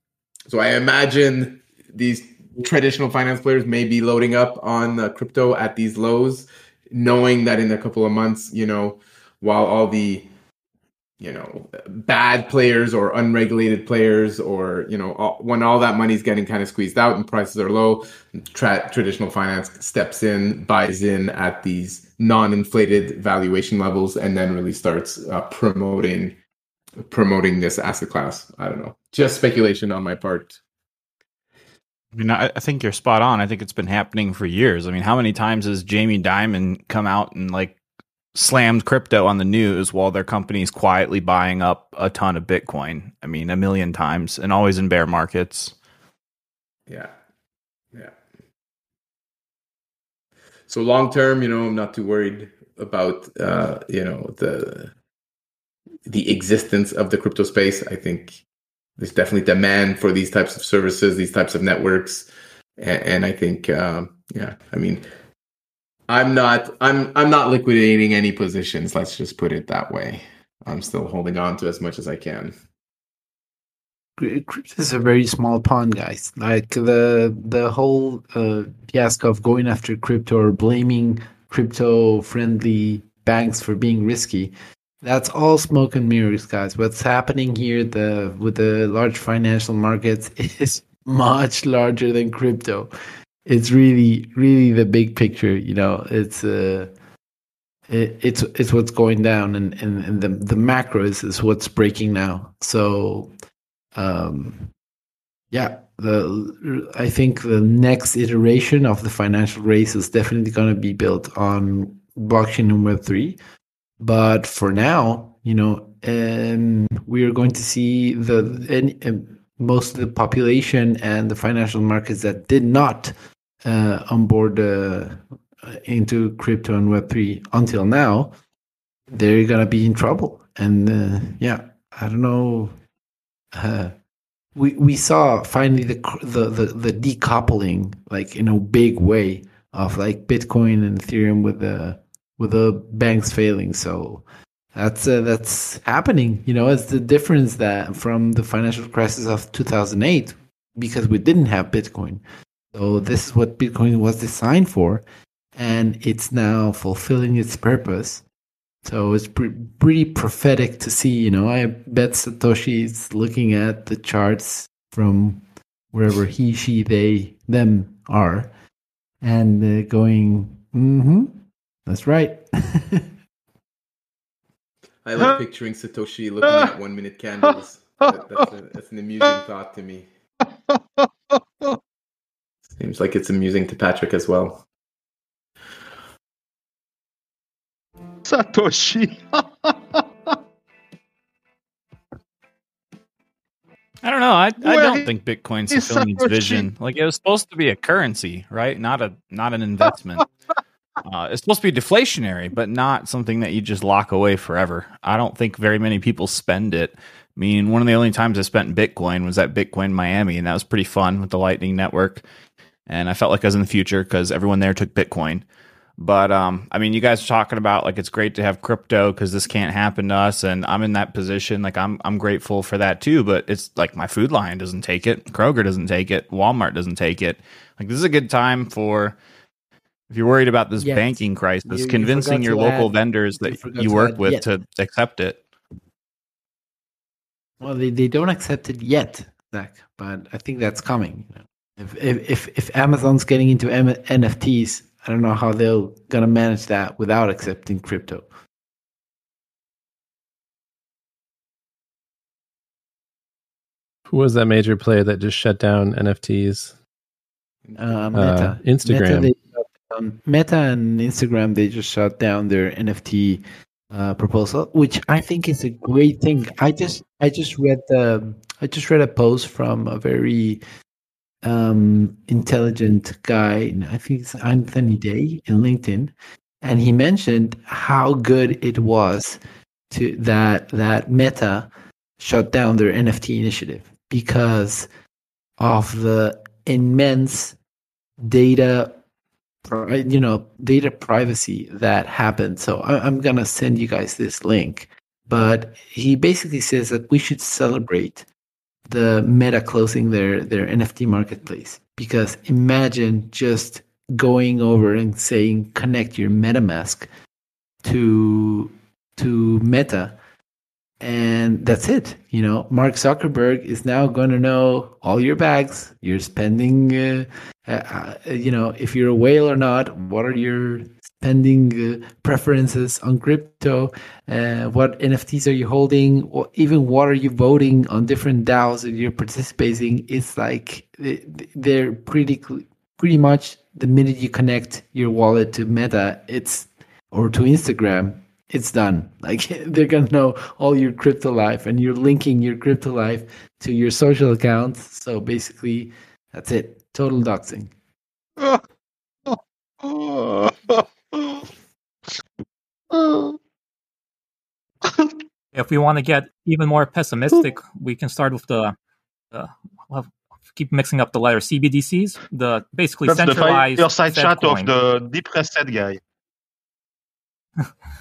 so i imagine these traditional finance players may be loading up on uh, crypto at these lows knowing that in a couple of months you know while all the you know bad players or unregulated players or you know all, when all that money's getting kind of squeezed out and prices are low tra- traditional finance steps in buys in at these non-inflated valuation levels and then really starts uh, promoting promoting this asset class i don't know just speculation on my part I mean, I, I think you're spot on. I think it's been happening for years. I mean, how many times has Jamie Dimon come out and like slammed crypto on the news while their company's quietly buying up a ton of Bitcoin. I mean, a million times and always in bear markets. Yeah. Yeah. So long term, you know, I'm not too worried about uh, you know, the the existence of the crypto space. I think there's definitely demand for these types of services, these types of networks. And, and I think um, yeah, I mean, I'm not I'm I'm not liquidating any positions, let's just put it that way. I'm still holding on to as much as I can. Crypto is a very small pond, guys. Like the the whole uh, fiasco of going after crypto or blaming crypto-friendly banks for being risky. That's all smoke and mirrors, guys. What's happening here the with the large financial markets is much larger than crypto it's really really the big picture you know? It's uh it, it's it's what's going down and, and, and the the macro is, what's breaking now. So um yeah the i think the next iteration of the financial race is definitely going to be built on blockchain number three. But for now you know and we are going to see the any, most of the population and the financial markets that did not uh, onboard uh, into crypto and Web3 until now, they're going to be in trouble. And uh, yeah, I don't know. Uh, we we saw finally the, the the the decoupling like in a big way of like Bitcoin and Ethereum with the with the banks failing. So that's uh, that's happening. You know, it's the difference that from the financial crisis of 2008 because we didn't have Bitcoin. So this is what Bitcoin was designed for, and it's now fulfilling its purpose. So it's pre- pretty prophetic to see. You know, I bet Satoshi is looking at the charts from wherever he, she, they, them are, and uh, going, "Mm-hmm, that's right." I like picturing Satoshi looking at one minute candles. That, that's, a, that's an amusing thought to me. Seems like it's amusing to Patrick as well. Satoshi. I don't know. I, I Where don't think Bitcoin's is fulfilling its vision. Like it was supposed to be a currency, right? Not a not an investment. Uh, it's supposed to be deflationary, but not something that you just lock away forever. I don't think very many people spend it. I mean, one of the only times I spent Bitcoin was at Bitcoin Miami, and that was pretty fun with the Lightning Network. And I felt like I was in the future because everyone there took Bitcoin. But um, I mean, you guys are talking about like it's great to have crypto because this can't happen to us, and I'm in that position. Like I'm I'm grateful for that too. But it's like my food line doesn't take it, Kroger doesn't take it, Walmart doesn't take it. Like this is a good time for if you're worried about this Yet. banking crisis, You- you convincing forgot your local add- vendors that forgot you work add with yet. to accept it. Well, they, they don't accept it yet, Zach, but I think that's coming. You know? If, if if if Amazon's getting into M- NFTs, I don't know how they're gonna manage that without accepting crypto. Who was that major player that just shut down NFTs? Uh, Meta, Uh, Instagram. Meta, they down- Meta and Instagram, they just shut down their NFT uh, proposal, which I think is a great thing. I just I just read the I just read a post from a very um, intelligent guy. I think it's Anthony Day in LinkedIn, and he mentioned how good it was to that that Meta shut down their NFT initiative because of the immense data you know data privacy that happened. So I, i'm gonna send you guys this link. But he basically says that we should celebrate the meta closing their their nft marketplace. Because imagine just going over and saying connect your metamask to to meta and that's it. You know, Mark Zuckerberg is now going to know all your bags, your spending. Uh, uh, uh, you know, if you're a whale or not. What are your spending uh, preferences on crypto? Uh, what NFTs are you holding? Or even what are you voting on different DAOs that you're participating? It's like they- they're pretty pretty much the minute you connect your wallet to Meta, it's or to Instagram, it's done. Like they're gonna know all your crypto life, and you're linking your crypto life to your social accounts. So basically, that's it. Total doxing. If we want to get even more pessimistic, we can start with the, the well, keep mixing up the letters CBDCs, the basically That's the centralized fireside Fed chat coin. of the depressed guy.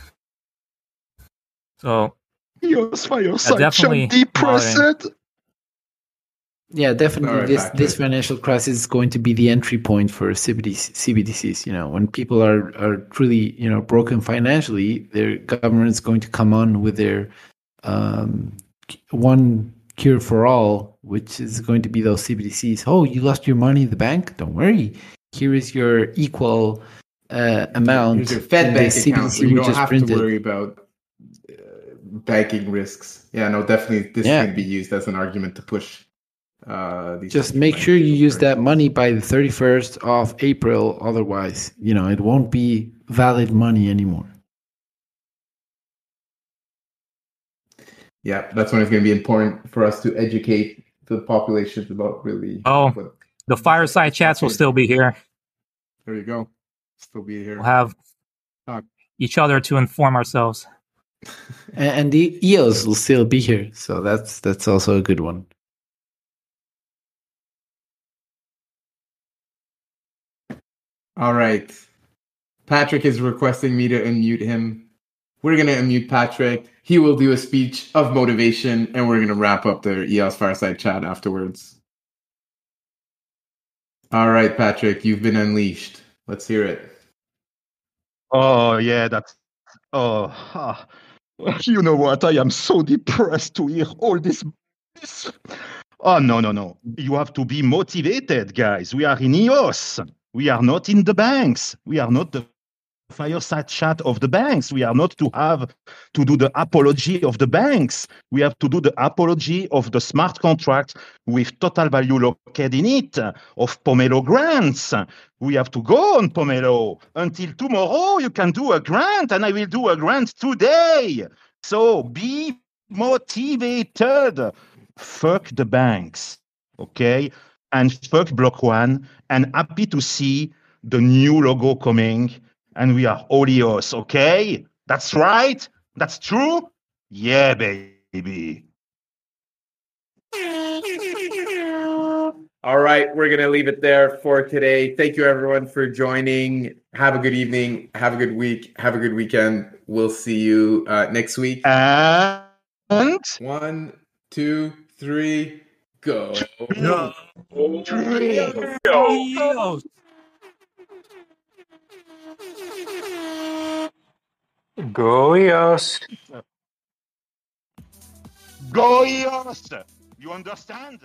So Yes, fireside definitely chat depressed. Yeah, definitely. All right, this back this financial crisis is going to be the entry point for CBDC, CBDCs. You know, when people are are truly you know broken financially, their government's going to come on with their um, one cure for all, which is going to be those CBDCs. Oh, you lost your money in the bank? Don't worry. Here is your equal uh, amount. Here's your Fed in bank the account CBDC you don't have printed. to worry about banking risks. Yeah, no, definitely this Yeah. can be used as an argument to push uh, these. Just make sure you use that money by the 31st of April. Otherwise, you know, it won't be valid money anymore. Yeah, that's when it's going to be important for us to educate the population about really. Oh, what- the fireside chats will still be here. there you go. Still be here. We'll have each other to inform ourselves. And, and the EOS will still be here. So that's that's also a good one. All right. Patrick is requesting me to unmute him. We're going to unmute Patrick. He will do a speech of motivation, and we're going to wrap up the EOS Fireside chat afterwards. All right, Patrick, you've been unleashed. Let's hear it. Oh yeah, that's oh ah. you know what? I am so depressed to hear all this. Oh no no no! You have to be motivated, guys. We are in EOS. We are not in the banks. We are not the fireside chat of the banks. We are not to have to do the apology of the banks. We have to do the apology of the smart contract with total value locked in it of Pomelo grants. We have to go on Pomelo until tomorrow. You can do a grant, and I will do a grant today. So be motivated. Fuck the banks, okay? And fuck Block One. And happy to see the new logo coming. And we are Olios, okay? That's right. That's true. Yeah, baby. All right, we're going to leave it there for today. Thank you, everyone, for joining. Have a good evening. Have a good week. Have a good weekend. We'll see you uh, next week. And one, two, three, go. Go. Go EOS. Go EOS. You understand?